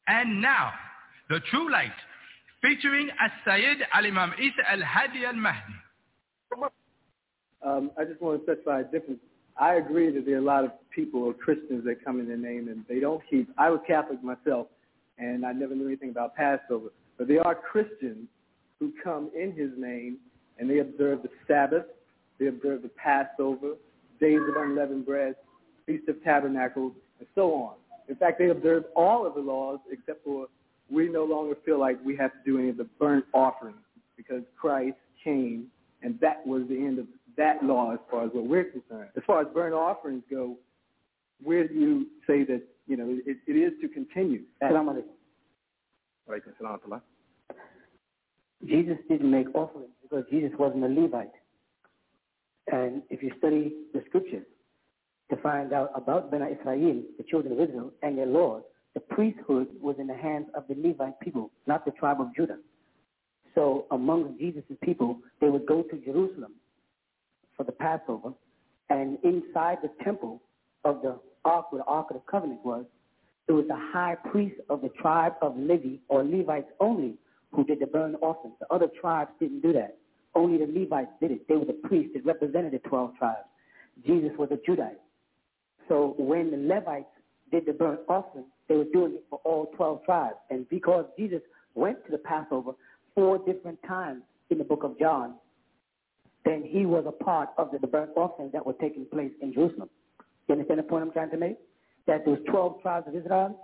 And now, The True Light, featuring As-Sayyid Al-Imam Isa Al-Hadi Al-Mahdi. Um, I just want to specify a difference. I agree that there are a lot of people or Christians that come in their name and they don't keep. I was Catholic myself, and I never knew anything about Passover. But there are Christians who come in his name and they observe the Sabbath, they observe the Passover, days of unleavened bread, Feast of Tabernacles, and so on. In fact, they observe all of the laws except for we no longer feel like we have to do any of the burnt offerings because Christ came and that was the end of that law as far as what we're concerned. As far as burnt offerings go, where do you say that, you know, it, it is to continue? Jesus didn't make offerings because Jesus wasn't a Levite. And if you study the scriptures to find out about Bena Israel, the children of Israel, and their laws, the priesthood was in the hands of the Levite people, not the tribe of Judah. So among Jesus' people, they would go to Jerusalem for the Passover, and inside the temple of the ark, where the Ark of the Covenant was, it was the high priest of the tribe of Levi, or Levites only, who did the burnt offering. The other tribes didn't do that. Only the Levites did it. They were the priests that represented the 12 tribes. Jesus was a Judite. So when the Levites did the burnt offering, they were doing it for all 12 tribes. And because Jesus went to the Passover four different times in the book of John, then he was a part of the, burnt offerings that were taking place in Jerusalem. You understand the point I'm trying to make? That there was 12 tribes of Israel,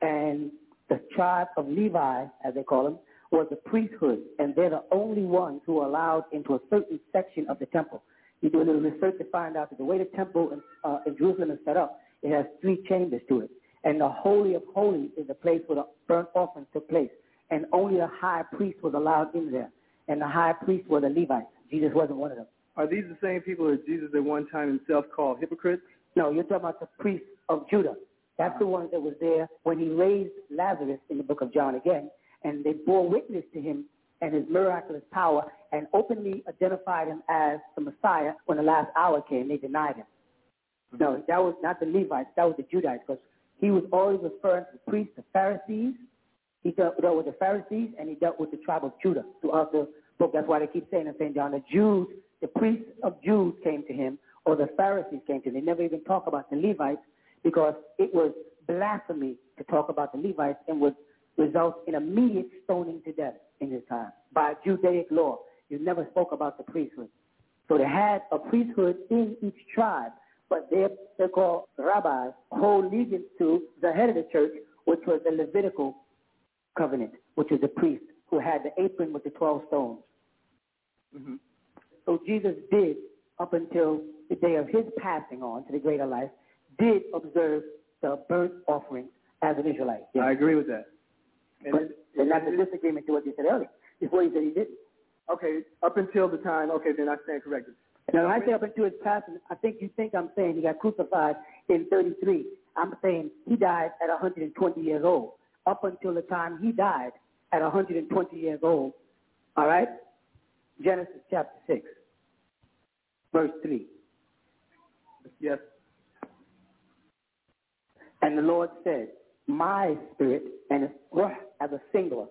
and the tribe of Levi, as they call them, was the priesthood, and they're the only ones who are allowed into a certain section of the temple. You do a little research to find out that the way the temple in, uh, in Jerusalem is set up, it has three chambers to it. And the Holy of Holies is the place where the burnt offering took place. And only the high priest was allowed in there. And the high priest were the Levites. Jesus wasn't one of them. Are these the same people that Jesus at one time himself called hypocrites? No, you're talking about the priests of Judah. That's the uh-huh. one that was there when he raised Lazarus in the book of John again, and they bore witness to him and his miraculous power and openly identified him as the Messiah when the last hour came. They denied him. Mm-hmm. No, that was not the Levites, that was the Judites, because he was always referring to the priests, the Pharisees. He dealt, dealt with the Pharisees, and he dealt with the tribe of Judah throughout the book. That's why they keep saying in St. John, the Jews, the priests of Jews came to him, or the Pharisees came to him. They never even talk about the Levites because it was blasphemy to talk about the Levites and would result in immediate stoning to death in his time by Judaic law. You never spoke about the priesthood. So they had a priesthood in each tribe, but their so-called rabbis hold allegiance to the head of the church, which was the Levitical covenant, which was the priest who had the apron with the 12 stones. Mm-hmm. So Jesus did up until the day of his passing on to the greater life, did observe the burnt offering as an Israelite. I agree with that. But, and that's a disagreement to what you said earlier. Before you said he didn't. Okay, up until the time, okay, then I stand corrected. Now, when I say up until his passing, I think you think I'm saying he got crucified in 33. I'm saying he died at 120 years old. Up until the time he died at 120 years old. All right? Genesis chapter 6, verse 3. Yes. And the Lord said, My spirit, and ruh as a singular,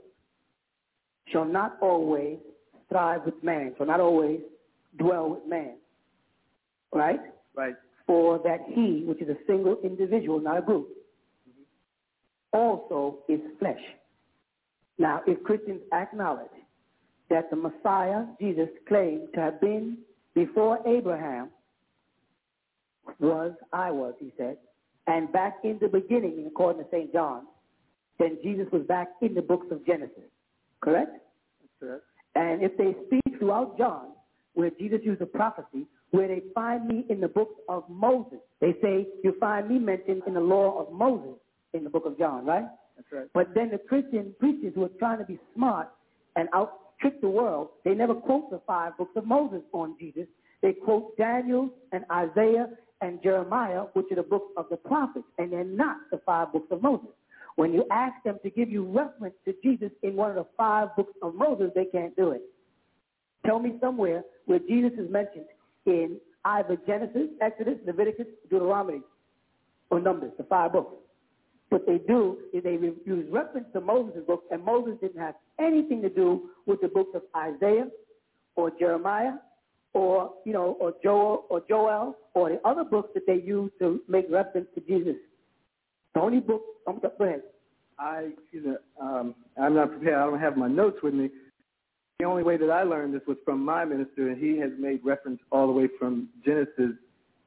shall not always strive with man, shall not always dwell with man. Right? Right. For that he, which is a single individual, not a group, also is flesh. Now, if Christians acknowledge that the Messiah, Jesus, claimed to have been before Abraham, was, I was, he said, and back in the beginning, according to St. John, then Jesus was back in the books of Genesis. Correct? That's correct. And if they speak throughout John, where Jesus used a prophecy, where they find me in the books of Moses, they say you find me mentioned in the law of Moses in the book of John, right? That's right. But then the Christian preachers who are trying to be smart and out trick the world, they never quote the five books of Moses on Jesus. They quote Daniel and Isaiah and Jeremiah, which are the books of the prophets, and they're not the five books of Moses. When you ask them to give you reference to Jesus in one of the five books of Moses, they can't do it. Tell me somewhere where Jesus is mentioned in either Genesis, Exodus, Leviticus, Deuteronomy, or Numbers, the five books. What they do is they use reference to Moses' book, and Moses didn't have anything to do with the books of Isaiah or Jeremiah or you know or Joel or Joel or the other books that they use to make reference to Jesus. The only book. Um, go ahead. I, excuse me, um, I'm not prepared. I don't have my notes with me. The only way that I learned this was from my minister, and he has made reference all the way from Genesis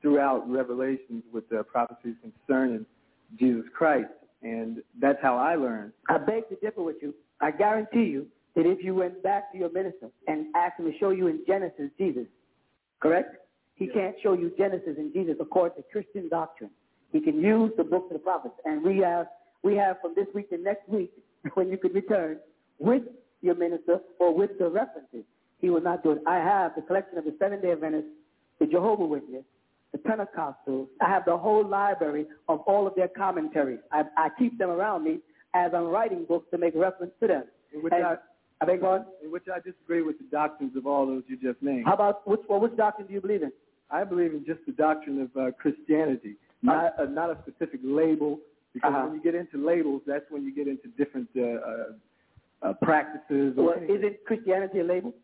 throughout Revelations with the prophecies concerning Jesus Christ, and that's how I learned. I beg to differ with you. I guarantee you that if you went back to your minister and asked him to show you in Genesis Jesus, correct? He can't show you Genesis and Jesus according to Christian doctrine. He can use the books of the prophets, and we have we have from this week to next week when you could return with your minister or with the references. He will not do it. I have the collection of the Seventh Day Adventists, the Jehovah Witness, the Pentecostals. I have the whole library of all of their commentaries. I, I keep them around me as I'm writing books to make reference to them. And- I beg pardon? in which I disagree with the doctrines of all those you just named. How about which well, which doctrine do you believe in? I believe in just the doctrine of uh, Christianity, not uh, not a specific label. Because Uh-huh. when you get into labels, that's when you get into different uh, uh, uh, practices. Or Well, anything. isn't Christianity a label?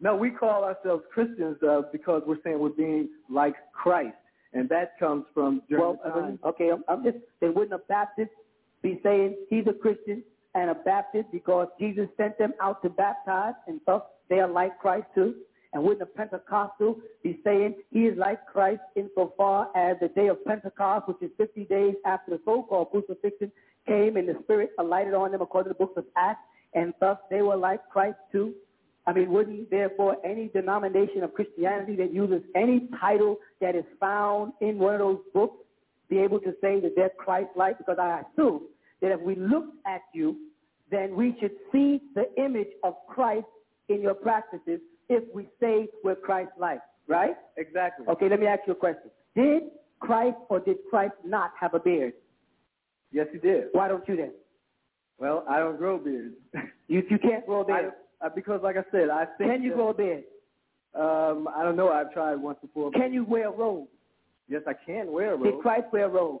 No, we call ourselves Christians uh, because we're saying we're being like Christ, and that comes from during Well, the time. okay, I'm, I'm just, then wouldn't a Baptist be saying he's a Christian and a Baptist because Jesus sent them out to baptize and thus they are like Christ too? And wouldn't a Pentecostal be saying he is like Christ insofar as the day of Pentecost, which is 50 days after the so-called crucifixion, came and the Spirit alighted on them according to the books of Acts, and thus they were like Christ too? I mean, wouldn't therefore any denomination of Christianity that uses any title that is found in one of those books be able to say that they're Christ-like? Because I assume that if we look at you, then we should see the image of Christ in your practices if we say we're Christ-like, right? Exactly. Okay, let me ask you a question. Did Christ or did Christ not have a beard? Yes, he did. Why don't you then? Well, I don't grow beards. <laughs> You you can't grow a beard. I, uh, because, like I said, I think. Can you that- grow a beard? Um, I don't know. I've tried once before. Can you wear a robe? Yes, I can wear a robe. Did. Christ wear a robe?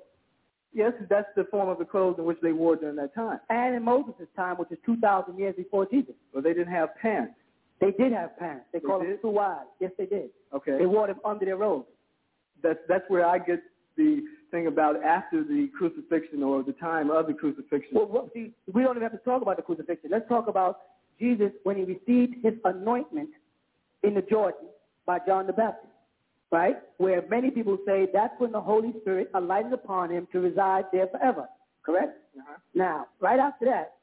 Yes, that's the form of the clothes in which they wore during that time. And in Moses' time, which is 2,000 years before Jesus. But they didn't have pants. They did have pants. They, They called them suwad. Yes, they did. Okay. They wore them under their robes. That's that's where I get the thing about after the crucifixion or the time of the crucifixion. Well, well, see, we don't even have to talk about the crucifixion. Let's talk about Jesus when he received his anointment in the Jordan by John the Baptist, right? Where many people say that's when the Holy Spirit alighted upon him to reside there forever, correct? Uh-huh. Now, right after that,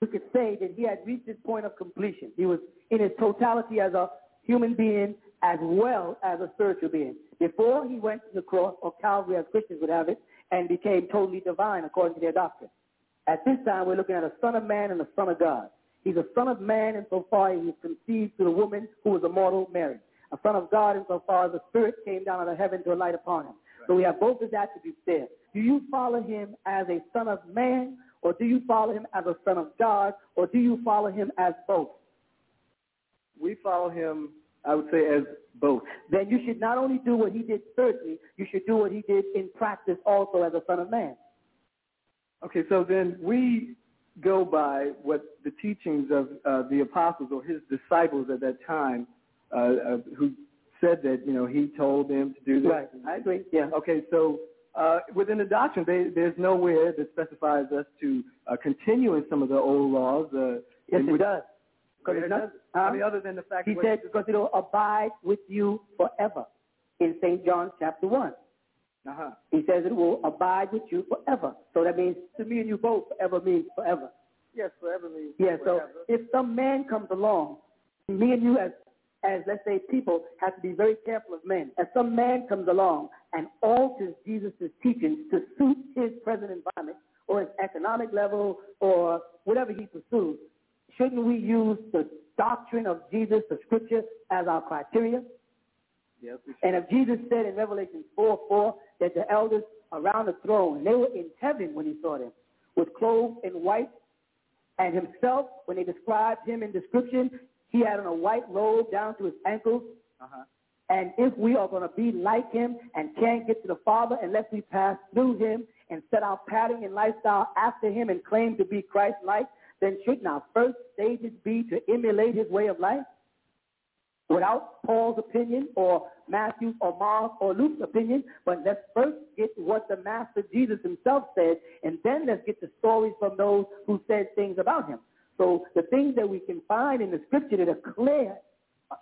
we could say that he had reached his point of completion. He was in his totality as a human being as well as a spiritual being. Before he went to the cross, or Calvary as Christians would have it, and became totally divine according to their doctrine. At this time, we're looking at a son of man and a son of God. He's a son of man insofar as he was conceived through the woman who was a mortal Mary. A son of God insofar as the Spirit came down out of heaven to light upon him. So we have both his attributes there. Do you follow him as a son of man, or do you follow him as a son of God, or do you follow him as both? We follow him, I would say, as both. Then you should not only do what he did spiritually, you should do what he did in practice also as a son of man. Okay, so then we go by what the teachings of uh, the apostles or his disciples at that time, uh, uh, who said that you know he told them to do this. Right, I agree. Yeah. Okay, so uh, within the doctrine, they, there's nowhere that specifies us to uh, continue in some of the old laws. Uh, Yes, it which- does. Because It does. I mean, other than the fact he said because it'll abide with you forever in St. John chapter 1. Uh-huh. He says it will abide with you forever. So that means to me and you both, forever means forever. Yes, forever means Yeah, so forever. if some man comes along, me and you as, as let's say people have to be very careful of men. As some man comes along and alters Jesus' teachings to suit his present environment or his economic level or whatever he pursues, shouldn't we use the doctrine of Jesus, the scripture, as our criteria? Yes, And if Jesus said in Revelation 4, 4, that the elders around the throne, they were in heaven when he saw them, was clothed in white, and himself, when they described him in description, he had on a white robe down to his ankles. Uh-huh. And if we are going to be like him and can't get to the Father unless we pass through him and set our pattern and lifestyle after him and claim to be Christ-like, then shouldn't our first stages be to emulate his way of life? Without Paul's opinion or Matthew's or Mark's or Luke's opinion, but let's first get what the Master Jesus himself said, and then let's get the stories from those who said things about him. So the things that we can find in the scripture that are clear,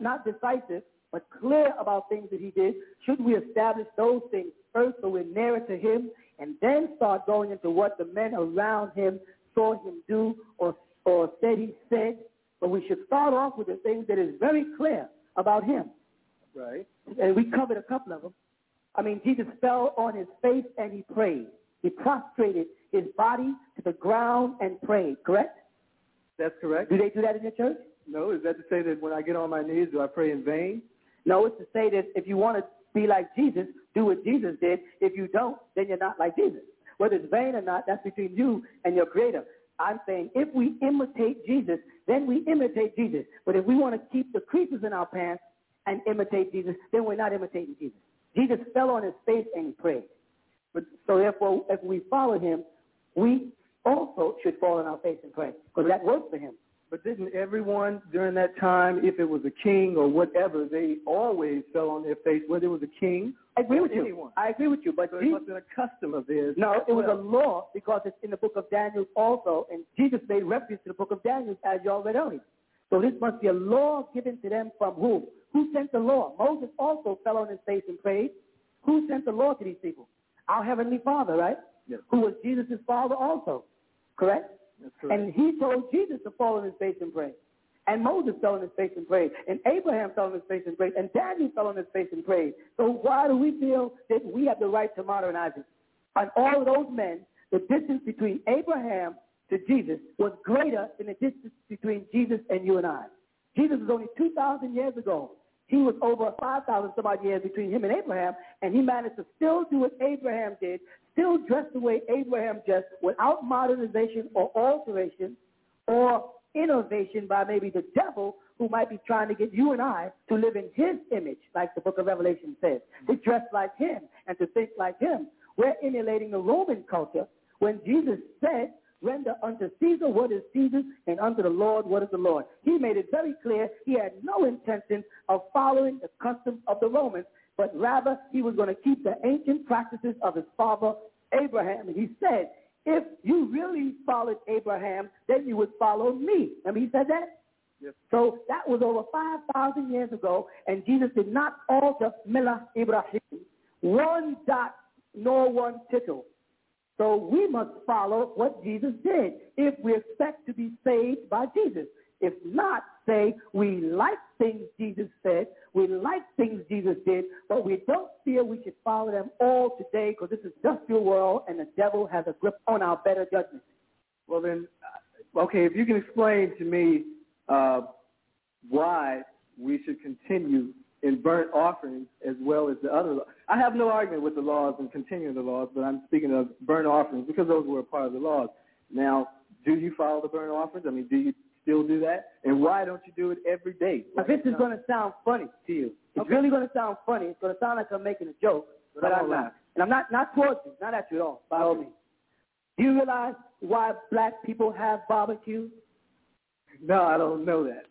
not decisive, but clear about things that he did, should we establish those things first so we're nearer to him, and then start going into what the men around him saw him do or, or said he said? But we should start off with the things that is very clear about him. Right. And we covered a couple of them. I mean, Jesus fell on his face and he prayed. He prostrated his body to the ground and prayed, correct? That's correct. Do they do that in your church? No, is that to say that when I get on my knees, do I pray in vain? No, it's to say that if you want to be like Jesus, do what Jesus did. If you don't, then you're not like Jesus. Whether it's vain or not, that's between you and your creator. I'm saying if we imitate Jesus, then we imitate Jesus. But if we want to keep the creases in our pants and imitate Jesus, then we're not imitating Jesus. Jesus fell on his face and he prayed. But so therefore, if we follow him, we also should fall on our face and pray because that worked for him. But didn't everyone during that time, if it was a king or whatever, they always fell on their face, whether it was a king I agree or with you. anyone? I agree with you. But So it must have been a custom of theirs. No, it was a law because it's in the book of Daniel also, and Jesus made reference to the book of Daniel as y'all read earlier. So this must be a law given to them from whom? Who sent the law? Moses also fell on his face and prayed. Who sent the law to these people? Our heavenly Father, right? Yes. Who was Jesus' father also, correct? Correct. And he told Jesus to fall on his face and pray. And Moses fell on his face and prayed. And Abraham fell on his face and prayed. And Daniel fell on his face and prayed. So why do we feel that we have the right to modernize it? On all of those men, the distance between Abraham to Jesus was greater than the distance between Jesus and you and I. Jesus was only 2,000 years ago. He was over 5,000 some odd years between him and Abraham, and he managed to still do what Abraham did, still dress the way Abraham dressed without modernization or alteration or innovation by maybe the devil who might be trying to get you and I to live in his image, like the book of Revelation says, to dress like him and to think like him. We're emulating the Roman culture when Jesus said, render unto Caesar what is Caesar's and unto the Lord what is the Lord. He made it very clear he had no intention of following the customs of the Romans, but rather he was going to keep the ancient practices of his father Abraham. And he said, if you really followed Abraham, then you would follow me. Remember he said that? Yes. So that was over 5,000 years ago, and Jesus did not alter Millah Ibrahim. One dot nor one tittle. So we must follow what Jesus did if we expect to be saved by Jesus. If not, say we like things Jesus said, we like things Jesus did, but we don't feel we should follow them all today because this is industrial world and the devil has a grip on our better judgment. Well then, uh, okay, if you can explain to me uh, why we should continue in burnt offerings as well as the other laws. I have no argument with the laws and continuing the laws, but I'm speaking of burnt offerings because those were a part of the laws. Now, do you follow the burnt offerings? I mean, do you still do that? And why don't you do it every day? Now, this is going to sound funny to you. It's Okay. really going to sound funny. It's going to sound like I'm making a joke, but, But I'm I'm not. not. And I'm not not towards you, not at you at all, by all means. Do you realize why black people have barbecue? No, I don't know that.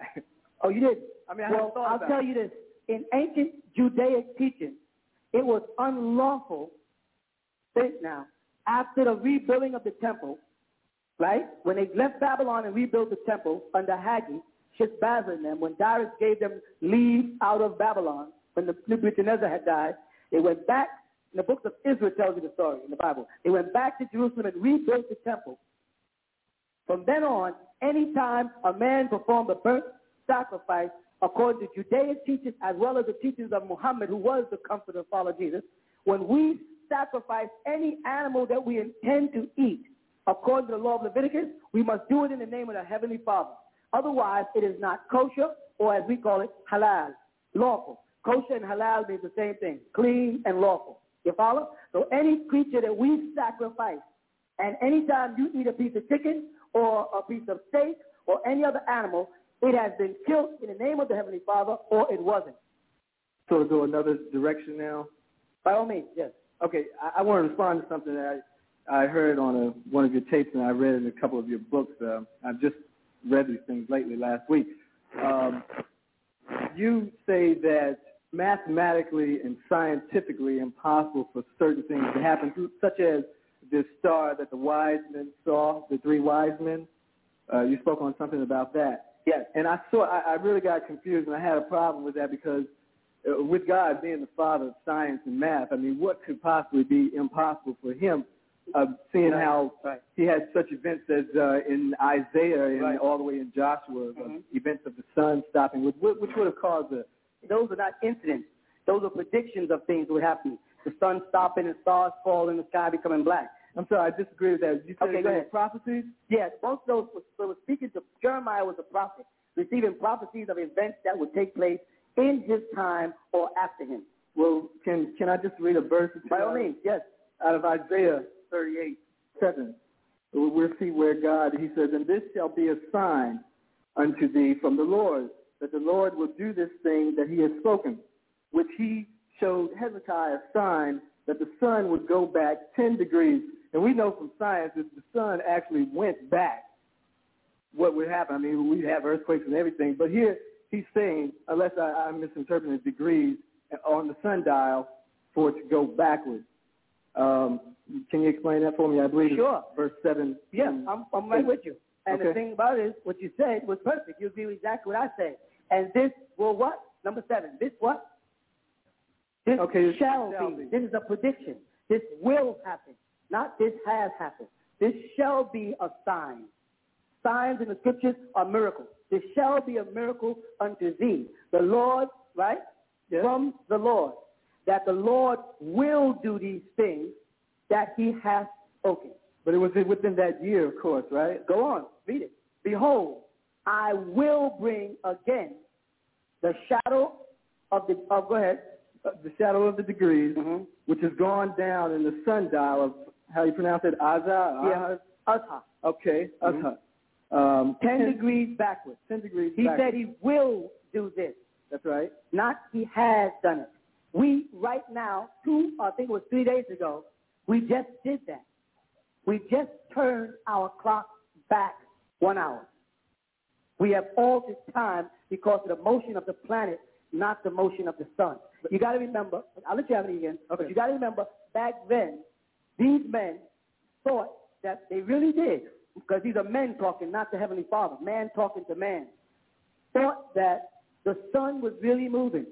Oh, you didn't? I mean, I well, I'll tell it. you this. In ancient Judaic teaching, it was unlawful, think now, after the rebuilding of the temple, right? When they left Babylon and rebuilt the temple under Haggai, Sheshbazzar and them, when Darius gave them leave out of Babylon, when the Nebuchadnezzar had died, they went back, in the books of Israel tells you the story in the Bible. They went back to Jerusalem and rebuilt the temple. From then on, anytime a man performed a burnt sacrifice, according to Judaic teachings as well as the teachings of Muhammad, who was the comforter and follower Jesus, when we sacrifice any animal that we intend to eat, according to the law of Leviticus, we must do it in the name of the Heavenly Father. Otherwise, it is not kosher, or as we call it, halal, lawful. Kosher and halal means the same thing, clean and lawful. You follow? So any creature that we sacrifice, and anytime you eat a piece of chicken or a piece of steak or any other animal, it has been killed in the name of the Heavenly Father or it wasn't. So to go another direction now? By all means, yes. Okay, I, I want to respond to something that I, I heard on a, one of your tapes and I read in a couple of your books. Uh, I've just read these things lately last week. Um, you say that mathematically and scientifically impossible for certain things to happen, such as this star that the wise men saw, the three wise men. Uh, you spoke on something about that. Yes. And I saw, I, I really got confused and I had a problem with that because uh, with God being the father of science and math, I mean, what could possibly be impossible for him? Uh, seeing Right, how right. he had such events as uh, in Isaiah and Right. all the way in Joshua, uh, Mhm. events of the sun stopping, which, would- which would have caused a Those are not incidents. Those are predictions of things that would happen. The sun stopping and stars falling, the sky becoming black. I'm sorry, I disagree with that. You said Okay, go ahead. prophecies? Yes, both those was, so was speaking to Jeremiah was a prophet, receiving prophecies of events that would take place in his time or after him. Well, can can I just read a verse? By all uh, means, yes. Out of Isaiah 38, 7. We'll we'll see where God, he says, And this shall be a sign unto thee from the Lord, that the Lord will do this thing that he has spoken, which he showed Hezekiah a sign that the sun would go back 10 degrees. And we know from science that the sun actually went back. What would happen? I mean, we'd have earthquakes and everything, but here he's saying, unless I, I'm misinterpreting the degrees on the sundial, for it to go backwards. Um, can you explain that for me? I believe Sure. verse 7. Yes, I'm, I'm right with you. And the thing about it is, what you said was perfect. You agree with exactly what I said. And this will what? Number seven. This what? This Okay, shall, shall be. be. This is a prediction. This will happen. Not this has happened. This shall be a sign. Signs in the scriptures are miracles. This shall be a miracle unto thee. The Lord, right? From the Lord. That the Lord will do these things that he hath spoken. But it was within that year, of course, right? Go on, read it. Behold, I will bring again the shadow of the, of, go ahead. Uh, the shadow of the degrees, Mm-hmm. which has gone down in the sundial of, how you pronounce it, Azza? Yeah, Azha. Okay, Mhm. Azha. Um, 10 degrees backwards. 10 degrees He backwards. said he will do this. That's right. Not he has done it. We, right now, two, I think it was three days ago, we just did that. We just turned our clock back one hour. We have altered time because of the motion of the planet, not the motion of the sun. You got to remember, I'll let you have it again, but you got to remember, back then, these men thought that they really did, because these are men talking, not the Heavenly Father, man talking to man, thought that the sun was really moving.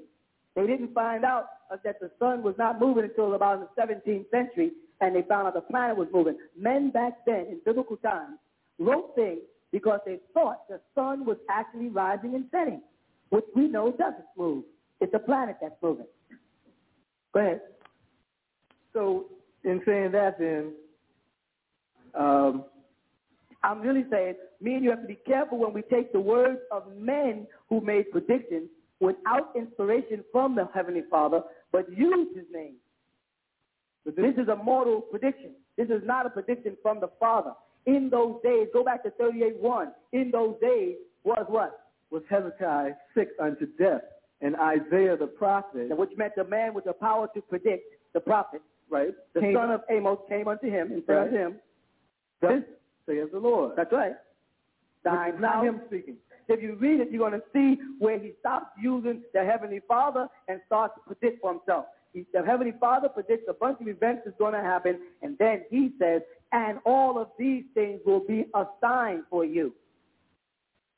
They didn't find out that the sun was not moving until about the 17th century, and they found out the planet was moving. Men back then, in biblical times, wrote things because they thought the sun was actually rising and setting, which we know doesn't move. It's a planet that's moving. Go ahead. So, in saying that, then, um, I'm really saying, me and you have to be careful when we take the words of men who made predictions without inspiration from the Heavenly Father, but use His name. But this is a mortal prediction. This is not a prediction from the Father. In those days, go back to 38.1. In those days was what? Was Hezekiah sick unto death, and Isaiah the prophet, which meant the man with the power to predict, the prophet, right? the came- son of Amos came unto him and said Right. unto him, Thus saith the Lord. That's right. Thine not him speaking. If you read it, you're going to see where he stops using the Heavenly Father and starts to predict for himself. He, the Heavenly Father predicts a bunch of events that's going to happen, and then he says, and all of these things will be a sign for you.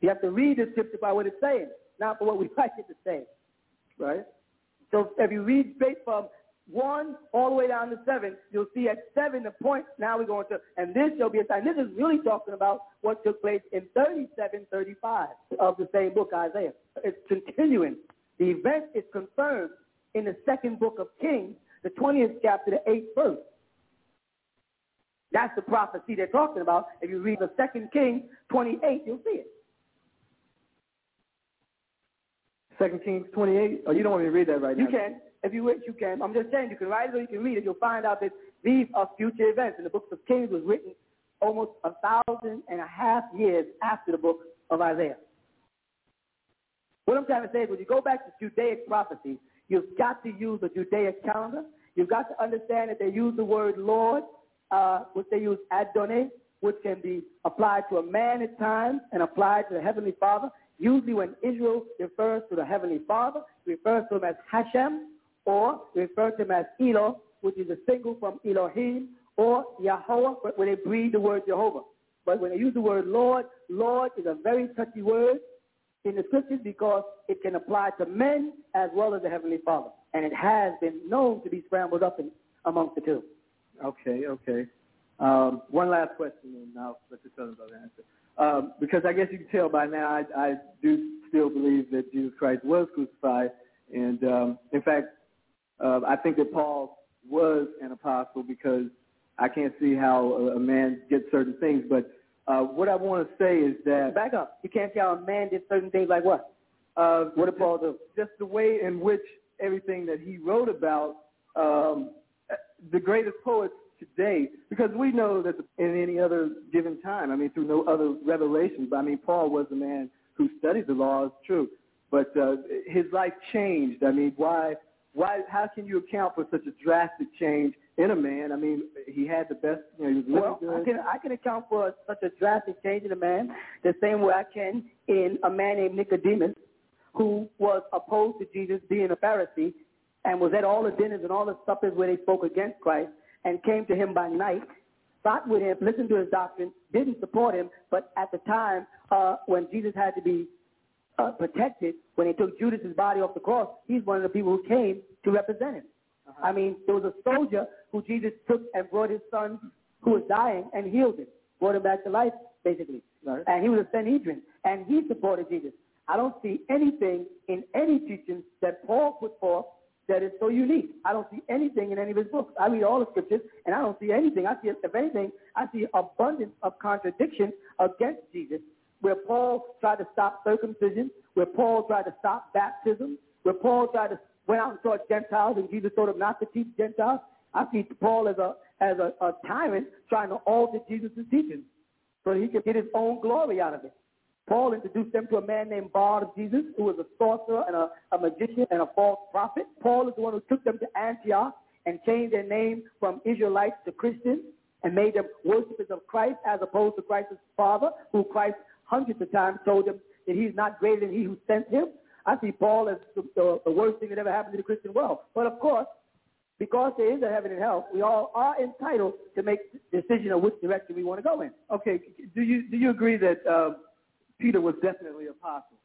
You have to read the scripture by what it's saying, not for what we <laughs> like it to say. Right? So if you read straight from one all the way down to seven, you'll see at seven the point. Now we're going to, and this shall be a sign. This is really talking about what took place in 37, 35 of the same book, Isaiah. It's continuing. The event is confirmed in the second book of Kings, the 20th chapter, the 8th verse. That's the prophecy they're talking about. If you read the second Kings 28, you'll see it. Second Kings 28. Oh, you don't want me to read that right now. You can. If you wish, you can. I'm just saying, you can write it or you can read it. You'll find out that these are future events. And the book of Kings was written almost a thousand and a half years after the book of Isaiah. What I'm trying to say is when you go back to Judaic prophecy, you've got to use the Judaic calendar. You've got to understand that they use the word Lord, uh, which they use Adonai, which can be applied to a man at times and applied to the Heavenly Father. Usually when Israel refers to the Heavenly Father, refers to him as Hashem, or refer to him as Elo, which is a single from Elohim, or Yahweh, but when they breathe the word Jehovah. But when they use the word Lord, Lord is a very touchy word in the scriptures because it can apply to men as well as the Heavenly Father. And it has been known to be scrambled up in, amongst the two. Okay, okay. Um, one last question, and I'll let the other brother answer. Um, because I guess you can tell by now, I, I do still believe that Jesus Christ was crucified, and um, in fact, uh, I think that Paul was an apostle because I can't see how a, a man gets certain things. But uh, what I want to say is that back up. You can't see how a man did certain things like what? Uh, what did Paul do? Just the way in which everything that he wrote about um, the greatest poets today, because we know that in any other given time, I mean, through no other revelations, but I mean, Paul was a man who studied the law, it's true, but uh, his life changed. I mean, why? Why? How can you account for such a drastic change in a man? I mean, he had the best. You know, he was Well, good. I can I can account for such a drastic change in a man the same way I can in a man named Nicodemus, who was opposed to Jesus being a Pharisee, and was at all the dinners and all the suppers where they spoke against Christ, and came to him by night, sat with him, listened to his doctrine, didn't support him, but at the time uh, when Jesus had to be uh, protected, when they took Judas's body off the cross, he's one of the people who came to represent him. I mean, there was a soldier who Jesus took and brought his son who was dying and healed him, brought him back to life, basically. And he was a Sanhedrin, and he supported Jesus. I don't see anything in any teaching that Paul put forth that is so unique. I don't see anything in any of his books. I read all the scriptures, and I don't see anything. I see, if anything, I see abundance of contradiction against Jesus, where Paul tried to stop circumcision, where Paul tried to stop baptism, where Paul tried to went out and taught Gentiles, and Jesus told him not to teach Gentiles. I see Paul as a as a, a tyrant trying to alter Jesus' teachings so he could get his own glory out of it. Paul introduced them to a man named Bar Jesus, who was a sorcerer and a, a magician and a false prophet. Paul is the one who took them to Antioch and changed their name from Israelites to Christians and made them worshippers of Christ as opposed to Christ's father, who Christ hundreds of times told them that he's not greater than he who sent him. I see Paul as the, the, the worst thing that ever happened to the Christian world. But of course, because there is a heaven and hell, we all are entitled to make the decision of which direction we want to go in. Okay, do you do you agree that uh, Peter was definitely an apostle?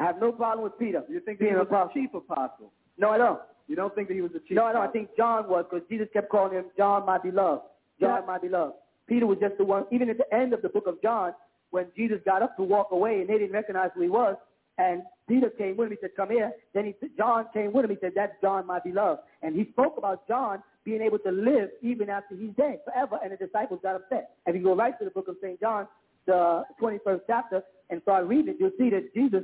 I have no problem with Peter. You think being he was an apostle. chief apostle? No, I don't. You don't think that he was the chief? No, I don't. I think John was because Jesus kept calling him John, my beloved. John, my beloved. Peter was just the one. Even at the end of the book of John, when Jesus got up to walk away and they didn't recognize who he was, and Peter came with him, he said, come here. Then he said, John came with him, he said, that's John, my beloved. And he spoke about John being able to live even after he's dead forever, and the disciples got upset. And if you go right to the book of St. John, the 21st chapter, and start reading it, you'll see that Jesus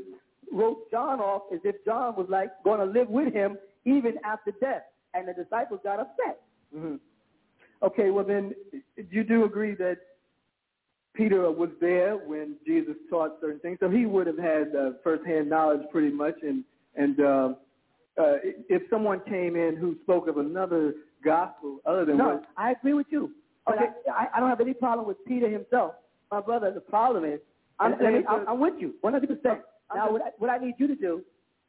wrote John off as if John was like going to live with him even after death. And the disciples got upset. hmm Okay, well then, you do agree that Peter was there when Jesus taught certain things, so he would have had uh, firsthand knowledge pretty much. And and uh, uh, if someone came in who spoke of another gospel other than No, what, I agree with you. Okay. I, I, don't have any problem with Peter himself. My brother, the problem is, I'm, And- and let me- it's I'm, a- I'm with you, 100%. Now, what I, what I need you to do,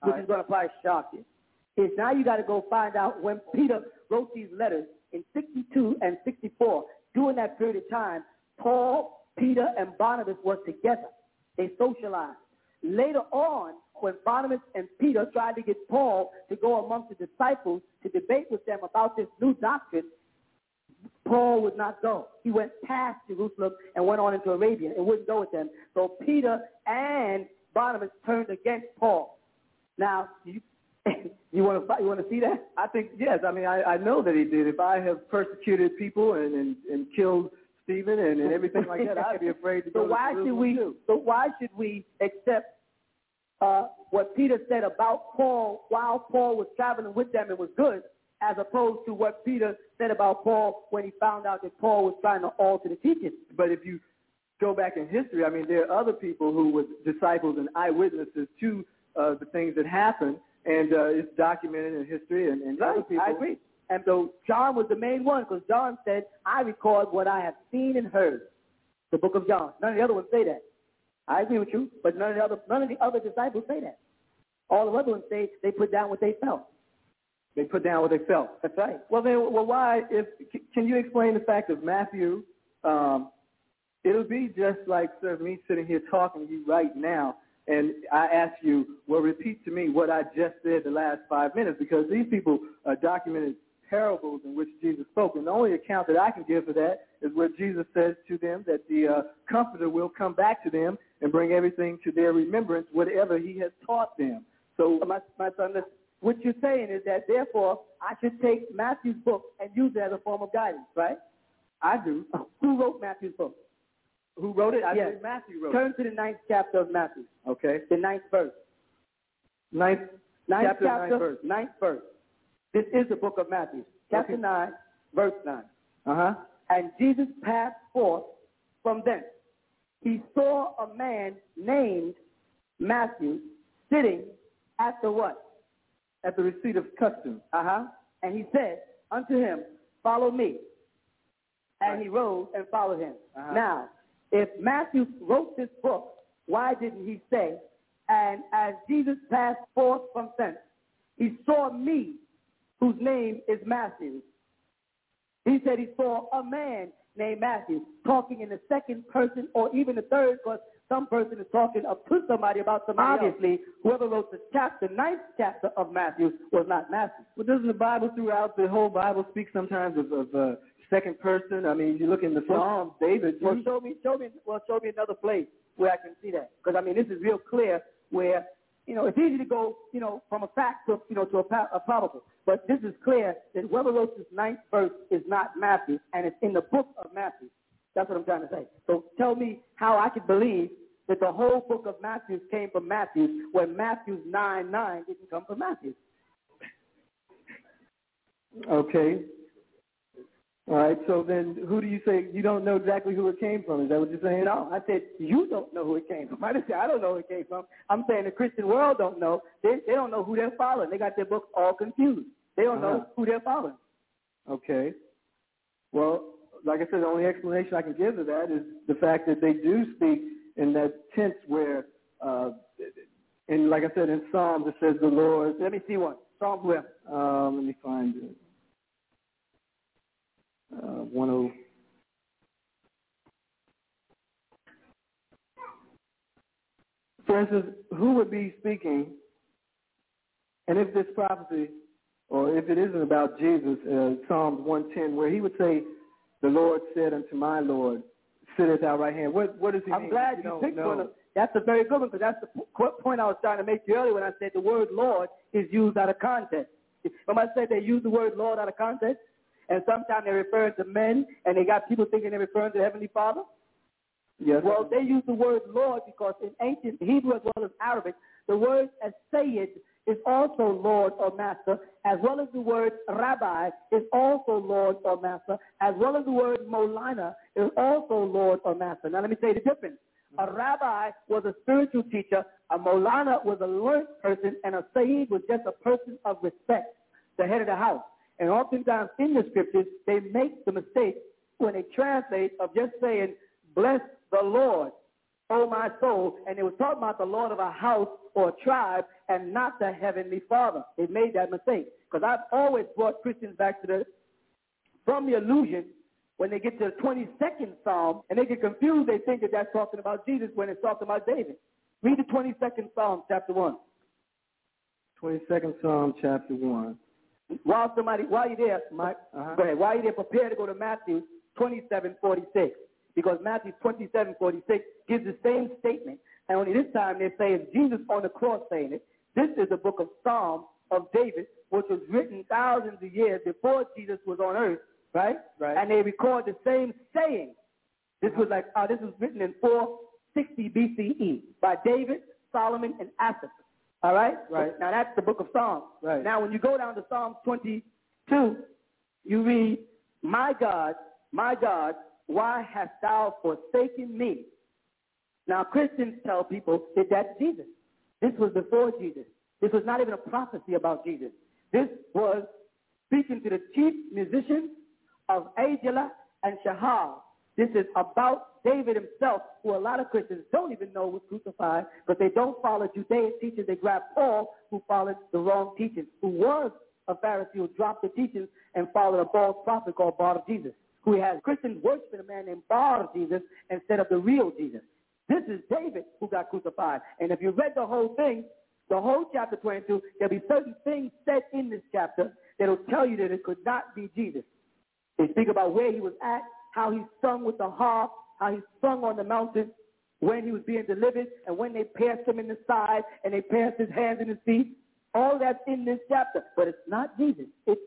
which All is going to probably shock you, is now you got to go find out when Peter wrote these letters in 62 and 64. During that period of time, Paul, Peter, and Barnabas were together. They socialized. Later on, when Barnabas and Peter tried to get Paul to go amongst the disciples to debate with them about this new doctrine, Paul would not go. He went past Jerusalem and went on into Arabia and wouldn't go with them. So Peter and Barnabas turned against Paul. Now, <laughs> you, you want to you want to see that? I think yes. I mean, I, I know that he did. If I have persecuted people and and, and killed Stephen and, and everything like that, I'd be afraid to <laughs> go. So to why should we? too. So why should we accept uh, what Peter said about Paul while Paul was traveling with them and was good, as opposed to what Peter said about Paul when he found out that Paul was trying to alter the teaching? But if you go back in history, I mean, there are other people who were disciples and eyewitnesses to uh, the things that happened, and uh, it's documented in history. And, and other people, I agree. And so John was the main one because John said, I record what I have seen and heard. The book of John. None of the other ones say that. I agree with you, but none of the other none of the other disciples say that. All the other ones say they put down what they felt. They put down what they felt. That's right. Well, then, well, why? If can you explain the fact of Matthew? Um, it'll be just like sir, me sitting here talking to you right now, and I ask you, well, repeat to me what I just said the last five minutes, because these people uh, documented parables in which Jesus spoke, and the only account that I can give for that is where Jesus says to them that the uh, Comforter will come back to them and bring everything to their remembrance, whatever He has taught them. So, my, my son, listen, what you're saying is that therefore I should take Matthew's book and use it as a form of guidance, right? I do. <laughs> Who wrote Matthew's book? Who wrote it? I Yes. said Matthew wrote Turn to the ninth chapter of Matthew. Okay. the ninth verse. Ninth, Ninth chapter, chapter, ninth verse. ninth verse. This is the book of Matthew, chapter Okay. 9, verse 9. Uh-huh. And Jesus passed forth from thence. He saw a man named Matthew sitting at the what? At the receipt of custom. Uh-huh. And he said unto him, Follow me. And he rose and followed him. Uh-huh. Now, if Matthew wrote this book, why didn't he say, and as Jesus passed forth from thence, he saw me, whose name is Matthew. He said he saw a man named Matthew talking in the second person or even the third, because some person is talking up to somebody about somebody Obviously, whoever wrote the chapter, ninth chapter of Matthew was not Matthew. But doesn't the Bible throughout the whole Bible speak sometimes of, of uh, second person? I mean, you look in the Psalms, David. Well, show me, show me, well, show me another place where I can see that. Because I mean, this is real clear. Where you know it's easy to go, you know, from a fact to you know to a, a probable. But this is clear that whoever ninth verse is not Matthew, and it's in the book of Matthew. That's what I'm trying to say. So tell me how I could believe that the whole book of Matthew came from Matthew, when Matthew's nine nine didn't come from Matthew. Okay. All right. So then, who do you say you don't know exactly who it came from? Is that what you're saying? No, I said you don't know who it came from. I didn't say I don't know who it came from. I'm saying the Christian world don't know. They they don't know who they're following. They got their books all confused. They don't Uh-huh. know who they're following. Okay. Well, like I said, the only explanation I can give to that is the fact that they do speak in that tense where, uh, and like I said, in Psalms it says the Lord. Let me see one. Psalms where? Um, let me find it. Uh, one oh. For instance, who would be speaking, and if this prophecy, or if it isn't about Jesus, uh, Psalms 110, where he would say, the Lord said unto my Lord, sit at thy right hand. What what does he I'm mean? glad you don't picked know. one. That's a very good one because that's the p- point I was trying to make you earlier when I said the word Lord is used out of context. When I said they use the word Lord out of context, and sometimes they're referring to men, and they got people thinking they're referring to the Heavenly Father. Yes. Well, they use the word Lord because in ancient Hebrew as well as Arabic, the word Sayyid is also Lord or Master, as well as the word Rabbi is also Lord or Master, as well as the word Molana is also Lord or Master. Now let me say the difference. A mm-hmm. rabbi was a spiritual teacher, a Molana was a learned person, and a Sayyid was just a person of respect, the head of the house. And oftentimes in the scriptures, they make the mistake when they translate of just saying, bless the Lord, O my soul, and they were talking about the Lord of a house or a tribe and not the Heavenly Father. They made that mistake. Because I've always brought Christians back to the, from the illusion when they get to the 22nd Psalm and they get confused, they think that that's talking about Jesus when it's talking about David. Read the 22nd Psalm, chapter 1. 22nd Psalm, chapter 1. While somebody, while you're there, Mike, Uh-huh. go ahead. While you're there, prepare to go to Matthew 27, 46. Because Matthew 27, 46 gives the same statement. And only this time they're saying Jesus on the cross saying it. This is the book of Psalms of David, which was written thousands of years before Jesus was on earth, right? Right. And they record the same saying. This was like, uh, this was written in 460 BCE by David, Solomon, and Asaph. All right? Right. Now that's the book of Psalms. Right. Now when you go down to Psalm 22, you read, My God, my God, why hast thou forsaken me? Now Christians tell people that that's Jesus. This was before Jesus. This was not even a prophecy about Jesus. This was speaking to the chief musicians of Ajala and Shahar. This is about David himself, who a lot of Christians don't even know was crucified, but they don't follow Judean teachings. They grab Paul, who followed the wrong teachings, who was a Pharisee who dropped the teachings and followed a false prophet called Bar Jesus, who has Christians worshiping a man named Bar Jesus instead of the real Jesus. This is David who got crucified. And if you read the whole thing, the whole chapter 22, there'll be certain things said in this chapter that'll tell you that it could not be Jesus. They speak about where he was at, how he sung with the harp, how he sung on the mountain, when he was being delivered, and when they pierced him in the side, and they pierced his hands and his feet. All that's in this chapter, but it's not Jesus. It's,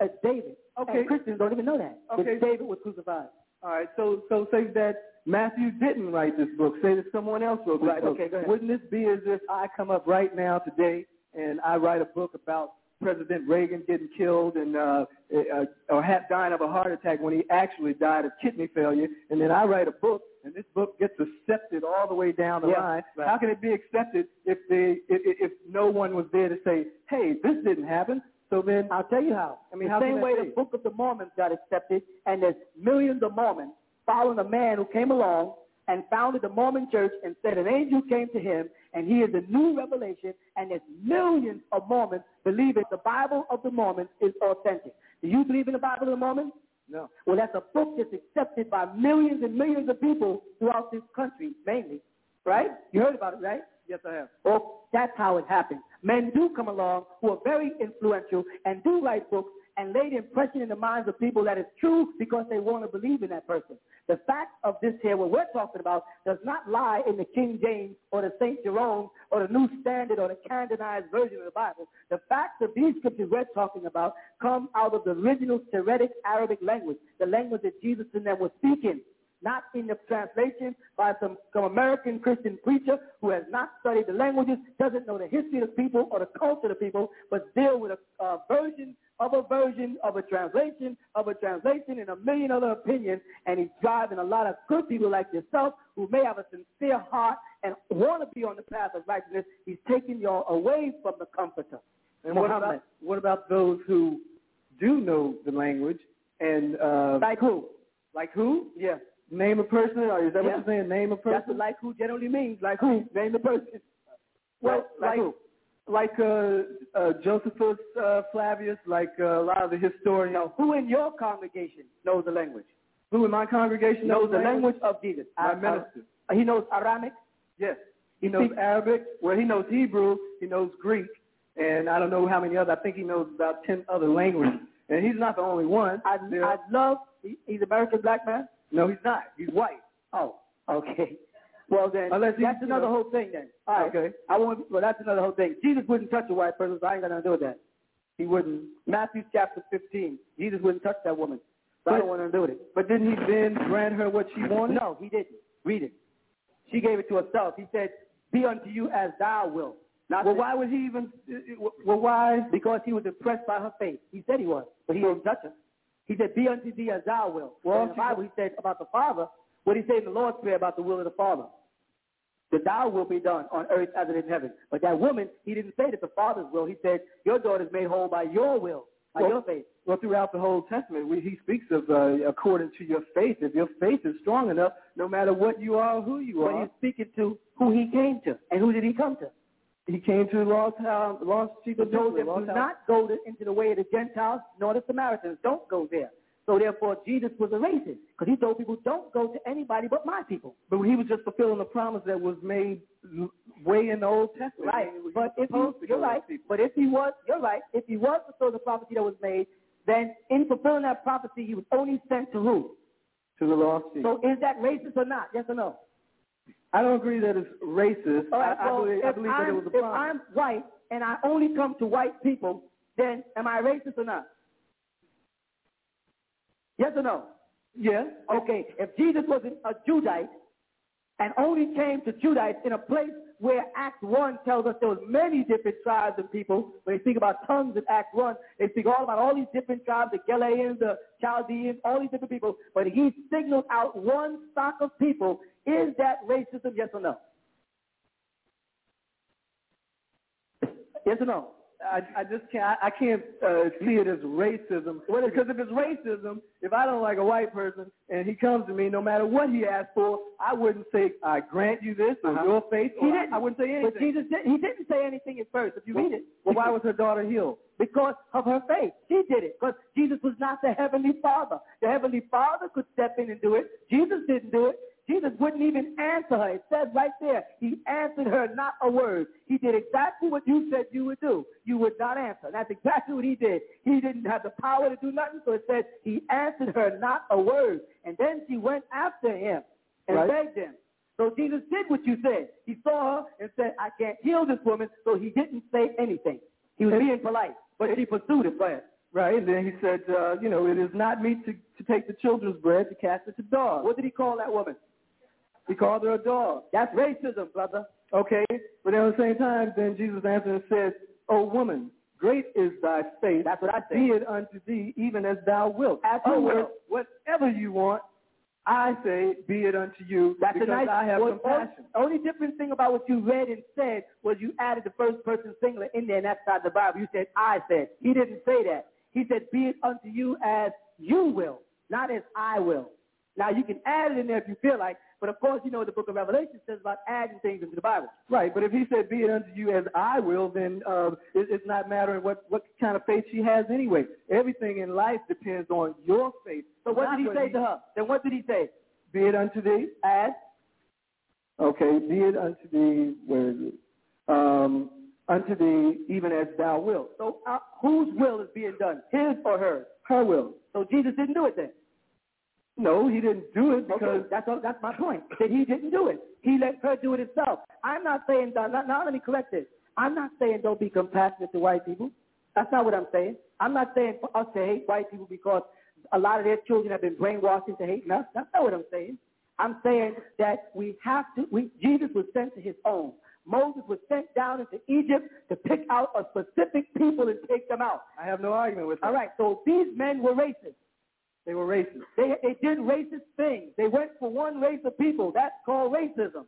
it's David. Okay. And Christians don't even know that. Okay. That David was crucified. All right, so so say that Matthew didn't write this book. Say that someone else wrote this Right, book. okay. Wouldn't this be as if I come up right now today and I write a book about President Reagan getting killed and uh, uh, or ha dying of a heart attack when he actually died of kidney failure, and then I write a book and this book gets accepted all the way down the Yeah, line? right. How can it be accepted if they if, if no one was there to say, hey, this didn't happen? So then I'll tell you how. I mean, the same way the? Book of the Mormons got accepted, and there's millions of Mormons following a man who came along and founded the Mormon church and said an angel came to him, and he is a new revelation, and there's millions of Mormons believing the Bible of the Mormons is authentic. Do you believe in the Bible of the Mormons? No. Well, that's a book that's accepted by millions and millions of people throughout this country, mainly. Right? You heard about it, right? Yes, I have. Well, that's how it happens. Men do come along who are very influential and do write books and lay the impression in the minds of people that it's true because they want to believe in that person. The fact of this here, what we're talking about, does not lie in the King James or the St. Jerome or the New Standard or the canonized version of the Bible. The facts of these scriptures we're talking about come out of the original Syriac Arabic language, the language that Jesus and them were speaking not in the translation by some, some American Christian preacher who has not studied the languages, doesn't know the history of the people or the culture of the people, but deal with a version of a version of a translation of a translation and a million other opinions, and he's driving a lot of good people like yourself who may have a sincere heart and want to be on the path of righteousness. He's taking y'all away from the comforter. And what about what about those who do know the language and uh, like who? Like who? Yeah. Name a person, or is that Yeah. what you're saying? Name a person. That's what like who generally means. Like who? Name the person. Well, like, like who? Like uh, uh, Josephus uh, Flavius, like uh, a lot of the historians. Now, who in your congregation knows the language? Who in my congregation knows the language of Jesus? My minister. uh, he knows Aramaic. Yes, he knows Arabic. Well, he knows Hebrew. He knows Greek, and I don't know how many other. I think he knows about ten other languages. And he's not the only one. I, I love. He, he's American black man. no, he's not. He's white. Oh, okay. Well then, Unless that's you another know. whole thing then. All right. Okay. I won't. Well, that's another whole thing. Jesus wouldn't touch a white person, so I ain't got nothing to do with that. He wouldn't. Matthew chapter 15. Jesus wouldn't touch that woman, so I don't want to do with it. But didn't he then grant her what she wanted? No, he didn't. Read it. She gave it to herself. He said, "Be unto you as thou wilt." Not Well, that- why would he even? Well, why? Because he was impressed by her faith. He said he was, but he didn't touch her. He said, "Be unto thee as thou wilt." Well, in the Bible, he said about the Father. What did he say in the Lord's Prayer about the will of the Father? That thou will be done on earth as it is in heaven. But that woman, he didn't say that the Father's will. He said, "Your daughter is made whole by your will, by Well- your faith." Well, throughout the whole Testament, we, he speaks of uh, according to your faith. If your faith is strong enough, no matter what you are or who you But are, he's speaking to who he came to, and who did he come to? he came to the lost house, lost sheep of told Israel. them, lost do not go to, into the way of the Gentiles, nor the Samaritans. Don't go there. So therefore, Jesus was a racist because he told people, don't go to anybody but my people. But he was just fulfilling the promise that was made way in the Old Testament. Right. But if he, you're right. But if he was, you're right. If he was fulfilling the prophecy that was made, then in fulfilling that prophecy, he was only sent to who? To the lost sheep. So is that racist or not? Yes or no? I don't agree that it's racist. All right. I, I well, believe, I if, believe that it was a if promise. I'm white and I only come to white people, then am I racist or not? Yes or no? Yes. Okay, if Jesus was a Judite and only came to Judites in a place where Act 1 tells us there was many different tribes and people, when they speak about tongues in Act 1, they speak all about all these different tribes, the Galileans, the Chaldeans, all these different people, but he signaled out one stock of people. Is that racism, yes or no? Yes or no? I, I just can't. I, can't uh, see it as racism. because if it's racism, if I don't like a white person and he comes to me, no matter what he asks for, I wouldn't say I grant you this or Uh-huh. your faith. He didn't. I wouldn't say anything. But Jesus did, he didn't say anything at first. If you Well- read it, well, why was her daughter healed? Because of her faith. She did it. Because Jesus was not the Heavenly Father. The Heavenly Father could step in and do it. Jesus didn't do it. Jesus wouldn't even answer her. It says right there, he answered her not a word. He did exactly what you said you would do. You would not answer. That's exactly what he did. He didn't have the power to do nothing, so it says he answered her not a word. And then she went after him and Right. begged him. So Jesus did what you said. He saw her and said, I can't heal this woman, so he didn't say anything. He was being polite, but she pursued it. Ahead. Right. And then he said, uh, you know, it is not meet to, to take the children's bread to cast it to dogs. What did he call that woman? He called her a dog. That's racism, brother. Okay. But at the same time, then Jesus answered and said, O woman, great is thy faith. That's what I said. Be it unto thee even as thou wilt. As you oh, will. whatever you want, I say, be it unto you That's because a nice. I have well, compassion. The only different thing about what you read and said was you added the first person singular in there, and that's not the Bible. You said I said. He didn't say that. He said, "Be it unto you as you will, not as I will." Now you can add it in there if you feel like, but of course you know what the Book of Revelation says about adding things into the Bible. Right, but if he said, "Be it unto you as I will," then uh, it, it's not mattering what what kind of faith she has anyway. Everything in life depends on your faith. So what not did he say to her? Then what did he say? Be it unto thee as. Okay, be it unto thee. Where is it? Um, unto thee even as thou wilt. So uh, whose will is being done? His or hers? Her will. So Jesus didn't do it then. No, he didn't do it because Okay, that's all, that's my point. That he didn't do it. He let her do it himself. I'm not saying that. Now, now let me correct this. I'm not saying don't be compassionate to white people. That's not what I'm saying. I'm not saying for us to hate white people because a lot of their children have been brainwashed into hating us. That's not what I'm saying. I'm saying that we have to. We, Jesus was sent to his own. Moses was sent down into Egypt to pick out a specific people and take them out. I have no argument with that. All right. So these men were racist. They were racist. They, they did racist things. They went for one race of people. That's called racism.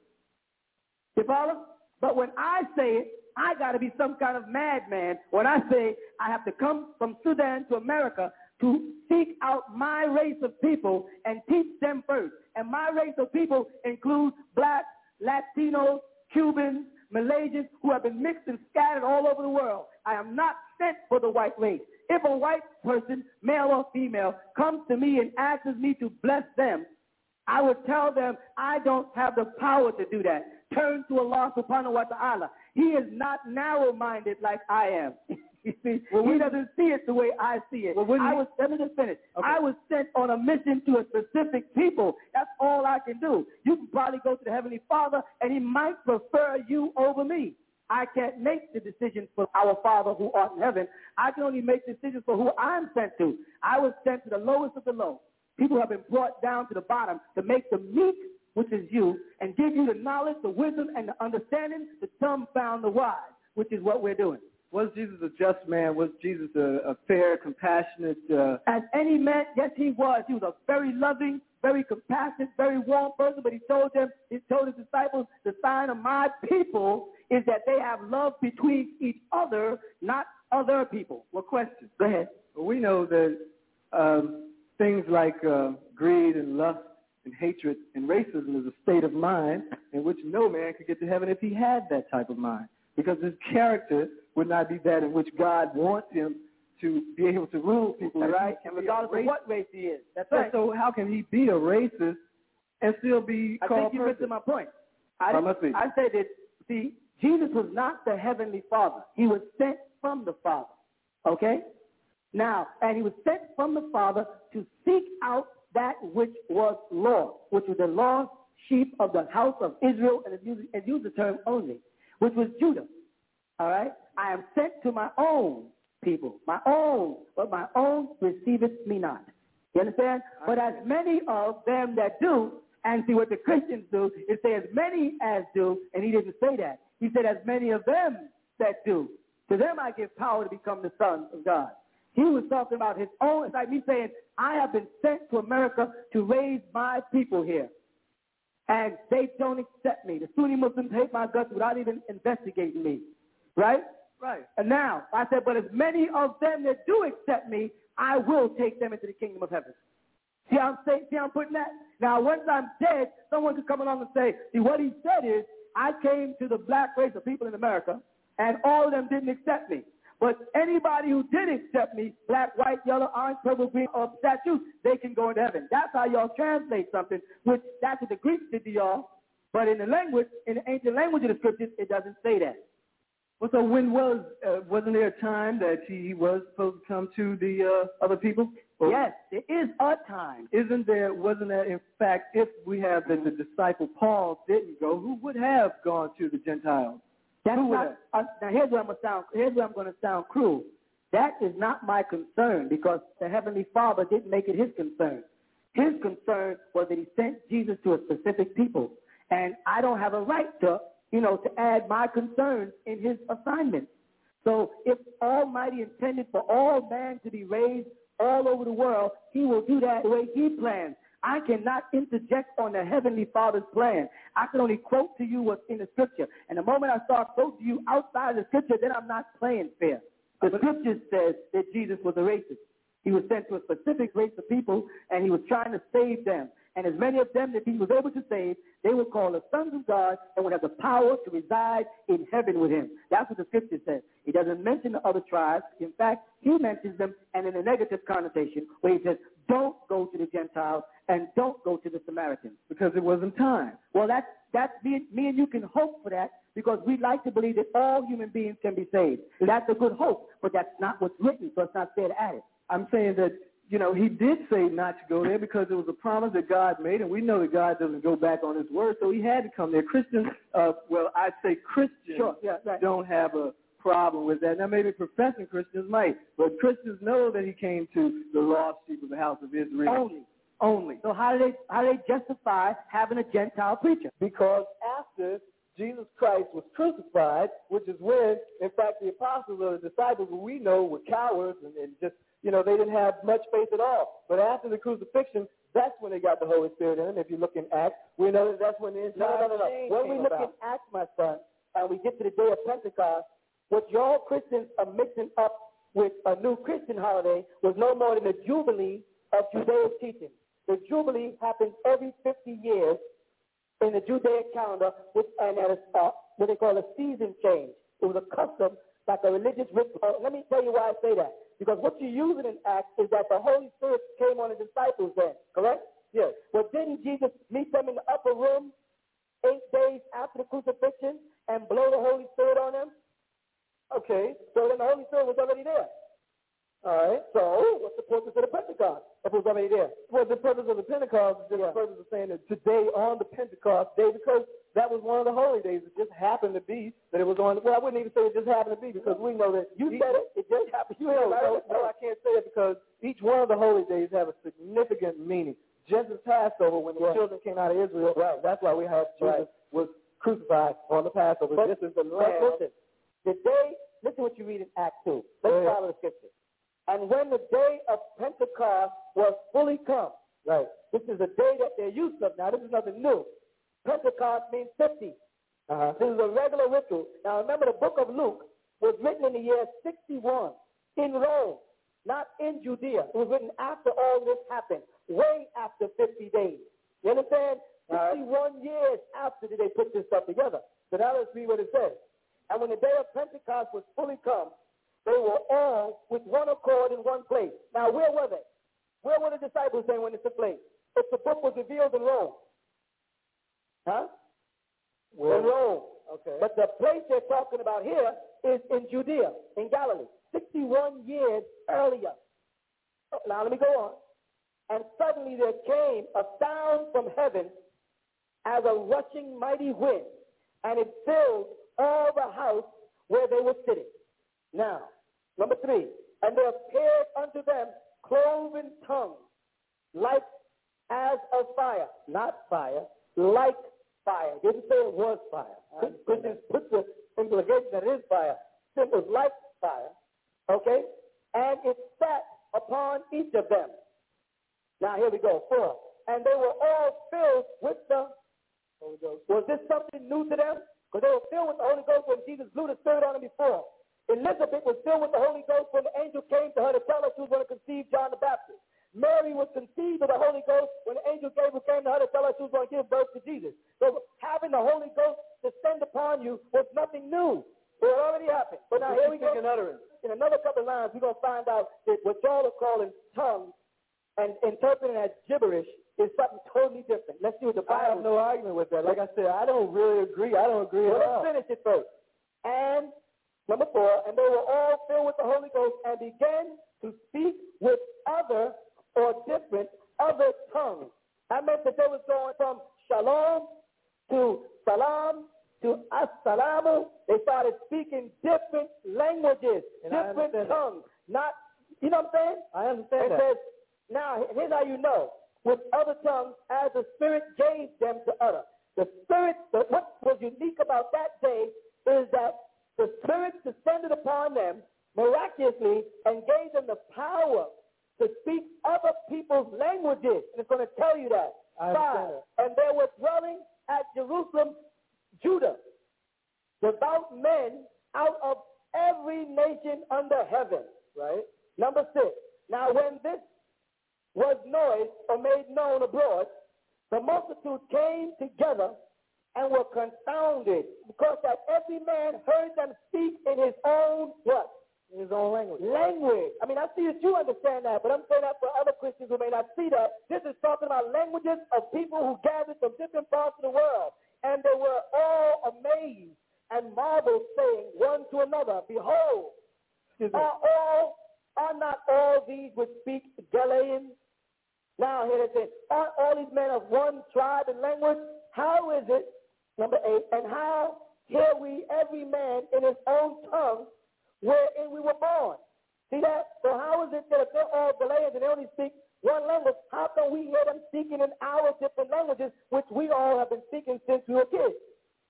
You follow? But when I say it, I got to be some kind of madman when I say I have to come from Sudan to America to seek out my race of people and teach them first. And my race of people includes blacks, Latinos, Cubans, Malaysians who have been mixed and scattered all over the world. I am not sent for the white race. If a white person, male or female, comes to me and asks me to bless them, I would tell them I don't have the power to do that. Turn to Allah subhanahu wa ta'ala. He is not narrow-minded like I am. <laughs> You see, he doesn't see it the way I see it. I was, let me just finish. I was sent on a mission to a specific people. That's all I can do. You can probably go to the Heavenly Father, and he might prefer you over me. I can't make the decisions for our Father who art in heaven. I can only make decisions for who I'm sent to. I was sent to the lowest of the low. People have been brought down to the bottom to make the meek, which is you, and give you the knowledge, the wisdom, and the understanding to dumbfound the wise, which is what we're doing. Was Jesus a just man? Was Jesus a, a fair, compassionate? Uh... As any man, yes, he was. He was a very loving, very compassionate, very warm person. But he told them, he told his disciples, the sign of my people is that they have love between each other, not other people. Well, question. Go ahead. Well, we know that um, things like uh, greed and lust and hatred and racism is a state of mind in which no man could get to heaven if he had that type of mind, because his character would not be that in which God wants him to be able to rule people, That's right? And regardless of what race he is. That's right. So how can he be a racist and still be I called think you missed perfect? my point. I, I must be. I said that, see, Jesus was not the heavenly Father. He was sent from the Father. Okay? Now, and he was sent from the Father to seek out that which was lost, which was the lost sheep of the house of Israel, and it used the term only, which was Judah. All right? I am sent to my own people, my own, but my own receiveth me not. You understand? But as many of them that do, and see what the Christians do, is say as many as do, and he didn't say that. He said as many of them that do. To them I give power to become the sons of God. He was talking about his own. It's like me saying, I have been sent to America to raise my people here. And they don't accept me. The Sunni Muslims hate my guts without even investigating me. Right? Right. And now, I said, but as many of them that do accept me, I will take them into the kingdom of heaven. See how I'm saying, see how I'm putting that? Now, once I'm dead, someone could come along and say, see, what he said is, I came to the black race of people in America, and all of them didn't accept me. But anybody who did accept me, black, white, yellow, orange, purple, green, or statue, they can go into heaven. That's how y'all translate something, which that's what the Greeks did to y'all. But in the language, in the ancient language of the scriptures, it doesn't say that. Well, so when was uh, wasn't there a time that he was supposed to come to the uh, other people? Yes, it is a time. Isn't there? Wasn't there? In fact, if we have that the disciple Paul didn't go, who would have gone to the Gentiles? That's Who not, uh, now here's where I'm gonna sound. Here's where I'm going to sound cruel. That is not my concern because the heavenly Father didn't make it his concern. His concern was that he sent Jesus to a specific people, and I don't have a right to, you know, to add my concerns in his assignment. So if Almighty intended for all man to be raised all over the world, he will do that the way he plans. I cannot interject on the Heavenly Father's plan. I can only quote to you what's in the Scripture. And the moment I start quoting to you outside of the Scripture, then I'm not playing fair. The Scripture says that Jesus was a racist. He was sent to a specific race of people, and he was trying to save them. And as many of them that he was able to save, they were called the sons of God and would have the power to reside in heaven with him. That's what the scripture says. He doesn't mention the other tribes. In fact, he mentions them and in a negative connotation where he says, don't go to the Gentiles and don't go to the Samaritans. Because it wasn't time. Well, that's, that's me, me and you can hope for that because we like to believe that all human beings can be saved. That's a good hope, but that's not what's written, so it's not fair to add it. I'm saying that you know, he did say not to go there because it was a promise that God made, and we know that God doesn't go back on his word, so he had to come there. Christians, uh, well, I'd say Christians Sure, yeah, right. don't have a problem with that. Now, maybe professing Christians might, but Christians know that he came to the lost sheep of the house of Israel. Only. Only. So how do they how do they justify having a Gentile preacher? Because after Jesus Christ was crucified, which is when, in fact, the apostles or the disciples, who we know were cowards and, and just, you know, they didn't have much faith at all. But after the crucifixion, that's when they got the Holy Spirit in them. If you look in Acts, we know that that's when the No, entire no, no, no. thing When we look about. in Acts, my son, and we get to the day of Pentecost, what y'all Christians are mixing up with a new Christian holiday was no more than the Jubilee of Judaic teaching. The Jubilee happens every 50 years in the Judaic calendar, which, and at a, uh, what they call a season change. It was a custom, like a religious ritual. Let me tell you why I say that. Because what you're using in Acts is that the Holy Spirit came on the disciples then, correct? Yes. Well, didn't Jesus meet them in the upper room eight days after the crucifixion and blow the Holy Spirit on them? Okay, so then the Holy Spirit was already there. All right. So what's the purpose of the Pentecost if it was already there? Well, the purpose of the Pentecost is just the purpose of saying that today on the Pentecost day, because that was one of the holy days. It just happened to be that it was on. Well, I wouldn't even say it just happened to be because we know that You said it. It just happened. You know, no, no, I can't say it because each one of the holy days have a significant meaning. Just as Passover, when the Right. children came out of Israel, right. that's why we have Jesus was crucified on the Passover. But- this is the lamb. listen, the day, listen what you read in Acts 2. Let's ahead. follow the scripture. And when the day of Pentecost was fully come, right, this is a day that they're used to. Now, this is nothing new. Pentecost means 50. Uh-huh. This is a regular ritual. Now, remember, the book of Luke was written in the year 61 in Rome, not in Judea. It was written after all this happened, way after 50 days. You understand? 61 years after did they put this stuff together. So now let's read what it says. And when the day of Pentecost was fully come, they were all with one accord in one place. Now, where were they? Where were the disciples then when it took place? If the book was revealed in Rome. Huh? Where? In Rome. Okay. But the place they're talking about here is in Judea, in Galilee, 61 years earlier. Now let me go on. And suddenly there came a sound from heaven as a rushing mighty wind, and it filled all the house where they were sitting. Now, number three, and there appeared unto them cloven tongues, like as of fire, not fire, like fire. It didn't say it was fire. Christians put the implication that it is fire. It was like fire, okay? And it sat upon each of them. Now here we go, four. And they were all filled with the Holy Ghost. Was this something new to them? Because they were filled with the Holy Ghost when Jesus blew the Spirit on them before. Elizabeth was filled with the Holy Ghost when the angel came to her to tell her she was going to conceive John the Baptist. Mary was conceived of the Holy Ghost when the angel Gabriel came to her to tell her she was going to give birth to Jesus. So having the Holy Ghost descend upon you was nothing new. It had already happened. But now here we go. In another couple of lines, we're going to find out that what y'all are calling tongues and interpreting as gibberish is something totally different. Let's see what the I Bible have no argument with that. Like I said, I don't really agree. I don't agree well, at all. let's finish it first. And number four, and they were all filled with the Holy Ghost and began to speak with other or different other tongues. I meant that they was going from shalom to salam to assalamu. They started speaking different languages, And different understand that. tongues. Not, you know what I'm saying? I understand It that. says, now here's how you know. With other tongues, as the Spirit gave them to utter. The Spirit, the, what was unique about that day is that the Spirit descended upon them miraculously and gave them the power to speak other people's languages. And it's going to tell you that. Five, and there were dwelling at Jerusalem, Judah, devout men out of every nation under heaven. Right? Number six. Now when this was noised or made known abroad, the multitude came together and were confounded because that every man heard them speak in his own what? In his own language. Language. I mean, I see that you understand that, but I'm saying that for other Christians who may not see that. This is talking about languages of people who gathered from different parts of the world. And they were all amazed and marveled, saying one to another, Behold, are all are not all these which speak Galileans? Now here it says, aren't all these men of one tribe and language? How is it, number eight, and how hear we every man in his own tongue wherein we were born? See that? So how is it that if they're all Galileans and they only speak one language, how can we hear them speaking in our different languages, which we all have been speaking since we were kids?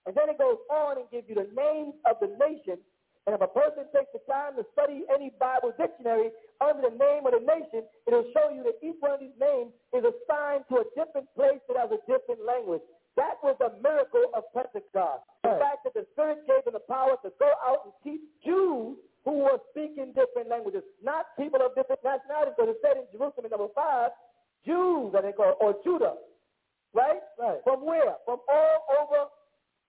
And then it goes on and gives you the names of the nations. And if a person takes the time to study any Bible dictionary under the name of the nation, it'll show you that each one of these names is assigned to a different place that has a different language. That was the miracle of Pentecost. The fact that the Spirit gave them the power to go out and teach Jews who were speaking different languages, not people of different nationalities, because it said in Jerusalem in number five, Jews, that they call, or Judah, right? Right. From where? From all over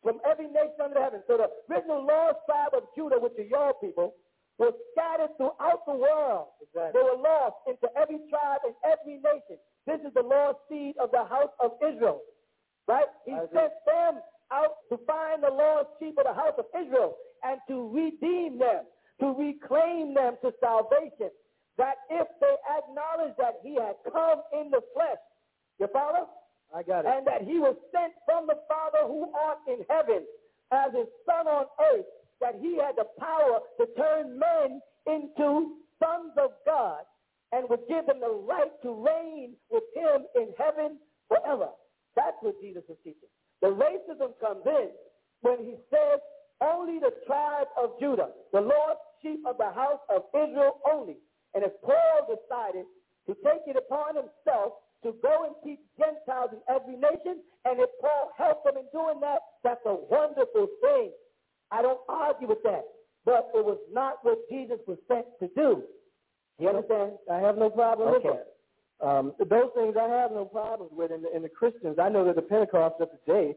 from every nation under heaven. So the original lost tribe of Judah, which are your people, was scattered throughout the world. Exactly. They were lost into every tribe and every nation. This is the lost seed of the house of Israel. Right? He sent them out to find the lost sheep of the house of Israel and to redeem them. to reclaim them to salvation. That if they acknowledge that he had come in the flesh, you follow? I got it. And that he was sent from the Father who art in heaven as his son on earth, that he had the power to turn men into sons of God and would give them the right to reign with him in heaven forever. That's what Jesus is teaching. The racism comes in when he says only the tribe of Judah, the Lord's sheep of the house of Israel only. And if Paul decided to take it upon himself to go and teach Gentiles in every nation, and if Paul helped them in doing that, that's a wonderful thing. I don't argue with that. But it was not what Jesus was sent to do. You understand? I have no problem Okay. with that. Um, those things I have no problems with. In the, in the Christians, I know that the Pentecost of today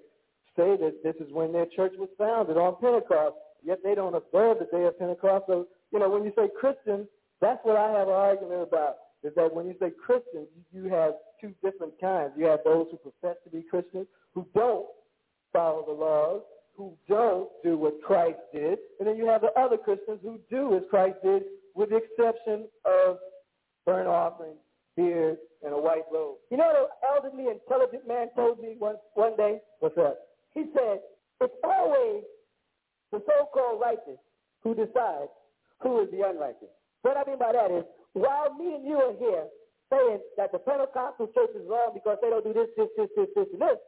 say that this is when their church was founded on Pentecost, yet they don't observe the day of Pentecost. So, you know, when you say Christians, that's what I have an argument about, is that when you say Christians, you, you have two different kinds. You have those who profess to be Christians, who don't follow the laws, who don't do what Christ did, and then you have the other Christians who do as Christ did, with the exception of burnt offerings, beard, and a white robe. You know what an elderly, intelligent man told me one, one day? What's that? He said, it's always the so-called righteous who decides who is the unrighteous. What I mean by that is, while me and you are here saying that the Pentecostal church is wrong because they don't do this, this, this, this, this, and this,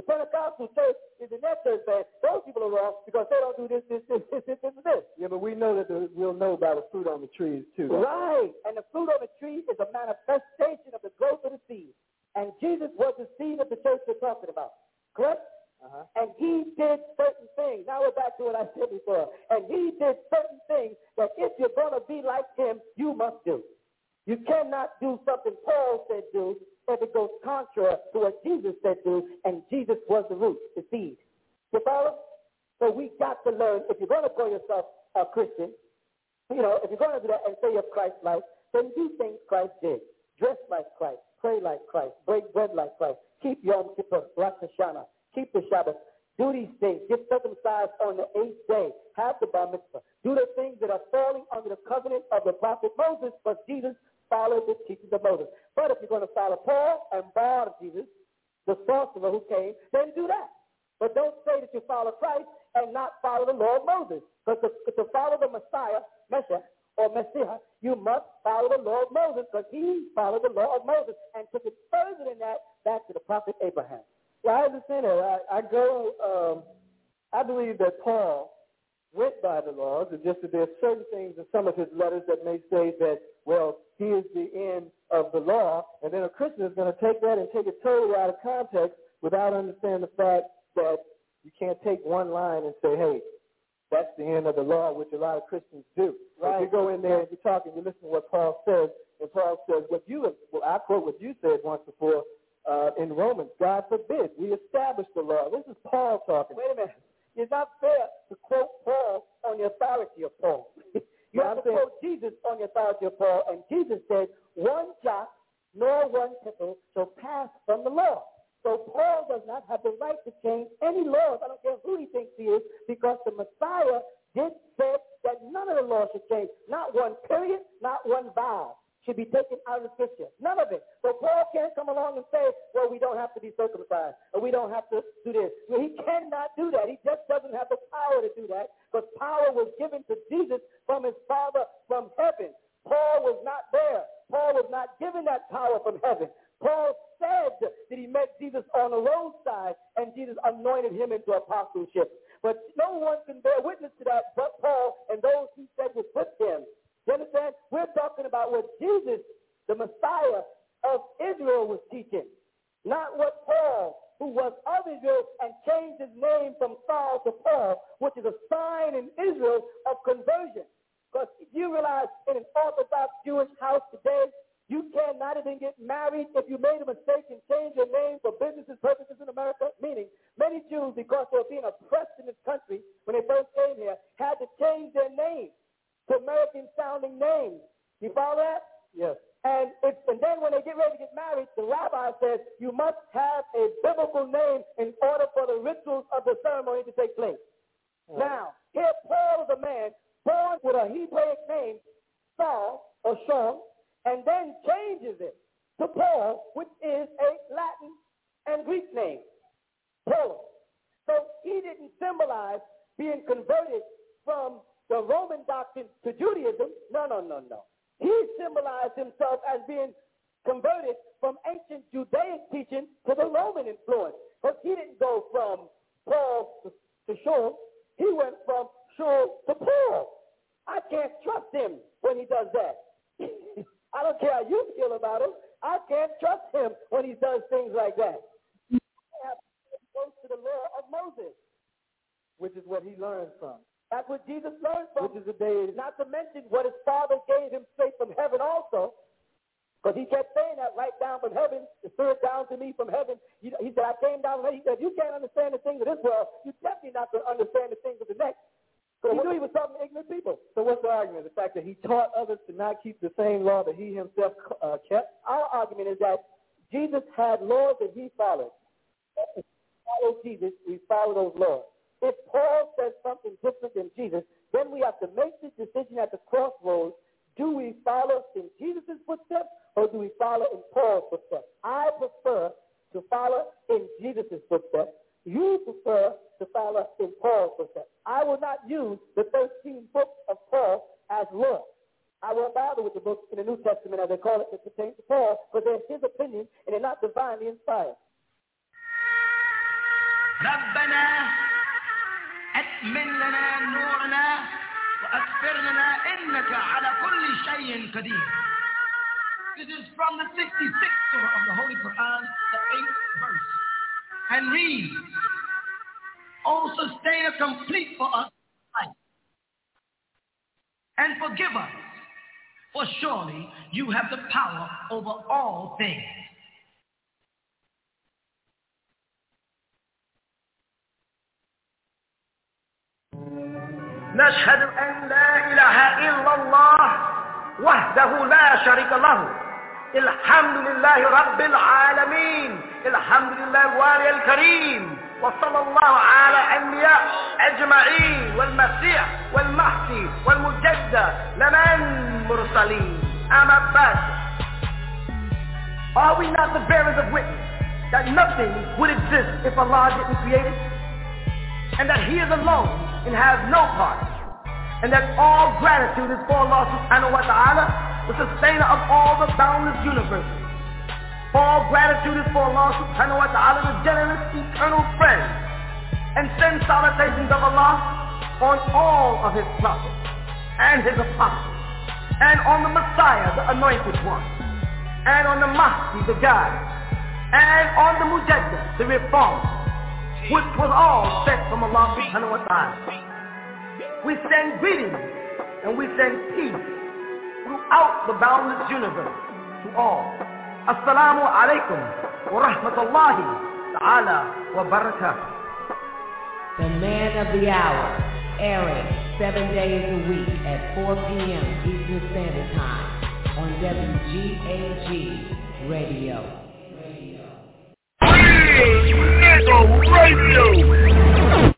the Pentecostal church is in that church saying those people are wrong because they don't do this, this, this, this, this, this, and this. Yeah, but we know that the, we'll know by the fruit on the trees, too. Right. And the fruit on the tree is a manifestation of the growth of the seed. And Jesus was the seed of the church we're talking about. Correct? Uh-huh. And he did certain things. Now we're back to what I said before. And he did certain things that if you're going to be like him, you must do. You cannot do something Paul said do if it goes contrary to what Jesus said do, and Jesus was the root, the seed. You follow? So we got to learn, if you're going to call yourself a Christian, you know, if you're going to do that and say you're Christ-like, then do things Christ did. Dress like Christ, pray like Christ, break bread like Christ, keep Yom Kippur, Rosh Hashanah, keep the Shabbat, do these things, get circumcised on the eighth day, have the bar mitzvah, do the things that are falling under the covenant of the prophet Moses, but Jesus followed the teachings of Moses. But if you're going to follow Paul and Bar Jesus, the sorcerer who came, then do that. But don't say that you follow Christ and not follow the law of Moses. Because to, to follow the Messiah, Messiah, or Messiah, you must follow the of Moses because he followed the law of Moses and took it further than that back to the prophet Abraham. Well, I understand that. I, I go, um, I believe that Paul went by the laws, and just that there are certain things in some of his letters that may say that, well, he is the end of the law, and then a Christian is going to take that and take it totally out of context without understanding the fact that you can't take one line and say, hey, that's the end of the law, which a lot of Christians do. Right. If you go in there and you're talking, you listen to what Paul says, and Paul says, what you, well, I quote what you said once before uh, in Romans, God forbid, we establish the law. This is Paul talking. Wait a minute. It's not fair to quote Paul on the authority of Paul. <laughs> you have to quote Jesus on your of Paul, and Jesus said, one jot nor one tittle shall pass from the law. So Paul does not have the right to change any laws. I don't care who he thinks he is, because the Messiah did say that none of the laws should change. Not one period, not one vowel should be taken out of scripture. None of it. So Paul can't come along and say, well, we don't have to be circumcised, or we don't have to do this. Well, he cannot do that. He just doesn't have the power to do that, because power was given to Jesus from his Father from heaven. Paul was not there. Paul was not given that power from heaven. Paul said that he met Jesus on the roadside, and Jesus anointed him into apostleship. But no one can bear witness to that but Paul and those he said was with him. You understand? We're talking about what Jesus, the Messiah of Israel, was teaching, not what Paul, who was of Israel and changed his name from Saul to Paul, which is a sign in Israel of conversion. Because if you realize in an Orthodox Jewish house today, you cannot even get married if you made a mistake and change your name for business purposes in America. Meaning, many Jews, because they were being oppressed in this country when they first came here, had to change their name to American-sounding names. You follow that? Yes. And if, and then when they get ready to get married, the rabbi says you must have a biblical name in order for the rituals of the ceremony to take place. Now, here Paul is a man born with a Hebraic name, Saul or Shaul, and then changes it to Paul, which is a Latin and Greek name, Paul. So he didn't symbolize being converted from the Roman doctrine to Judaism. No, no, no, no. He symbolized himself as being converted from ancient Judaic teaching to the Roman influence. But he didn't go from Paul to, Shaul. He went from Shaul to Paul. I can't trust him when he does that. <laughs> I don't care how you feel about him. I can't trust him when he does things like that. He goes to the law of Moses, which is what he learned from. That's what Jesus learned from. Which is the day. Not to mention what his father gave him straight from heaven also. Because he kept saying that right down from heaven, the spirit down to me from heaven. He, he said, I came down. He said, you can't understand the things of this world. You definitely not going to understand the things of the next. So he knew he was talking to ignorant people. So what's the argument? The fact that he taught others to not keep the same law that he himself uh, kept? Our argument is that Jesus had laws that he followed. If we follow Jesus, we follow those laws. If Paul says something different than Jesus, then we have to make this decision at the crossroads. Do we follow in Jesus' footsteps or do we follow in Paul's footsteps? I prefer to follow in Jesus' footsteps. You prefer to follow in Paul's footsteps. I will not use the 13 books of Paul as law. I won't bother with the books in the New Testament, as they call it, that pertain to Paul, because they're his opinion and they're not divinely inspired. ربنا أتمن لنا نورنا وأكفر لنا إنك على كل شيء قدير This is from the 66th surah of the Holy Quran, the 8th verse. And reads, O sustainer complete for us life, and forgive us, for surely you have the power over all things. نشهد أن لا إله إلا الله وحده لا شريك له. الحمد لله رب العالمين. الحمد لله الوالي الكريم. وصلى الله على أنبياء أجمعين. والمسيح والمحسي والمجدد. لمن مرسلين أما بعد. Are we not the bearers of witness that nothing would exist if Allah didn't create it? And that He is alone and has no part. And that all gratitude is for Allah subhanahu wa ta'ala, the sustainer of all the boundless universe. All gratitude is for Allah subhanahu wa ta'ala, the generous eternal friend. And send salutations of Allah on all of his prophets and his apostles. And on the Messiah, the anointed one. And on the Mahdi, the guide. And on the Mujaddid, the reformer which was all sent from Allah subhanahu wa ta'ala. We send greetings and we send peace throughout the boundless universe to all. Assalamu alaikum wa rahmatullahi ta'ala wa barakatuh. The man of the hour, airing seven days a week at 4 p.m. Eastern Standard Time on WGAG Radio. Free Nigga Radio!